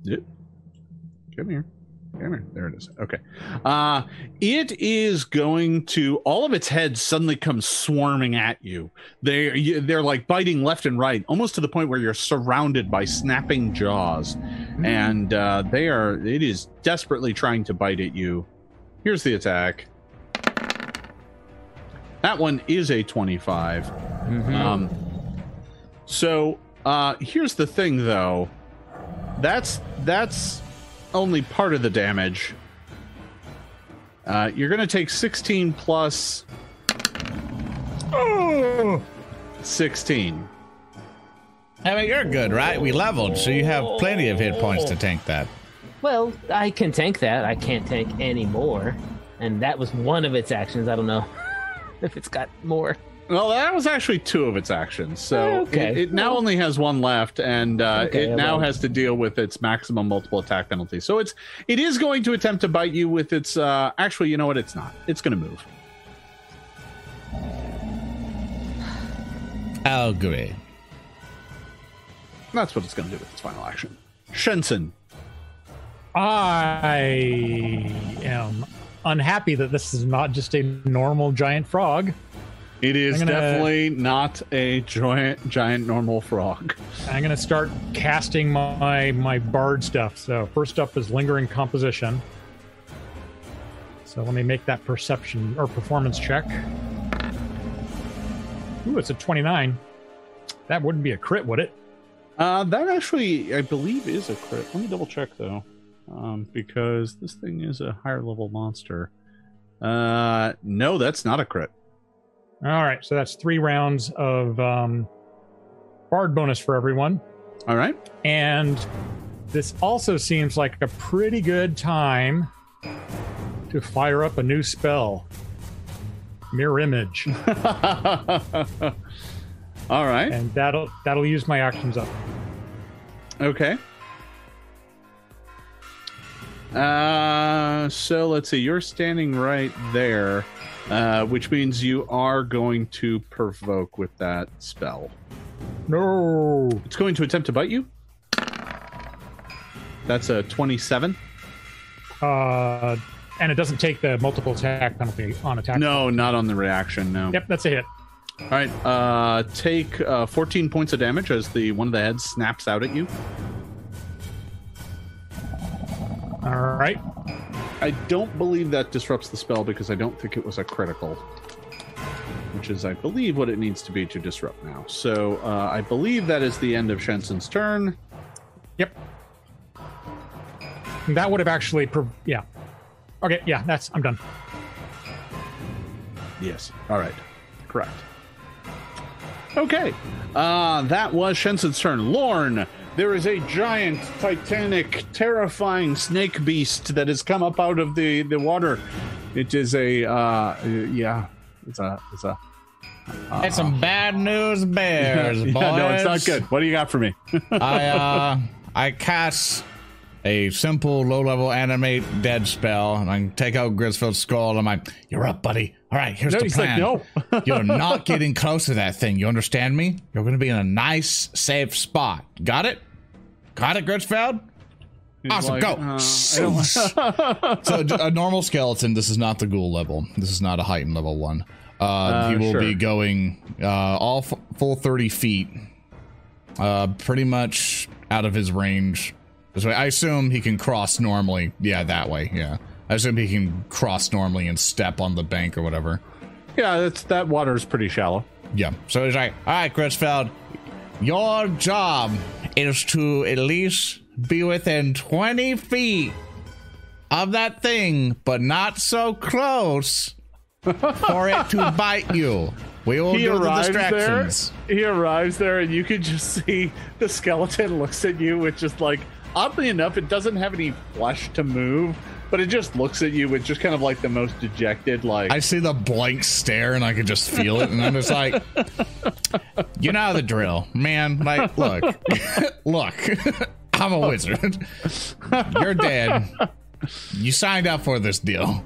Yep. Come here. Come here. There it is. Okay. Uh, it is going to. All of its heads suddenly come swarming at you. They you- they're like biting left and right, almost to the point where you're surrounded by snapping jaws, and uh, they are. It is desperately trying to bite at you. Here's the attack. That one is a 25. Mhm. Um, so uh, here's the thing, though. That's that's only part of the damage. Uh, you're going to take 16 plus Oh. 16. I mean, you're good, right? We leveled, so you have plenty of hit points to tank that. Well, I can tank that. I can't tank any more. And that was one of its actions. I don't know if it's got more. Well, that was actually two of its actions. So Okay. it, it now Well- only has one left, and uh, Okay, it now well- has to deal with its maximum multiple attack penalty. So it's it is going to attempt to bite you with its. Uh, actually, you know what? It's not. It's going to move. I'll agree. That's what it's going to do with its final action. Shensen. I am unhappy that this is not just a normal giant frog. It is gonna- definitely not a giant, giant normal frog. I'm going to start casting my my bard stuff. So first up is lingering composition. So let me make that perception or performance check. Ooh, it's a 29. That wouldn't be a crit, would it? Uh, that actually, I believe, is a crit. Let me double check though, um, because this thing is a higher level monster. Uh, no, that's not a crit. All right, so that's three rounds of um, bard bonus for everyone. All right. And this also seems like a pretty good time to fire up a new spell. mirror image, All right. and that'll that'll use my actions up. Okay. Uh, so let's see. You're standing right there, uh, which means you are going to provoke with that spell. No. It's going to attempt to bite you. That's a 27. Uh, and it doesn't take the multiple attack penalty on attack. No, not on the reaction. No. Yep, that's a hit. All right. Uh, take uh, 14 points of damage as the one of the heads snaps out at you. All right. I don't believe that disrupts the spell because I don't think it was a critical, which is, I believe, what it needs to be to disrupt now. So uh, I believe that is the end of Shensen's turn. Yep. That would have actually, yeah. Okay, yeah, that's I'm done. Yes. All right. Correct. Okay. Uh, that was Shensen's turn. Lorne, there is a giant, titanic, terrifying snake beast that has come up out of the, the water. It is a, uh, yeah, it's a, it's a. It's some bad news bears, Yeah, boys. no, it's not good. What do you got for me? I uh I cast a simple low level animate dead spell and I can take out Grisfield's skull and I'm like, You're up, buddy. All right, here's No, the he's like, plan. "No." You're not getting close to that thing. You understand me? You're gonna be in a nice, safe spot. Got it? Got it, Grisfield? Awesome, like, go. uh, so a normal skeleton. This is not the ghoul level. This is not a heightened level one. Uh, Uh, he will sure. be going uh, all f- full thirty feet, uh, pretty much out of his range. This way, I assume he can cross normally. Yeah, that way. Yeah, I assume he can cross normally and step on the bank or whatever. yeah, that's, that water is pretty shallow. Yeah. So he's like, all right, Grisfeld, your job is to at least be within 20 feet of that thing, but not so close for it to bite you. We will he do the arrives there. distractions. He arrives there, and you can just see the skeleton looks at you with just like, oddly enough, it doesn't have any flesh to move, but it just looks at you with just kind of like the most dejected, like. I see the blank stare and I can just feel it, and I'm just like, you know the drill, man. Like, look, look, I'm a wizard. You're dead. You signed up for this deal.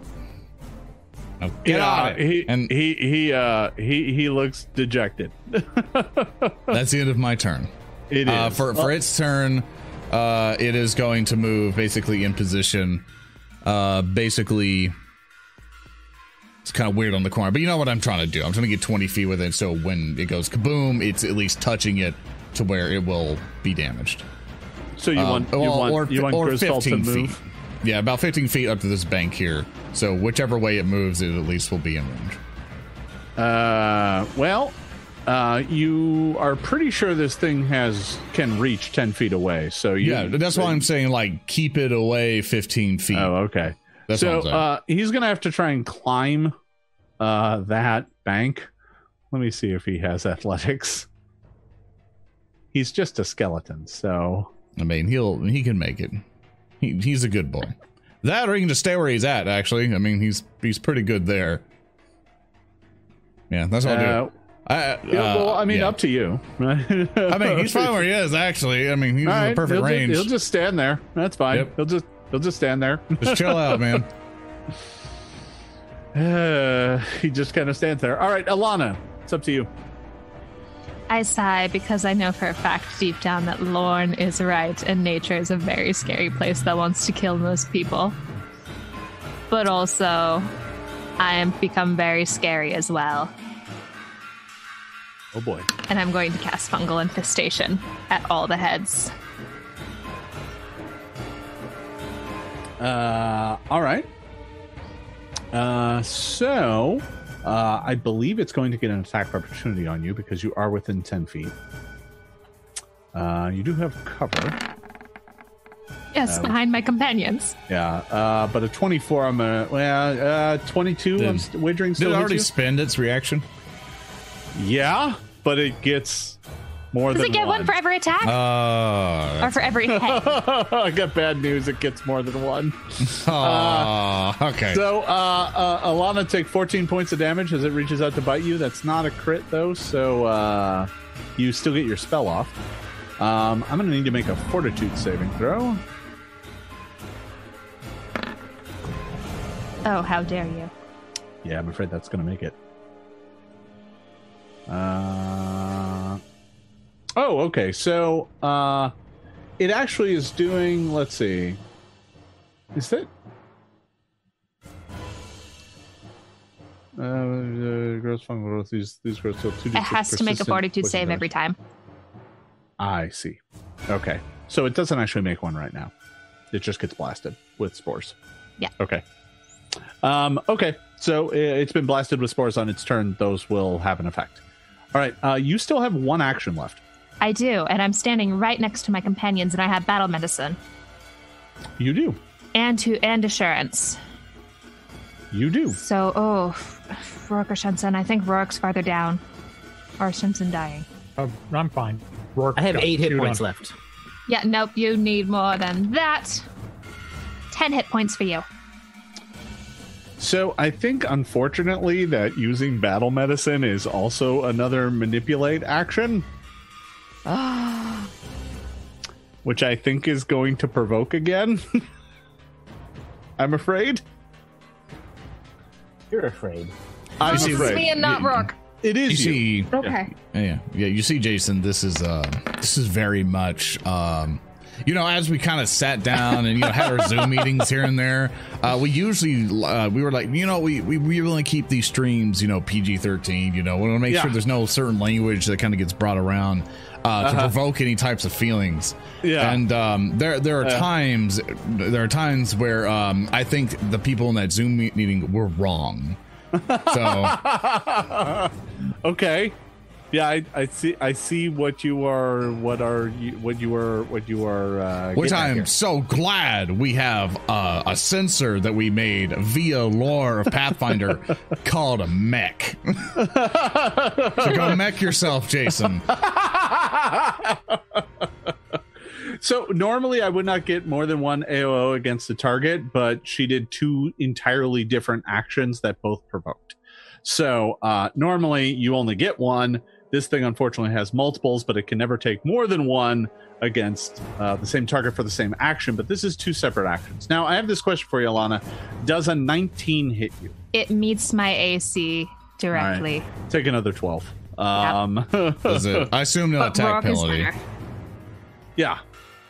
Now get yeah, on it. he and he he uh he he looks dejected. that's the end of my turn. It is Uh, for for its turn, uh, it is going to move basically in position. Uh, basically, it's kind of weird on the corner, but you know what I'm trying to do. I'm trying to get 20 feet with it, so when it goes kaboom, it's at least touching it to where it will be damaged. so you Um, want you well, want or, you want or Griswold to 15 move. feet. Yeah, about 15 feet up to this bank here. So whichever way it moves, it at least will be in range. Uh, well, uh, you are pretty sure this thing has can reach ten feet away. So you, Yeah, that's why I'm saying like keep it away 15 feet. Oh, okay. That's so what I'm saying. uh, he's gonna have to try and climb uh, that bank. Let me see if he has athletics. He's just a skeleton, so I mean, he'll he can make it. He, he's a good boy. That or he can just stay where he's at. Actually, I mean, he's he's pretty good there. Yeah, that's what I'll uh, do. I, uh, yeah, well, I mean, yeah. up to you. I mean, he's fine where he is. Actually, I mean, he's All in right, the perfect he'll range. Just, he'll just stand there. That's fine. Yep. He'll just he'll just stand there. just chill out, man. Uh, he just kind of stands there. All right, Alana, it's up to you. I sigh because I know for a fact deep down that Lorne is right and nature is a very scary place that wants to kill most people. But also, I am become very scary as well. Oh boy. And I'm going to cast Fungal Infestation at all the heads. Uh, all right. Uh, so uh, I believe it's going to get an attack of opportunity on you because you are within ten feet. Uh, you do have cover. Yes, Um, behind my companions. Yeah. Uh, but a twenty-four. I'm a well, uh, twenty-two. I'm Did- st- wagering Did it already you? spend its reaction? Yeah, but it gets More than. Does than it get one for every attack Uh, or for every hit? I got bad news. It gets more than one. aw, okay. So, uh, uh, Alana, take 14 points of damage as it reaches out to bite you. That's not a crit, though, so uh, you still get your spell off. Um, I'm going to need to make a fortitude saving throw. Oh, how dare you! Yeah, I'm afraid that's going to make it. Uh, oh, okay. So, uh, it actually is doing, let's see. Is that. Uh, gross growth. These these grows till two. It has to make a fortitude save every time. I see. Okay, so it doesn't actually make one right now. It just gets blasted with spores. Yeah. Okay. Um. Okay. So it's been blasted with spores on its turn. Those will have an effect. All right. Uh, you still have one action left. I do, and I'm standing right next to my companions, and I have battle medicine You do. and to and assurance. You do. So, oh, Rourke or Shensen? I think Rourke's farther down, or Shensen dying. Uh, I'm fine. Rourke I have eight hit points on. left. Yeah, nope. You need more than that. Ten hit points for you. So I think, unfortunately, that using battle medicine is also another manipulate action, which I think is going to provoke again. I'm afraid. You're afraid. I'm see, afraid. me and not you- It is you is you. see, Okay. yeah, yeah. You see, Jason. This is uh, this is very much um, you know, as we kind of sat down and you know had our Zoom meetings here and there. Uh, we usually uh, we were like, you know, we we we really keep these streams, you know, PG thirteen. You know, we want to make Yeah. sure there's no certain language that kind of gets brought around. Uh, to provoke any types of feelings, Yeah. and um, there there are Yeah. times there are times where um, I think the people in that Zoom meeting were wrong. So okay. Yeah, I, I see. I see what you are. What are you? What you are? What you are? Uh, Which I'm here. so glad we have uh, a censor that we made via lore of Pathfinder called a mech. so go mech yourself, Jason. So normally I would not get more than one AOO against the target, but she did two entirely different actions that both provoked. So uh, normally you only get one. This thing unfortunately has multiples, but it can never take more than one against uh, the same target for the same action. But this is two separate actions. Now I have this question for you, Alana. Does a 19 hit you? It meets my AC directly. Take another 12. Um, Is it? I assume no But attack Rourke penalty. yeah,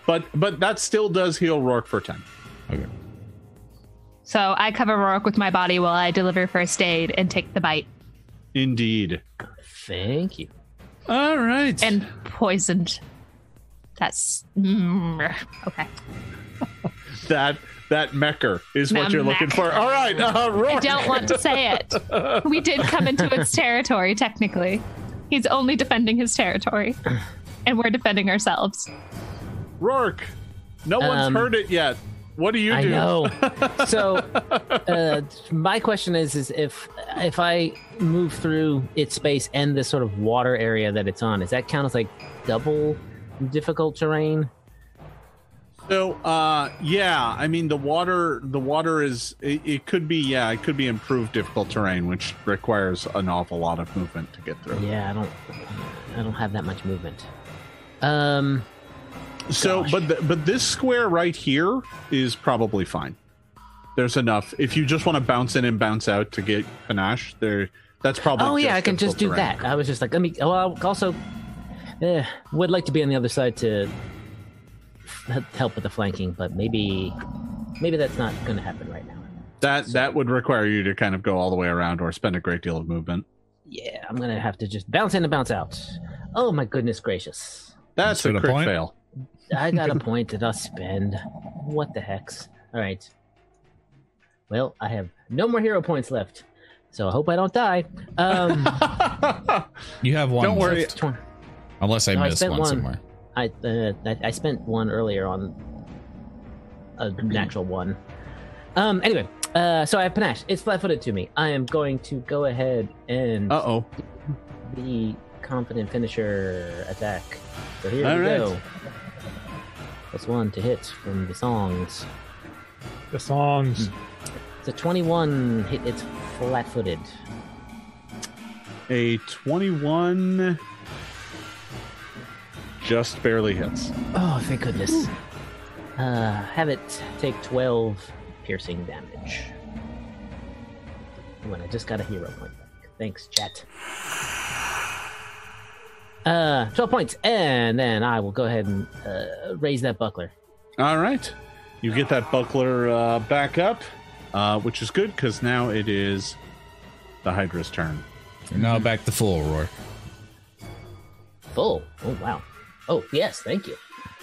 but but that still does heal Rourke for 10. Okay. So I cover Rourke with my body while I deliver first aid and take the bite. Indeed. Thank you. All right. And poisoned. That's mm, okay. that that mecker is what That you're looking mech. for. All right, uh, I don't want to say it. We did come into its territory, technically. He's only defending his territory. And we're defending ourselves. Rourke. No one's Um, heard it yet. What do you do? I know. so, uh, my question is: is if if I move through its space and this sort of water area that it's on, does that count as like double difficult terrain? So, uh, yeah, I mean the water. The water is. It, it could be. Yeah, it could be improved difficult terrain, which requires an awful lot of movement to get through. Yeah, I don't. I don't have that much movement. Um. So, Gosh. but the, but this square right here is probably fine. There's enough. If you just want to bounce in and bounce out to get panache, there. That's probably. Oh yeah, I can just do terrain. that. I was just like, let me. Well, also, eh, would like to be on the other side to help with the flanking, but maybe, maybe that's not going to happen right now. That that would require you to kind of go all the way around or spend a great deal of movement. Yeah, I'm gonna have to just bounce in and bounce out. Oh my goodness gracious! That's So a the crit point? fail. I got a point that I'll spend. What the hex? All right. Well, I have no more hero points left, so I hope I don't die. Um, You have one. Don't worry. left, tw- unless I No, I missed spent one, one. somewhere. I, uh, I I spent one earlier on a natural one. Um. Anyway, uh, so I have panache. It's flat-footed to me. I am going to go ahead and Uh oh. be confident finisher attack. So here All we right. go. Plus one to hit from the songs. The songs. It's a 21 hit. It's flat-footed. A 21 just barely hits. Oh, thank goodness. Uh, have it take 12 piercing damage. When I just got a hero point back. Thanks, chat. Uh, 12 points, and then I will go ahead and uh, raise that buckler. All right. You get that buckler uh, back up, uh, which is good because now it is the Hydra's turn. You're now back to full, Rourke. Full. Oh, wow. Oh, yes, thank you.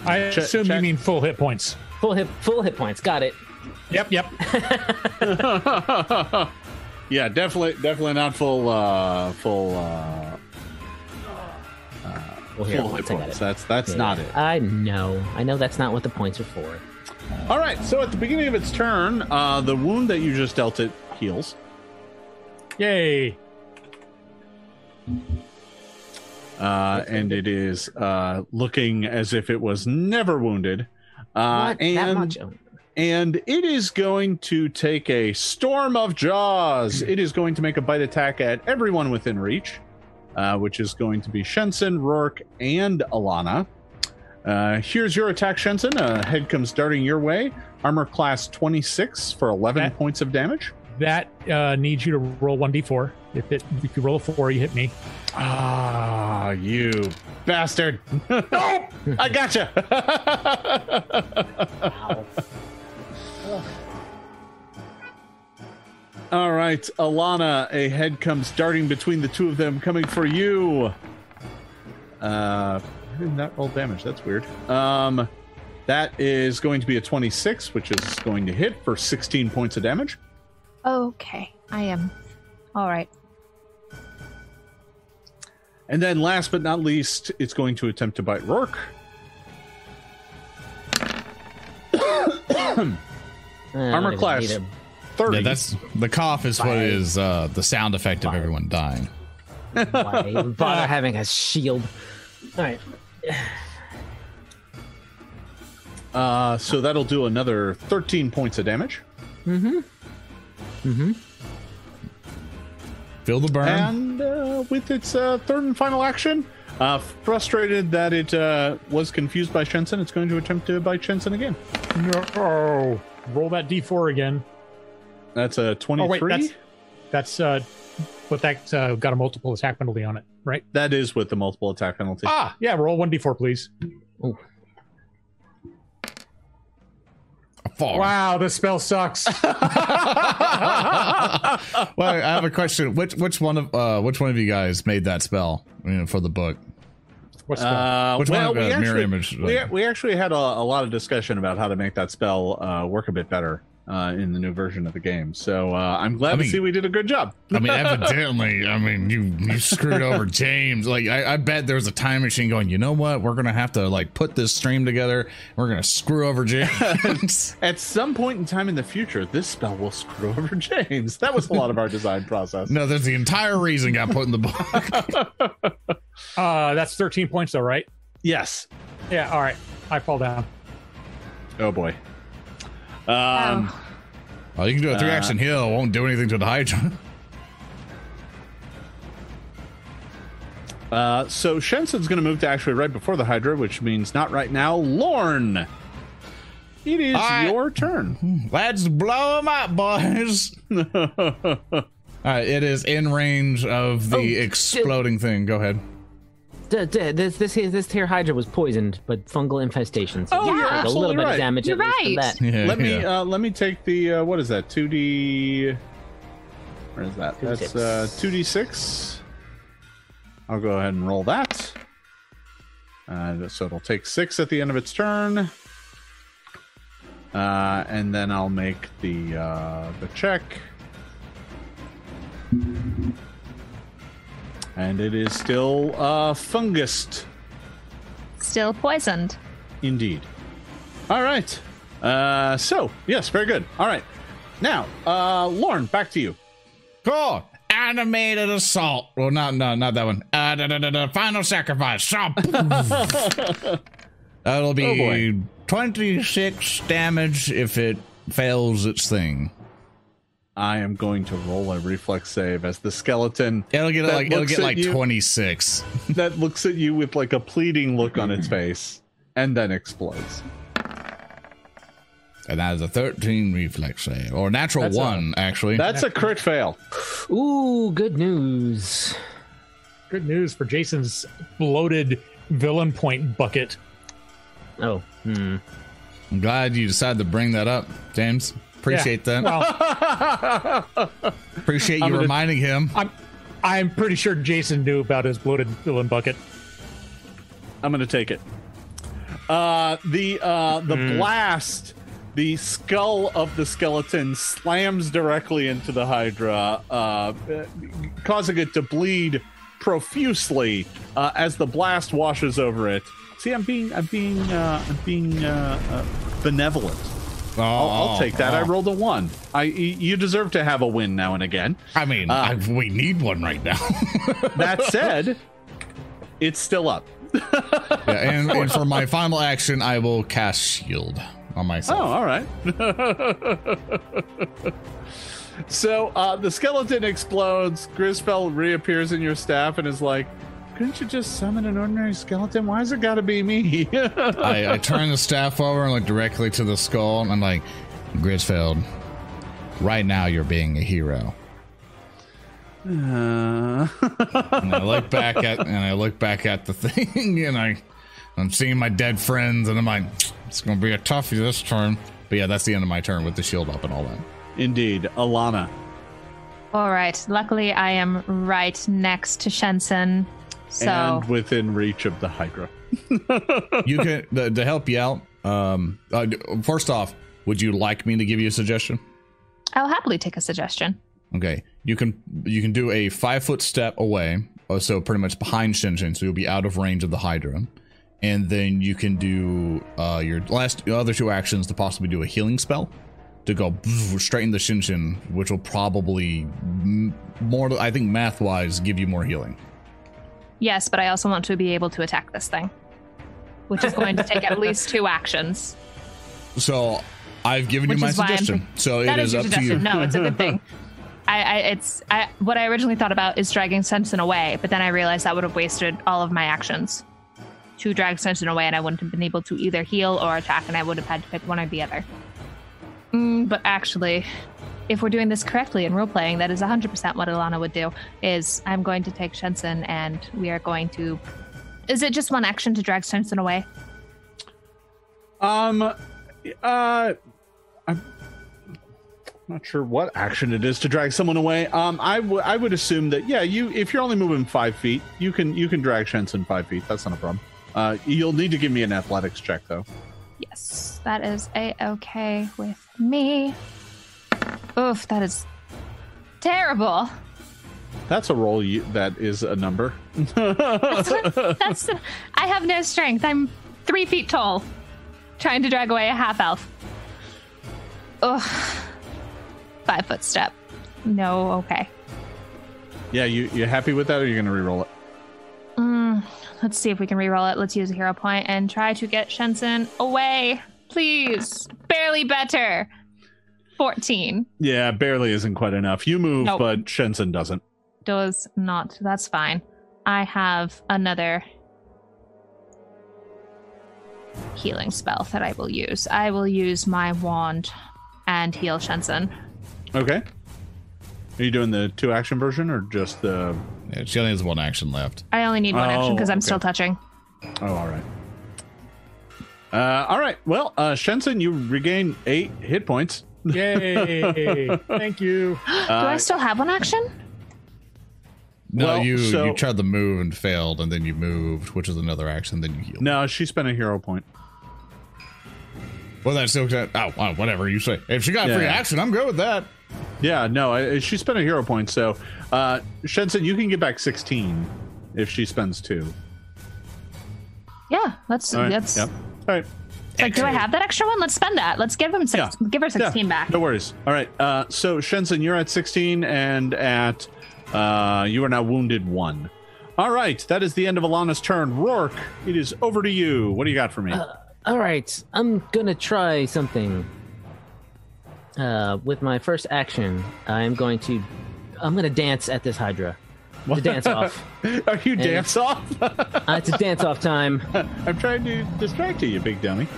I Check- assume check. you mean full hit points. Full hit, full hit points. Got it. Yep, yep. yeah, definitely, definitely not full, uh, full, uh, Well, here, full hit once I got points. it. That's that's Yeah. not it. I know. I know that's not what the points are for. All right. So at the beginning of its turn, uh, the wound that you just dealt it heals. Yay. uh, and it is uh, looking as if it was never wounded. Uh, What? and that much? And it is going to take a storm of jaws. It is going to make a bite attack at everyone within reach, uh, which is going to be Shensen, Rourke, and Alana. Uh, here's your attack, Shensen. A head comes darting your way. Armor class 26 for 11 Okay. points of damage. That uh, needs you to roll 1d4. If it if you roll a 4, you hit me. Ah, you bastard! no, I gotcha. All right, Alana, a head comes darting between the two of them, coming for you. Uh, I did not roll damage. That's weird. Um, that is going to be a 26, which is going to hit for 16 points of damage. Okay, I am. All right. And then, last but not least, it's going to attempt to bite Rourke. Armor I class. Need a- 30. Yeah, that's the cough is what Fire. uh, the sound effect of everyone dying. Why even bother having a shield? All right. Uh, so that'll do another 13 points of damage. Mm hmm. Mm hmm. Feel the burn. And uh, with its uh, third and final action, uh, frustrated that it uh, was confused by Shensen, it's going to attempt to bite Shensen again. No. Roll that d4 again. That's a 23. Oh, wait, that's that's uh, but that uh, got a multiple attack penalty on it, right? That is with the multiple attack penalty. Ah, yeah. Roll one d4, please. Four. Wow, this spell sucks. well, I have a question. Which which one of uh, which one of you guys made that spell you know, for the book? What spell? Uh, Which one well, of, we uh, mirror actually, image, we, uh, we actually had a, a lot of discussion about how to make that spell uh, work a bit better uh, in the new version of the game. So uh, I'm glad I to see we did a good job. I mean, evidently, I mean, you you screwed over James. Like, I, I bet there was a time machine going. You know what? We're gonna have to like put this stream together. We're gonna screw over James. At some point in time in the future, this spell will screw over James. That was a lot of our design process. no, that's the entire reason got put in the book. uh, that's 13 points, though, right? Yes. Yeah. All right. I fall down. Oh boy. Um, oh, well, you can do a three Uh, action heal. Won't do anything to the Hydra. uh, so Shensen's going to move to actually right before the Hydra, which means not right now. Lorne, it is I- your turn. Let's blow them up, boys. All right, it is in range of the Oh, shit. exploding thing. Go ahead. D- d- this this here, this here Hydra was poisoned, but fungal infestation. So Oh, you you're a little bit right. of damage. You're at least right. that. Yeah, let me uh, let me take the uh, what is that? Two D. Where is that? Two That's uh, two D six. I'll go ahead and roll that. Uh, so it'll take six at the end of its turn. Uh, and then I'll make the uh, the check. And it is still uh, fungused. still poisoned. Indeed. All right. Uh, so yes, very good. All right. Now, uh, Lorne, back to you. Cool. animated assault. Well, not no, not that one. Uh, da, da, da, da, final sacrifice. That'll Oh, be boy. 26 damage if it fails its thing. I am going to roll a reflex save as the skeleton It'll get That like it'll looks get at like you. 26. that looks at you with like a pleading look on its face and then explodes. And that is a 13 reflex save. Or natural That's a- one, actually. That's a crit fail. Ooh, good news. Good news for Jason's bloated villain point bucket. Oh, hmm. I'm glad you decided to bring that up, James. Appreciate that. Well, Appreciate you gonna- reminding him. I'm I'm pretty sure Jason knew about his bloated villain bucket. I'm gonna take it. Uh, the uh, the blast, the skull of the skeleton slams directly into the Hydra, uh, causing it to bleed profusely uh, as the blast washes over it. See, I'm being I'm being uh, I'm being uh, uh, benevolent. Oh, I'll, I'll take that. I oh. rolled a one. I you deserve to have a win now and again. I mean, Uh, I, we need one right now. That said, it's still up. Yeah, and, and for my final action, I will cast shield on myself. Oh, all right. so uh, the skeleton explodes. Grisfell reappears in your staff and is like, "Couldn't you just summon an ordinary skeleton? Why Why's it got to be me?" I, I turn the staff over and look directly to the skull, and I'm like, Grisfeld, right now you're being a hero. Uh, And I look back at and I look back at the thing, and I I'm seeing my dead friends, and I'm like, it's gonna be a toughie this turn. But yeah, that's the end of my turn with the shield up and all that. Indeed, Alana. All right. Luckily, I am right next to Shensen. So And within reach of the Hydra. You can to, to help you out. Um, uh, first off, would you like me to give you a suggestion? I'll happily take a suggestion. Okay, you can you can do a five foot step away, uh, so pretty much behind Shensen, so you'll be out of range of the Hydra, and then you can do uh, your last your other two actions to possibly do a healing spell to go straight into Shensen, which will probably more I think math wise give you more healing. Yes, but I also want to be able to attack this thing, which is going to take at least two actions. So I've given Which you my is I'm suggestion. think- so it That is is your up to you. suggestion. No, it's a good thing. I, I it's I what I originally thought about is dragging Shensen away, but then I realized that would have wasted all of my actions to drag Shensen away, and I wouldn't have been able to either heal or attack, and I would have had to pick one or the other. Mm, but actually, if we're doing this correctly in role playing, that is 100% what Ilana would do. Is I'm going to take Shensen, and we are going to. Is it just one action to drag Shensen away? Um, uh, I'm not sure what action it is to drag someone away. Um, I would I would assume that yeah, you if you're only moving five feet, you can you can drag Shensen five feet. That's not a problem. Uh, you'll need to give me an athletics check though. Yes, that is a okay with me. Oof, that is terrible. That's a roll you, that is a number. That's I have no strength. I'm three feet tall, trying to drag away a half elf. Ugh. Five foot step. No, okay. yeah, you you happy with that, or you're gonna re-roll it? Mm, let's see if we can reroll it. Let's use a hero point and try to get Shensen away, please. Barely better. Fourteen. Yeah, barely isn't quite enough. You move, Nope. but Shensen doesn't. does not. That's fine. I have another healing spell that I will use. I will use my wand and heal Shensen. Okay. Are you doing the two action version or just the? Yeah, she only has one action left. I only need one action Oh, because I'm okay. still touching. Oh, all right. Uh, all right. Well, uh, Shensen, you regain eight hit points. Yay! Thank you. Do I still have one action? No, Well, you so- you tried to move and failed, and then you moved, which is another action. Then you healed. No, she spent a hero point. Well, that's still oh, oh, whatever you say. If she got free action, I'm good with that. Yeah, no, I, she spent a hero point. So, uh, Shensen, you can get back 16 if she spends two. Yeah, let's. All right. let's Yep. All right. Like, do I have that extra one? Let's spend that. Let's give him six. Yeah. Give her Yeah, sixteen back. No worries. All right. Uh, so, Shensen, you're at 16 and at Uh, you are now wounded one. All right, that is the end of Alana's turn. Rourke, it is over to you. What do you got for me? Uh, all right, I'm gonna try something. Uh, with my first action, I'm going to, I'm gonna dance at this Hydra. To dance off. Are you dance off? Uh, it's a dance off time. I'm trying to distract you, you big dummy.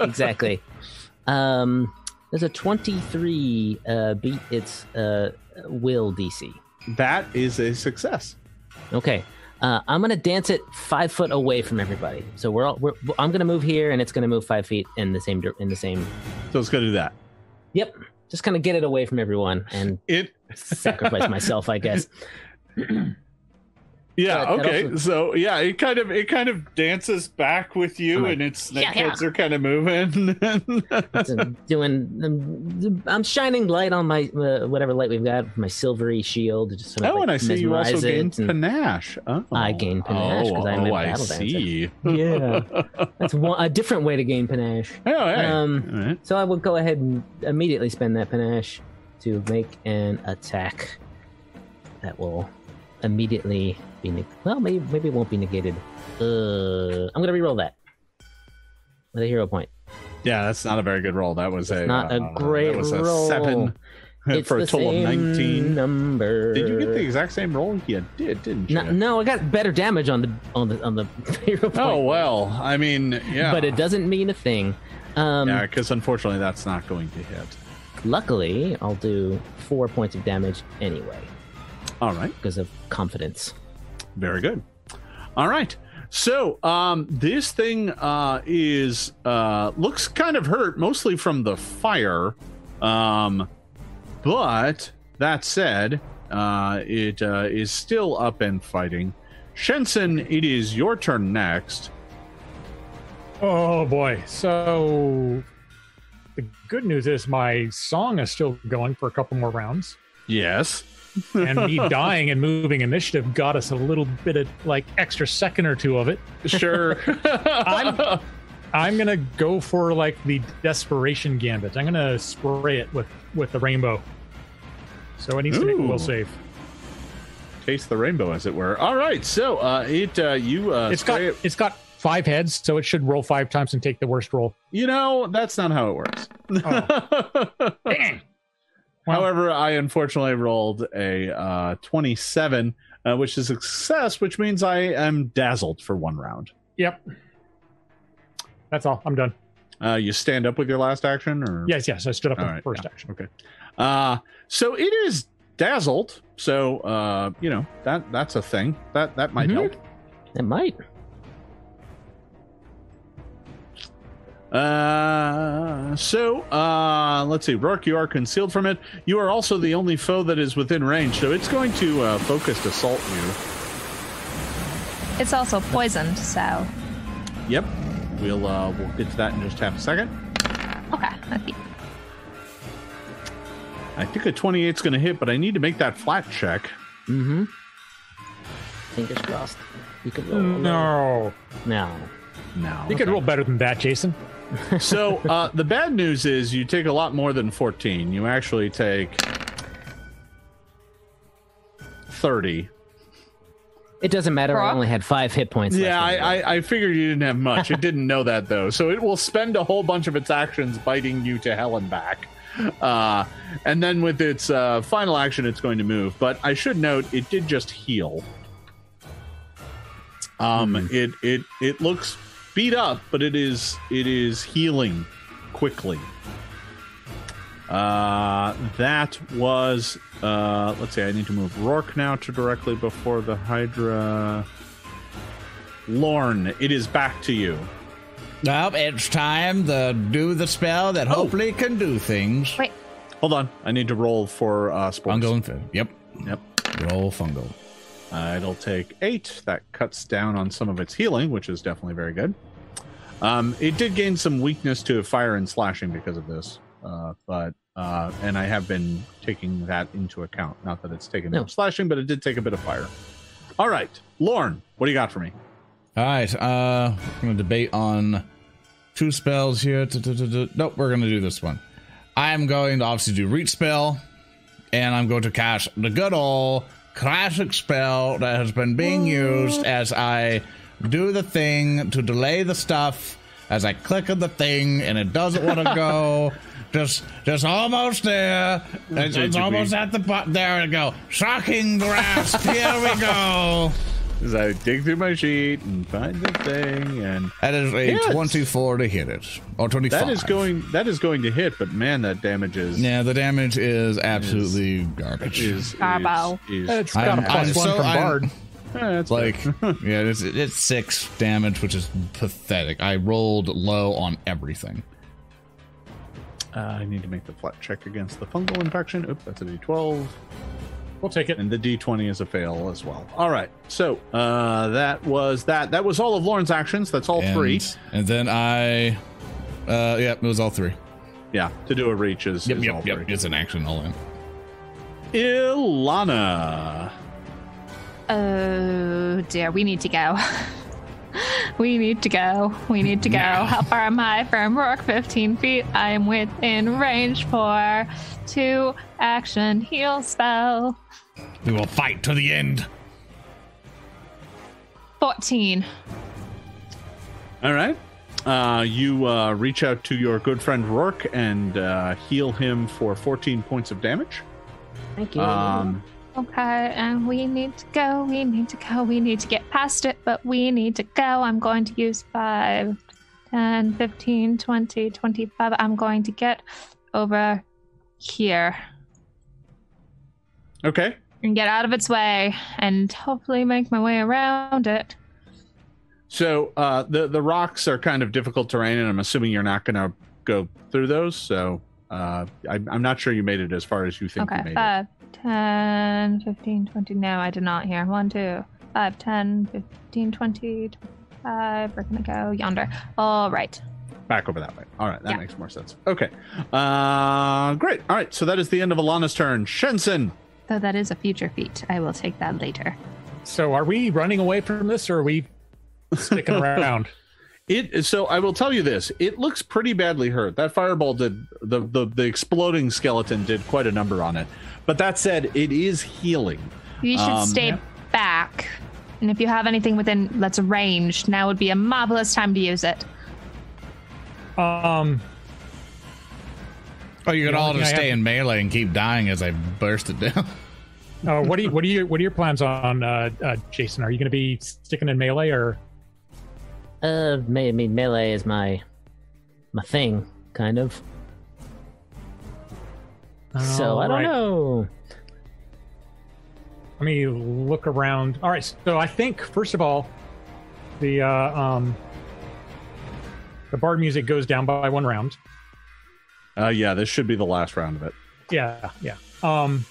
exactly. Um, there's a 23 uh, beat its uh, will DC. That is a success. Okay. Uh, I'm gonna dance it five foot away from everybody. So we're all. We're, I'm gonna move here, and it's gonna move five feet in the same in the same. So it's to do that. Yep. Just kind of get it away from everyone and It sacrifice myself, I guess. Yeah. But Okay. also- So yeah, it kind of it kind of dances back with you, like, and its "Yeah, neck are kind of moving. It's, uh, doing. um, I'm shining light on my uh, whatever light we've got, my silvery shield. Just sort of oh, like and I see you also mesmerize gain panache. Oh. I gain panache 'cause oh, I'm a oh, I battle dancer. see. Yeah, that's one, a different way to gain panache. Oh, hey. Um, All right. So I will go ahead and immediately spend that panache to make an attack that will immediately be neg- well, maybe maybe it won't be negated. Uh, I'm gonna re-roll that with a hero point. Yeah, that's not a very good roll. That was a not a uh, great that was a roll. seven It's for a total of nineteen. number. Did you get the exact same roll? You did, didn't you? No, no, I got better damage on the on the on the hero point. Oh well, I mean, yeah, but it doesn't mean a thing. Um, yeah, because unfortunately, that's not going to hit. Luckily, I'll do four points of damage anyway All right, because of confidence. very good. All right, so um, this thing uh, is uh, looks kind of hurt, mostly from the fire. Um, but that said, uh, it uh, is still up and fighting. Shensen, it is your turn next. Oh boy. So the good news is my song is still going for a couple more rounds. Yes. And me dying and moving initiative got us a little bit of like extra second or two of it. Sure. I'm- I'm gonna go for like the desperation gambit. I'm gonna spray it with with the rainbow. So it needs to make a Ooh. will save. Taste the rainbow, as it were. All right. So uh, it uh, you uh, It's got it- it's got five heads, so it should roll five times and take the worst roll. You know, that's not how it works. Dang. Well- However, I unfortunately rolled a uh, 27, uh, which is a success, which means I am dazzled for one round. Yep. That's all. I'm done. Uh, you stand up with your last action, or Yes, yes. I stood up All on right, first yeah. action. Okay. Uh, so it is dazzled. So uh, you know that that's a thing that that might Mhm. help. It might. Uh, so uh, let's see. Rourke, you are concealed from it. You are also the only foe that is within range, so it's going to uh, focused assault you. It's also poisoned, so Yep. We'll uh, we'll get to that in just half a second. okay. okay. I think a 28 is going to hit, but I need to make that flat check. Mm-hmm. Fingers crossed. You could roll. No. No. No. You could roll better than that, Jason. So uh, the bad news is you take a lot more than 14. You actually take 30. It doesn't matter. I only had five hit points. Yeah, I. I, I figured you didn't have much. It didn't know that though, so it will spend a whole bunch of its actions biting you to hell and back. Uh, and then with its uh, final action, it's going to move. But I should note, it did just heal. Um, it it it looks beat up, but it is it is healing quickly. Uh, that was uh, let's see. I need to move Rourke now to directly before the Hydra. Lorne, it is back to you. Well, it's time to do the spell that hopefully can do things. Wait, Hold on, I need to roll for uh, sports. Fungal and fit. Yep. Yep. Roll fungal. Uh, it'll take eight. That cuts down on some of its healing, which is definitely very good. Um, it did gain some weakness to fire and slashing because of this, uh, but uh, and I have been taking that into account. Not that it's taken No. no slashing, but it did take a bit of fire. All right, Lorne, what do you got for me? All right. Uh, we're gonna debate on two spells here. Nope, we're gonna do this one. I am going to obviously do reach spell. and I'm going to cast the good old classic spell that has been being used as I do the thing to delay the stuff as I click on the thing and it doesn't want to go. Just, just almost there. It's, it's almost at the bottom. There we go. Shocking grasp. Here we go. As I dig through my sheet and find the thing, and That is a Yes. 24 to hit it, or 25. that is going that is going to hit. But man, that damage is Yeah, the damage is absolutely garbage. is, is, Garbo. is, It's got I'm- a plus I'm one so- from I'm- Bard. Eh, it's like yeah it's, it's six damage which is pathetic i rolled low on everything Uh, I need to make the flat check against the fungal infection. Oop, that's a D12. We'll take it. And the D20 is a fail as well. All right. So uh, that was that. That was all of Lorne's actions. That's all and, three. and then i uh yeah it was all three Yeah. To do a reach is, yep is all yep yep three. it's an action all in Ilana. Oh dear, we need to go. we need to go. We need to go. Now. How far am I from Rourke? 15 feet. I am within range for two action heal spell. we will fight to the end 14. All right. Uh, you uh, reach out to your good friend Rourke and uh, heal him for 14 points of damage. Thank you. Um, Okay, and we need to go. We need to go. We need to get past it, but we need to go. I'm going to use 5, 10, 15, 20, 25. I'm going to get over here okay. and get out of its way and hopefully make my way around it. So uh, the the rocks are kind of difficult terrain, and I'm assuming you're not going to go through those. So uh, I, I'm not sure you made it as far as you think you Okay, made it. 5, 10, 15, 20. No, I did not hear. 1, 2, 5, 10, 15, 20, 25. We're going to go yonder. All right. Back over that way. All right, that Yeah. makes more sense. Okay. Uh, great. All right, so that is the end of Alana's turn. Shensen. Though that is a future feat. I will take that later. So are we running away from this or are we sticking around? It so I will tell you this. It looks pretty badly hurt. That fireball did the the, the exploding skeleton did quite a number on it. But that said, it is healing. You should Um, stay yeah. back. And if you have anything within that's ranged, now would be a marvelous time to use it. Um, oh you could all just stay have- in melee and keep dying as i burst it down uh, what do you what do you what are your plans on uh, uh, Jason? Are you going to be sticking in melee or Uh, me- I mean, melee is my my thing, kind of. so I don't Alright. know. Let me look around. All right, so I think first of all, the uh, um, the bard music goes down by one round. Uh, yeah, this should be the last round of it. Yeah, yeah. Um,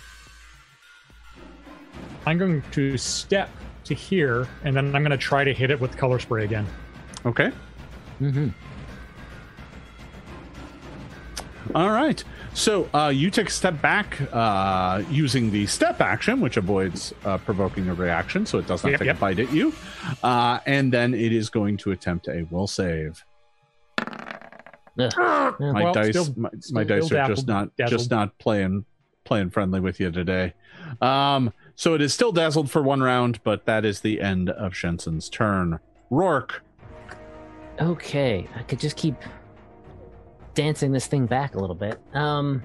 I'm going to step to here, and then I'm going to try to hit it with color spray again. Okay. hmm All right. So uh, you take a step back uh, using the step action, which avoids uh, provoking a reaction, so it does not Yep, take yep. a bite at you. Uh, and then it is going to attempt a will save. My Well, dice, still- my, still my dice are just not dazzled. just not playing playing friendly with you today. Um, so it is still dazzled for one round, but that is the end of Shensen's turn. Rourke. Okay, I could just keep dancing this thing back a little bit. Um,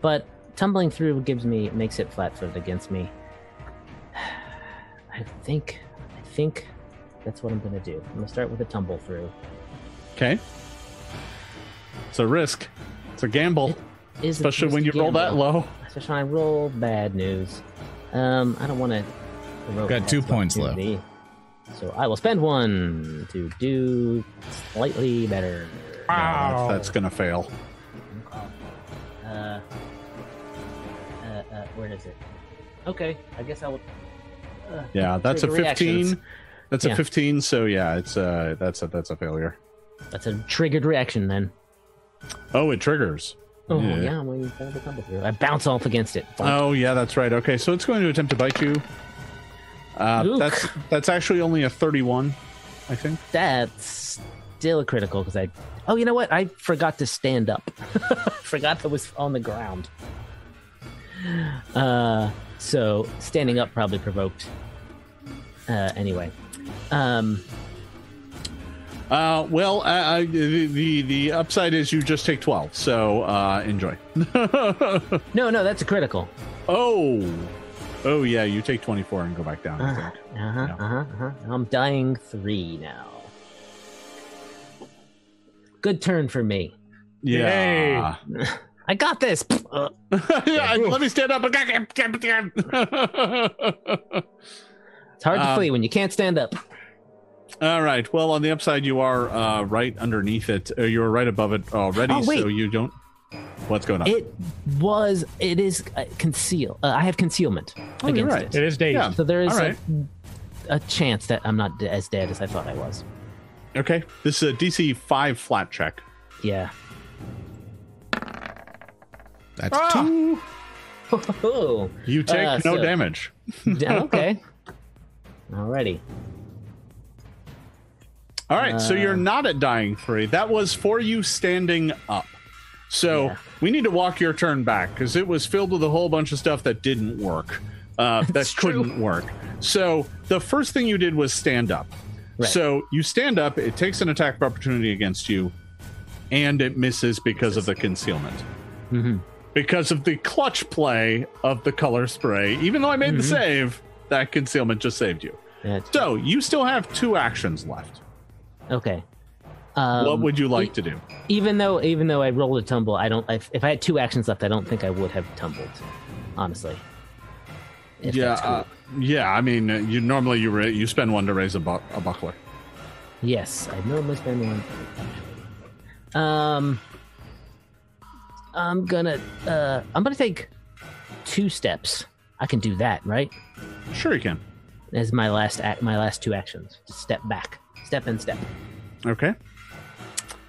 but tumbling through gives me makes it flat-footed against me. I think, I think that's what I'm gonna do. I'm gonna start with a tumble through. Okay. It's a risk. It's a gamble, Is a especially when you risky roll that low. Especially when I roll bad news. Um, I don't want to. Got two points left. So I will spend one to do slightly better. Wow. that's, that's gonna fail. Uh, uh, uh, where is it? Okay, I guess I will. Uh, Yeah, that's a trigger reactions. 15. That's a 15, so yeah, it's uh that's a that's a failure. That's a triggered reaction then. Oh, it triggers. Oh Yeah. yeah, I'm waiting for the tumble through. I bounce off against it. Oh, yeah, that's right. Okay, so it's going to attempt to bite you. Uh, that's that's actually only a 31, I think. That's still a critical because I. Oh, you know what? I forgot to stand up. forgot I was on the ground. uh, so standing up probably provoked. Uh, anyway, um, Uh, well, uh, uh, the, the the upside is you just take twelve, so uh, enjoy. no, no, that's a critical. oh, oh yeah, you take twenty four and go back down. I Uh think. huh. Uh huh. Uh-huh. I'm dying three now. Good turn for me. Yeah. I got this. Uh, yeah. Let me stand up. it's hard to Um, flee when you can't stand up. All right. Well, on the upside, you are uh, right underneath it. Uh, you're right above it already, Oh, so you don't. What's going on? It was. It is uh, conceal. Uh, I have concealment Oh, you're against right. it. It is dazed. Yeah. So there is All right. a, a chance that I'm not as dead as I thought I was. Okay. This is a DC five flat check. Yeah. That's Ah! two. Oh, You take Uh, no so- damage. yeah, okay. Alrighty. All right, so Uh, you're not at dying three. That was for you standing up. So Yeah. we need to walk your turn back because it was filled with a whole bunch of stuff that didn't work, uh, that couldn't work. So the first thing you did was stand up. Right. So you stand up. It takes an attack of opportunity against you, and it misses because of the concealment. hmm Because of the clutch play of the color spray. Even though I made the Mhm. save, that concealment just saved you. That's, So you still have two actions left. okay. Um, what would you like to do? even though even though I rolled a tumble, I don't. If, if I had two actions left, I don't think I would have tumbled. Honestly. Yeah, cool. uh, yeah. I mean, uh, you normally you ra- you spend one to raise a, bu- a buckler. yes, I normally spend one. Um, I'm gonna. Uh, I'm gonna take two steps. I can do that, right? Sure, you can. As my last act, my last two actions. Step back, step and step. Okay.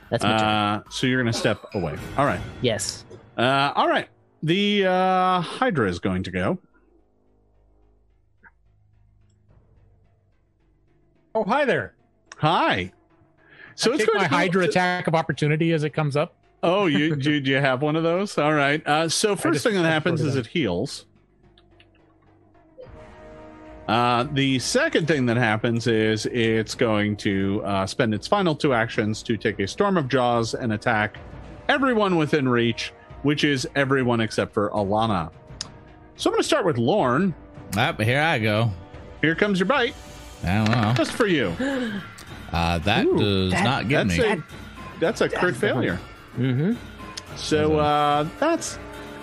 That's my turn. Uh, so you're gonna step away. All right. Yes. Uh, all right. The uh, Hydra is going to go. Oh, hi there. Hi. So So I it's take going my to go Hydra to- attack of opportunity as it comes up. Oh, you do, do you have one of those? All right. Uh, so first thing that happens is it heals. Uh, the second thing that happens is it's going to uh, spend its final two actions to take a storm of jaws and attack everyone within reach, which is everyone except for Alana. So I'm going to start with Lorne. Ah, here I go. Here comes your bite, I don't know. just for you. Uh, that Ooh, does that- not get That's me. a that's a crit That's failure. Mm-hmm. So uh, that's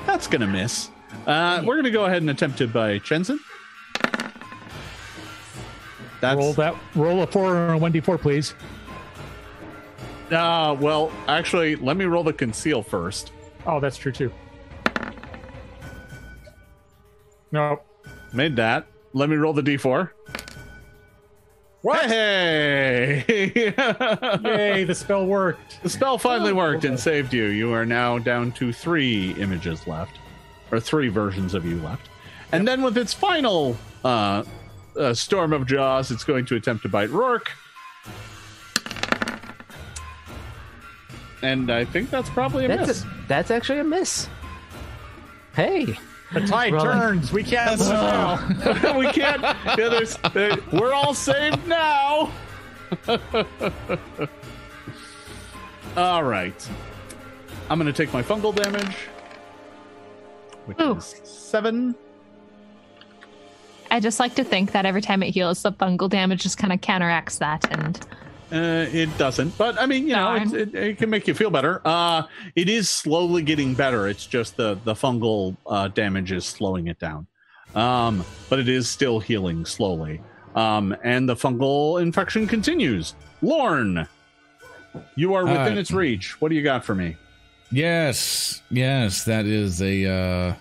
that's gonna miss. Uh, we're gonna go ahead and attempt it by Shensen. That's roll that. Roll a four and a one d four, please. uh, well, actually, let me roll the conceal first. Oh, that's true too. No. Made that. Let me roll the d4. What? Hey! Yay! The spell worked. the spell finally worked and saved you. You are now down to three images left, or three versions of you left. And then with its final uh, uh, storm of jaws, it's going to attempt to bite Rourke. And I think that's probably a That's miss. a, that's actually a miss. Hey. The tide Rolling. turns. We can't lose we can't. Yeah, there's, there, we're all saved now. all right. I'm going to take my fungal damage, which Ooh. is seven. I just like to think that every time it heals, the fungal damage just kind of counteracts that. And Uh, it doesn't, but I mean, you know, it, it, it can make you feel better. Uh, it is slowly getting better. It's just the the fungal uh, damage is slowing it down, um, but it is still healing slowly. Um, and the fungal infection continues. Lorne, you are within Uh, its reach. What do you got for me? Yes, yes, that is a uh,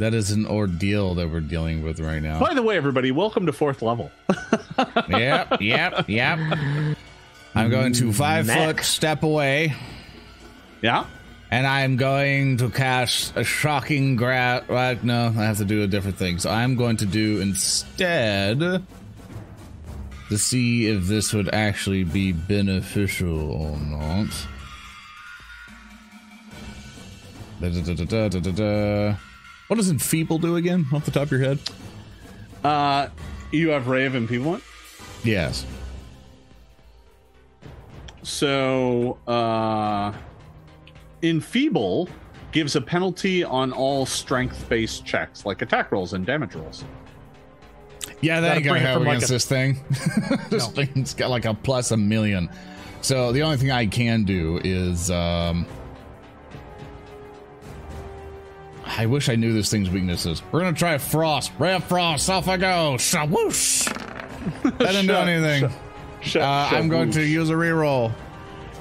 that is an ordeal that we're dealing with right now. By the way, everybody, welcome to fourth level. yep, yep, yep. I'm going to five Mac. foot step away, Yeah. and I'm going to cast a shocking grab. Right, no, I have to do a different thing. So I'm going to do instead to see if this would actually be beneficial or not. Da, da, da, What does Enfeeble do again, off the top of your head? Uh, you have Ray of Enfeeblement. Yes. So, uh, Enfeeble gives a penalty on all strength-based checks, like attack rolls and damage rolls. Yeah, that ain't gonna help from, like, against a- this thing. this No. thing's got like a plus a million. So the only thing I can do is um I wish I knew this thing's weaknesses. We're gonna try frost. Ray of frost, off I go. Shawoosh. That didn't do anything. Sh- Uh, I'm going to use a reroll.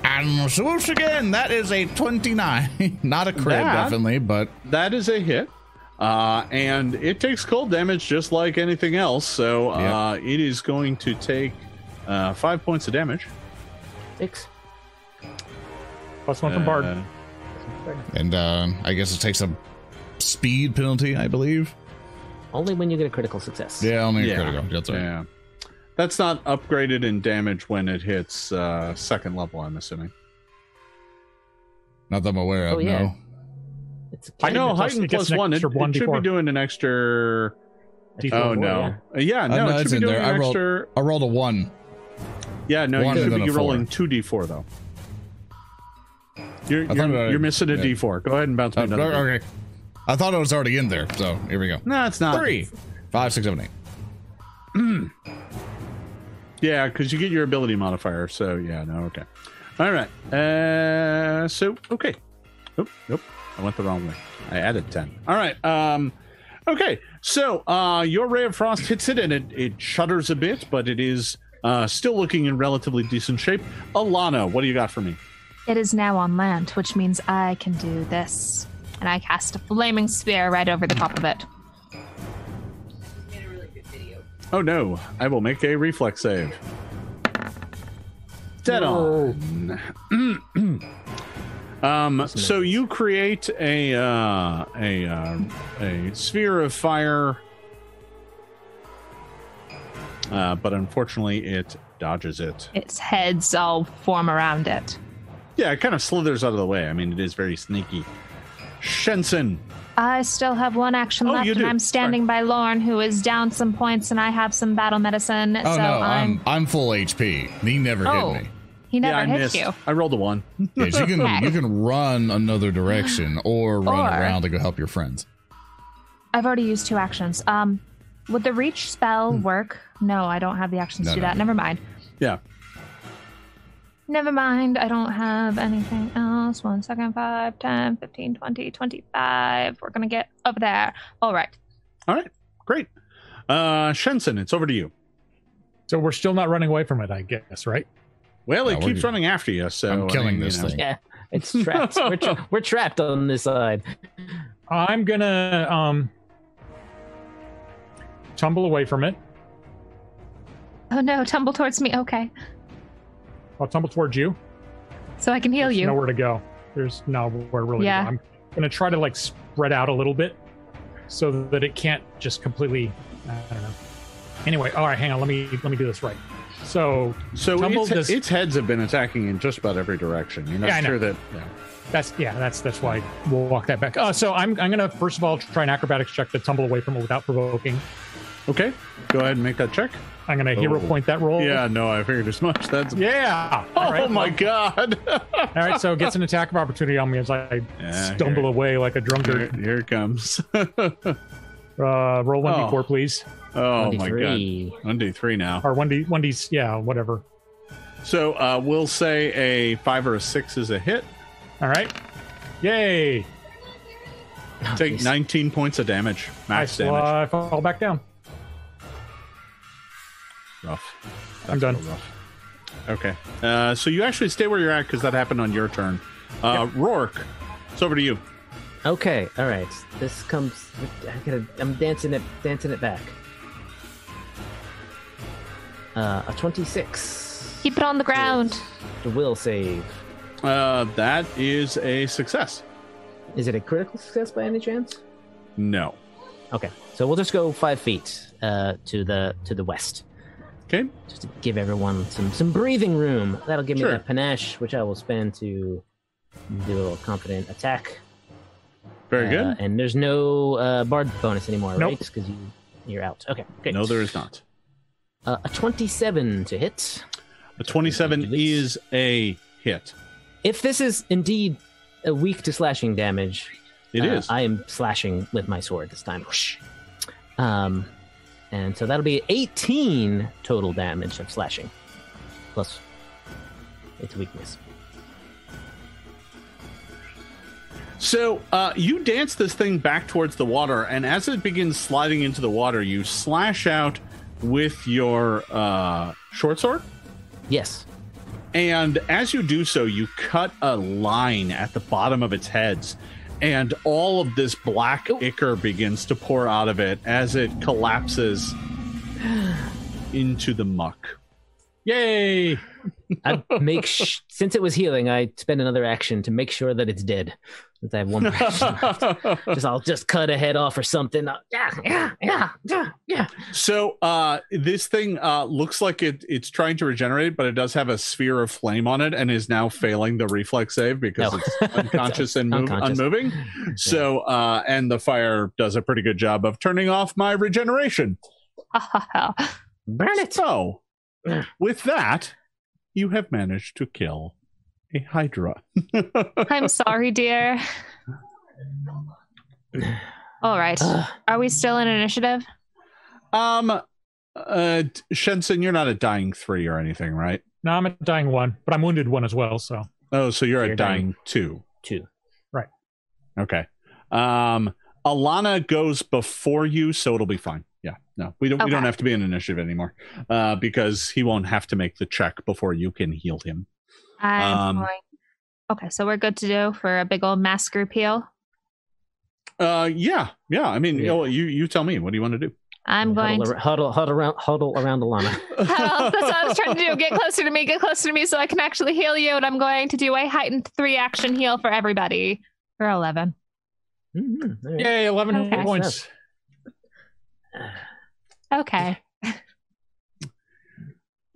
And swoosh again. That is a 29. Not a crit, That- definitely, but That is a hit. Uh, and it takes cold damage just like anything else. So uh, it is going to take uh, five points of damage. Six. Plus one from Bard. Uh, and uh, I guess it takes a speed penalty, I believe. Only when you get a critical success. Yeah, only a critical. That's right. yeah. That's not upgraded in damage when it hits uh, second level. I'm assuming. Not that I'm aware of. Oh, yeah. No. It's I know It gets- heightened it gets an one. It, extra it should be doing an extra. D4, Oh yeah. no! Uh, Yeah, no, no, it should be doing there. an I rolled- extra. I rolled a one. Yeah, no, one you should be a four. rolling two d4 though. You're you're, you're missing a yeah. d4. Go ahead and bounce me Uh, another. d4. okay. I thought it was already in there. So here we go. No, it's not. Three, five, six, seven, eight. Yeah, because you get your ability modifier. So yeah, no, okay. All right. Uh, so okay. Nope, nope. I went the wrong way. I added ten. All right. Um, okay. So uh, your ray of frost hits it, and it it shudders a bit, but it is uh still looking in relatively decent shape. Alana, what do you got for me? It is now on land, which means I can do this. And I cast a flaming spear right over the top of it. Oh no! I will make a reflex save. Dead on. um. So you create a uh, a uh, a sphere of fire, uh, but unfortunately, it dodges it. Its heads all form around it. Yeah, it kind of slithers out of the way. I mean, it is very sneaky. Shensen. I still have one action Oh, left, and. I'm standing by Lorne, who is down some points, and I have some battle medicine. Oh so no, I'm. I'm I'm full HP. He never Oh. hit me. He never yeah, I hit missed. you. I rolled a one. Yeah, so you can you can run another direction or run Or- around to go help your friends. I've already used two actions. Um, would the reach spell work? No, I don't have the actions No, to do no. that. Never mind. Yeah. Never mind. I don't have anything else. One second, 5, 10, 15, 20, 25. We're going to get over there. All right. All right. Great. Uh, Shensen, it's over to you. So we're still not running away from it, I guess, right? Well, No, it we're keeps good. running after you, so I'm I killing mean, this you know. thing. Yeah, it's trapped. we're, tra- we're trapped on this side. I'm gonna um tumble away from it. Oh no, tumble towards me. Okay. I'll tumble towards you. So I can heal There's you. nowhere to go. There's nowhere really Yeah. to go. I'm gonna try to like spread out a little bit so that it can't just completely I don't know. Anyway, all right, hang on, let me let me do this right. So So Tumble its, does- its heads have been attacking in just about every direction. You're not Yeah, I know. sure that. Yeah. that's yeah, that's that's why we'll walk that back. Uh, so I'm I'm gonna first of all try an acrobatics check to tumble away from it without provoking. Okay, go ahead and make that check. I'm gonna hero Oh. point that roll. Yeah, no, I figured as much. That's. Yeah. Oh my well, god! All right, so it gets an attack of opportunity on me as I Yeah, stumble here- away like a drunkard. here it comes. Uh, roll one d4, Oh. please, oh my god! One d three now. or one d one d yeah, whatever. So uh, we'll say a five or a six is a hit. All right. Yay! Take Nice. 19 points of damage, max I, damage. I fall back down. Rough. I'm done. rough. Okay. Uh, so you actually stay where you're at because that happened on your turn. Uh, Rourke, it's over to you. Okay, all right. This comes. I gotta. I'm dancing it, dancing it back. Uh, a 26. Keep it on the ground. The will save. Uh, that is a success. Is it a critical success by any chance? No. Okay, so we'll just go five feet uh, to the to the west, Okay. just to give everyone some some breathing room. That'll give me Sure. that panache, which I will spend to do a little confident attack. Very Uh, good. and there's no uh, bard bonus anymore, Nope. right? Because you you're out. Okay, great. no, there is not. Uh, a 27 to hit. A 27 is a hit. If this is indeed a weak to slashing damage, It is. uh, I am slashing with my sword this time. Um, and so that'll be 18 total damage of slashing, plus its weakness. So uh, you dance this thing back towards the water, and as it begins sliding into the water, you slash out with your uh, short sword. Yes. And as you do so, you cut a line at the bottom of its heads, and all of this black ichor begins to pour out of it as it collapses into the muck. Yay! I make sh- since it was healing, I spend another action to make sure that it's dead. That I have one more action left. Just I'll just cut a head off or something. Yeah, yeah, yeah, yeah, yeah. So uh, this thing uh, looks like it, it's trying to regenerate, but it does have a sphere of flame on it and is now failing the reflex save because No. it's unconscious and move, unconscious. unmoving. So uh, and the fire does a pretty good job of turning off my regeneration. Burn it. So with that, you have managed to kill a hydra. I'm sorry, dear. All right. Ugh. Are we still in initiative? um, uh, Shensen, you're not a dying three or anything, right? No, I'm a dying one, but I'm wounded one as well. So Oh, so you're, You're a dying, dying. two. two. Okay. Um Alana goes before you, so it'll be fine. Yeah. No, we don't we don't have to be in initiative anymore. Uh because he won't have to make the check before you can heal him. I'm Um, going. Okay, so we're good to do for a big old mass group heal. Uh yeah, yeah. I mean, Yeah. you, know, you you tell me. What do you want to do? I'm going huddle, to. ar- huddle, huddle around, huddle around Alana. Well, that's what I was trying to do. Get closer to me, get closer to me so I can actually heal you. And I'm going to do a heightened three action heal for everybody for 11. Mhm, yay, eleven Okay. points. Okay.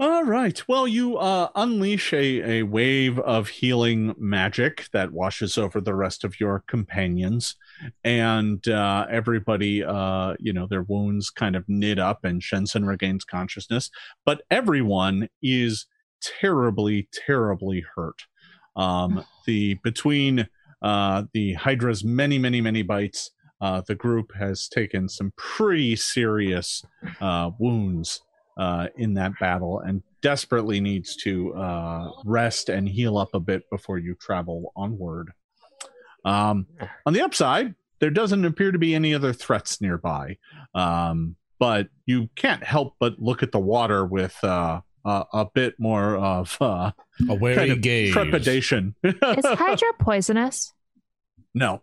All right. Well, you uh, unleash a, a wave of healing magic that washes over the rest of your companions, and uh, everybody, uh, you know, their wounds kind of knit up, and Shensen regains consciousness. But everyone is terribly, terribly hurt. Um, the between uh, the Hydra's many, many, many bites, uh, the group has taken some pretty serious uh, wounds uh, in that battle and desperately needs to uh, rest and heal up a bit before you travel onward. Um, on the upside, there doesn't appear to be any other threats nearby, um, but you can't help but look at the water with uh, uh, a bit more of uh, A wary kind of gaze. trepidation. Is Hydra poisonous? no.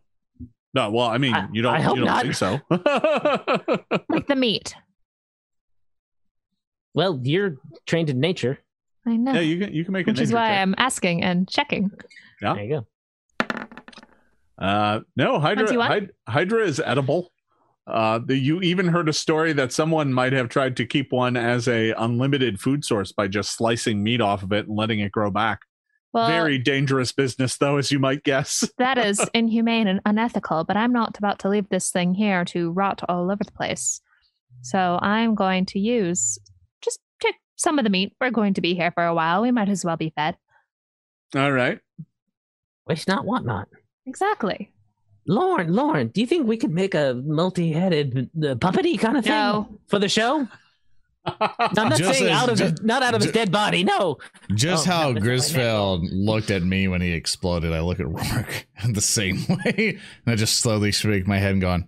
No, well, I mean, I- you don't, I hope you don't not. think so. Like the meat? Well, you're trained in nature. I know. yeah, you can you can make a which is why check. I'm asking and checking. Yeah. There you go. Uh, no, Hydra, Hyd- Hydra is edible. Uh, the, you even heard a story that someone might have tried to keep one as a unlimited food source by just slicing meat off of it and letting it grow back. Well, Very dangerous business, though, as you might guess. that is inhumane and unethical, but I'm not about to leave this thing here to rot all over the place. So I'm going to use just take some of the meat. We're going to be here for a while. We might as well be fed. All right. Waste not, want not. Exactly. Lorne, Lorne, do you think we could make a multi-headed uh, puppety kind of thing No. for the show? No, I'm not Just saying as- out of his, ju- not out of his dead body. No, Just Oh, how no, that's what I meant. Grisfeld looked at me when he exploded, I look at Rourke the same way. And I just slowly shake my head and going,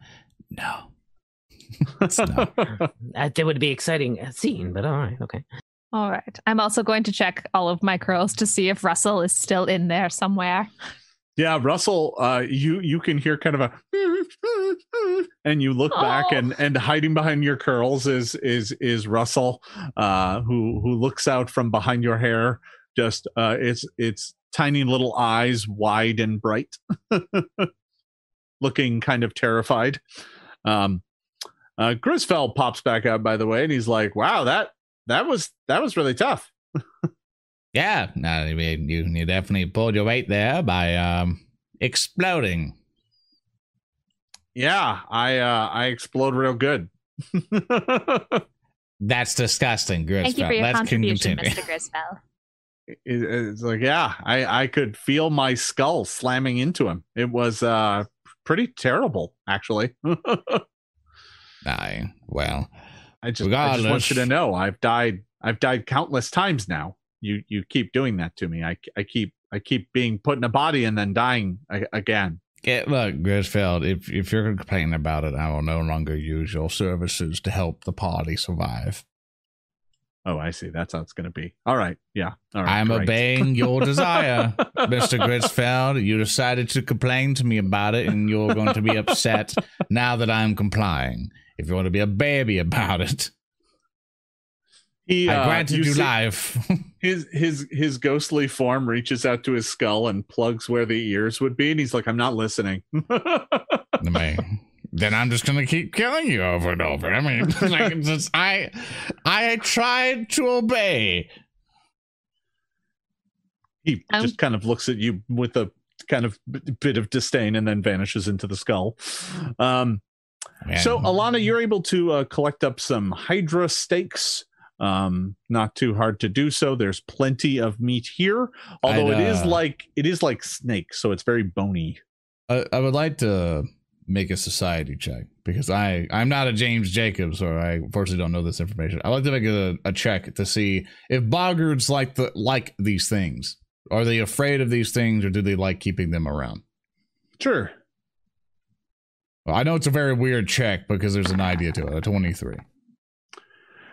no. It's not. that would be exciting uh, scene. But all right, okay. All right. I'm also going to check all of my curls to see if Russell is still in there somewhere. Yeah, Russell, uh, you you can hear kind of a, and you look back, Oh. and and hiding behind your curls is is is Russell, uh, who who looks out from behind your hair. Just uh, it's it's tiny little eyes, wide and bright, looking kind of terrified. Um, uh, Grisfeld pops back out, by the way, and he's like, "Wow that that was that was really tough." Yeah, no, I mean, you, you definitely pulled your weight there by um, exploding. Yeah, I uh I explode real good. That's disgusting, Grisfell. Thank you for your Let's contribution, continue. Mr. Grisfell. It- it's like yeah, I I could feel my skull slamming into him. It was uh pretty terrible actually. I well, I just, I just want you to know I've died I've died countless times now. You you keep doing that to me. I I keep I keep being put in a body and then dying a- again. Yeah, look, Grisfeld, if if you're complaining about it, I will no longer use your services to help the party survive. Oh, I see. That's how it's going to be. All right. Yeah. All right. I'm great. obeying your desire, Mr. Grisfeld. You decided to complain to me about it, and you're going to be upset now that I'm complying. If you want to be a baby about it, He, I uh, granted you, see- life. His his his ghostly form reaches out to his skull and plugs where the ears would be, and he's like, "I'm not listening." I mean, then I'm just gonna keep killing you over and over. I mean, like, it's just, I, I tried to obey. he Um, just kind of looks at you with a kind of b- bit of disdain and then vanishes into the skull. Um, so, Alana, you're able to uh, collect up some Hydra steaks. Um, not too hard to do so. There's plenty of meat here, although I'd, it is uh, like it is like snake, so it's very bony. I, I would like to make a society check because I I'm not a James Jacobs, or I unfortunately don't know this information. I would like to make a, a check to see if boggards like the like these things. Are they afraid of these things, or do they like keeping them around? Sure. Well, I know it's a very weird check because there's an idea to it. A twenty three.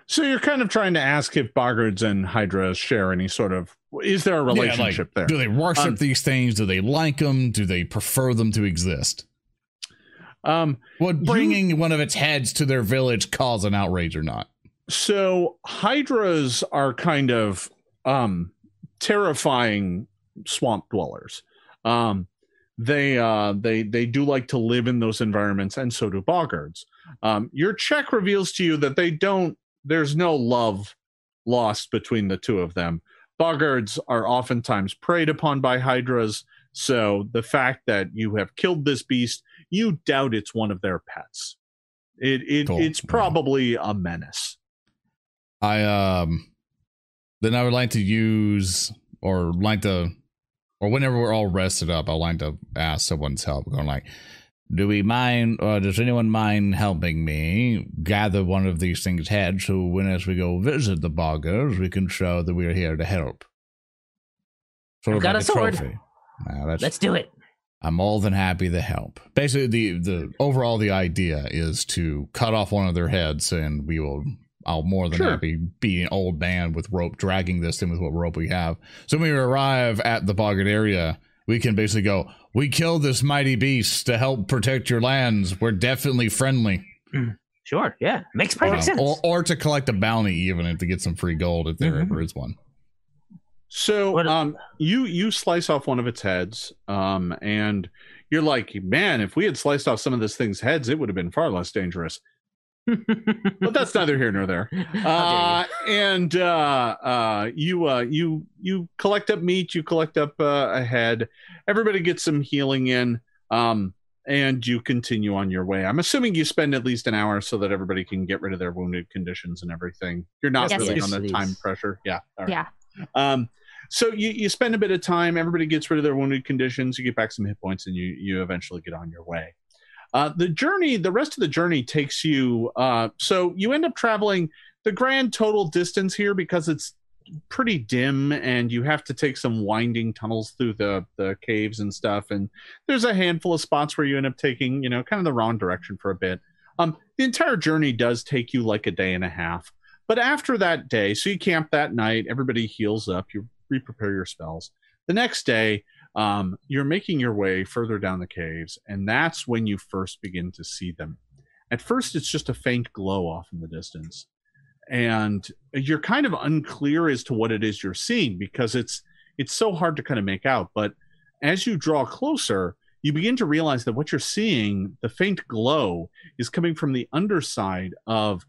So you're kind of trying to ask if boggards and Hydra share any sort of is there a relationship there? Do they worship Um, these things? Do they like them? Do they prefer them to exist? Um, Would bringing one of its heads to their village cause an outrage or not? so hydras are kind of um terrifying swamp dwellers um they uh they they do like to live in those environments and so do boggards. Um your check reveals to you that they don't there's no love lost between the two of them. Boggards are oftentimes preyed upon by hydras so the fact that you have killed this beast you doubt it's one of their pets. It, it Cool. it's probably a menace. I um then I would like to use or like to or whenever we're all rested up, I like to ask someone's help. Going like, do we mind or does anyone mind helping me gather one of these things' heads so when as we go visit the boggards, we can show that we're here to help. Sort I've got like a sword. trophy. Now, that's, Let's do it. I'm more than happy to help. Basically, the the overall the idea is to cut off one of their heads, and we will. I'll more than Sure. happy be an old man with rope, dragging this in with what rope we have. So when we arrive at the boggard area, we can basically go. We killed this mighty beast to help protect your lands. We're definitely friendly. Sure. Yeah. Makes perfect sense. or, or to collect a bounty, even and to get some free gold if there Mhm. ever is one. So What- um you you slice off one of its heads um and you're like man if we had sliced off some of this thing's heads it would have been far less dangerous but that's neither here nor there. Uh and uh uh you uh you you collect up meat you collect up uh, a head. Everybody gets some healing in um and you continue on your way. I'm assuming you spend at least an hour so that everybody can get rid of their wounded conditions and everything. You're not Yes, really on the time pressure. Yeah right. Yeah. Um, so you, you spend a bit of time, everybody gets rid of their wounded conditions, you get back some hit points, and you you eventually get on your way. Uh, the journey, the rest of the journey takes you. Uh, so you end up traveling the grand total distance here because it's pretty dim, and you have to take some winding tunnels through the the caves and stuff. And there's a handful of spots where you end up taking, you know, kind of the wrong direction for a bit. Um, the entire journey does take you like a day and a half. But after that day, so you camp that night, everybody heals up, you re-prepare your spells. The next day, um, you're making your way further down the caves, and that's when you first begin to see them. At first, it's just a faint glow off in the distance, and you're kind of unclear as to what it is you're seeing because it's it's so hard to kind of make out. But as you draw closer, you begin to realize that what you're seeing, the faint glow, is coming from the underside of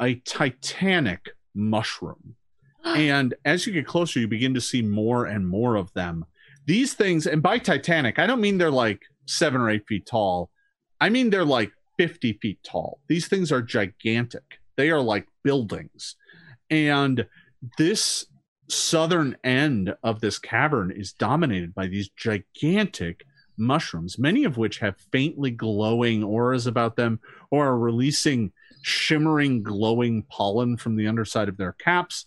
a titanic mushroom. and as you get closer, you begin to see more and more of them. These things, and by titanic, I don't mean they're like seven or eight feet tall. I mean, they're like 50 feet tall. These things are gigantic. They are like buildings. And this southern end of this cavern is dominated by these gigantic mushrooms, many of which have faintly glowing auras about them or are releasing shimmering, glowing pollen from the underside of their caps,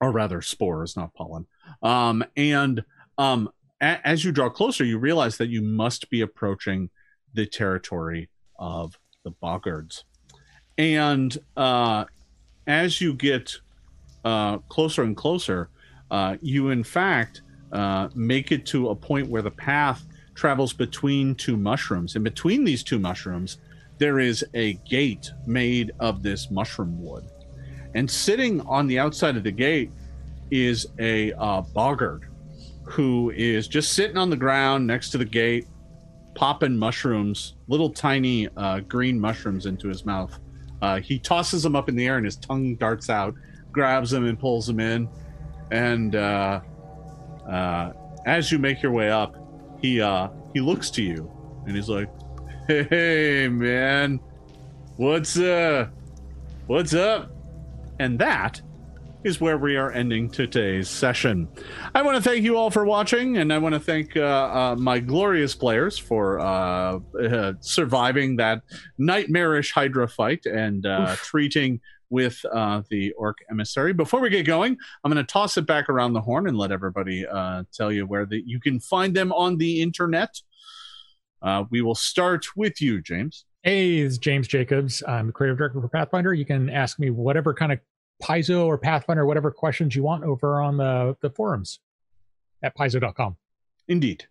or rather, spores, not pollen. Um, and um, a- as you draw closer, you realize that you must be approaching the territory of the boggards. And uh, as you get uh, closer and closer, uh, you in fact uh, make it to a point where the path travels between two mushrooms. And between these two mushrooms, there is a gate made of this mushroom wood. And sitting on the outside of the gate is a uh, boggard who is just sitting on the ground next to the gate, popping mushrooms, little tiny uh, green mushrooms into his mouth. Uh, he tosses them up in the air and his tongue darts out, grabs them and pulls them in. And uh, uh, as you make your way up, he uh, he looks to you and he's like, "Hey, man, what's uh, what's up?" And that is where we are ending today's session. I want to thank you all for watching, and I want to thank uh, uh, my glorious players for uh, uh, surviving that nightmarish Hydra fight and uh, treating with uh, the Orc Emissary. Before we get going, I'm going to toss it back around the horn and let everybody uh, tell you where that you can find them on the internet. Uh, we will start with you, James. Hey, it's James Jacobs. I'm the creative director for Pathfinder. You can ask me whatever kind of Paizo or Pathfinder, whatever questions you want over on the, the forums at paizo.com. Indeed.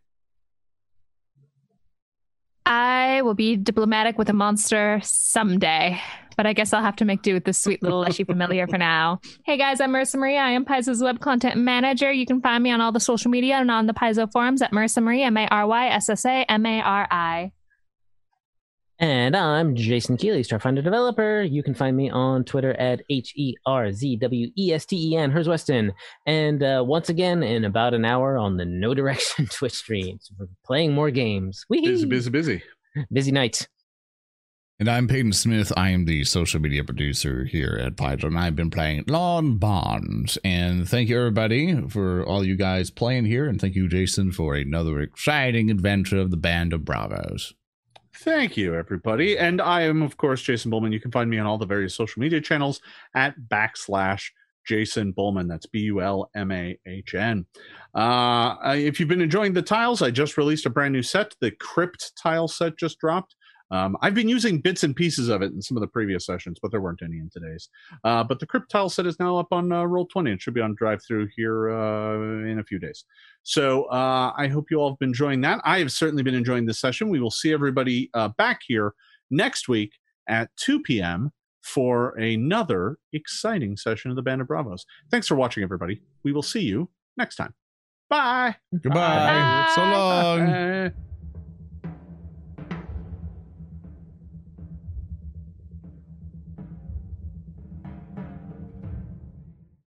I will be diplomatic with a monster someday, but I guess I'll have to make do with this sweet little Leshy familiar for now. Hey guys, I'm Maryssa Maria. I am Paizo's web content manager. You can find me on all the social media and on the Paizo forums at Maryssa Marie, M A R Y S S A M A R I. And I'm Jason Keeley, Starfinder developer. You can find me on Twitter at H E R Z W E S T E N, Herzwesten. And uh, once again, in about an hour on the No Direction Twitch streams, we're playing more games. Whee! Busy, busy, busy. Busy night. And I'm Peyton Smith. I am the social media producer here at Paizo, and I've been playing Lorne Bonds. And thank you, everybody, for all you guys playing here. And thank you, Jason, for another exciting adventure of the Band of Bravos. Thank you, everybody. And I am, of course, Jason Bulmahn. You can find me on all the various social media channels at backslash Jason Bulmahn. That's B U L M A H N. Uh, if you've been enjoying the tiles, I just released a brand new set. The Crypt tile set just dropped. Um, I've been using bits and pieces of it in some of the previous sessions, but there weren't any in today's. Uh, but the Crypt tile set is now up on uh, Roll Twenty and should be on DriveThru here uh, in a few days. So uh, I hope you all have been enjoying that. I have certainly been enjoying this session. We will see everybody uh, back here next week at 2 p.m. for another exciting session of the Band of Bravos. Thanks for watching, everybody. We will see you next time. Bye. Goodbye. Bye. So long. Bye.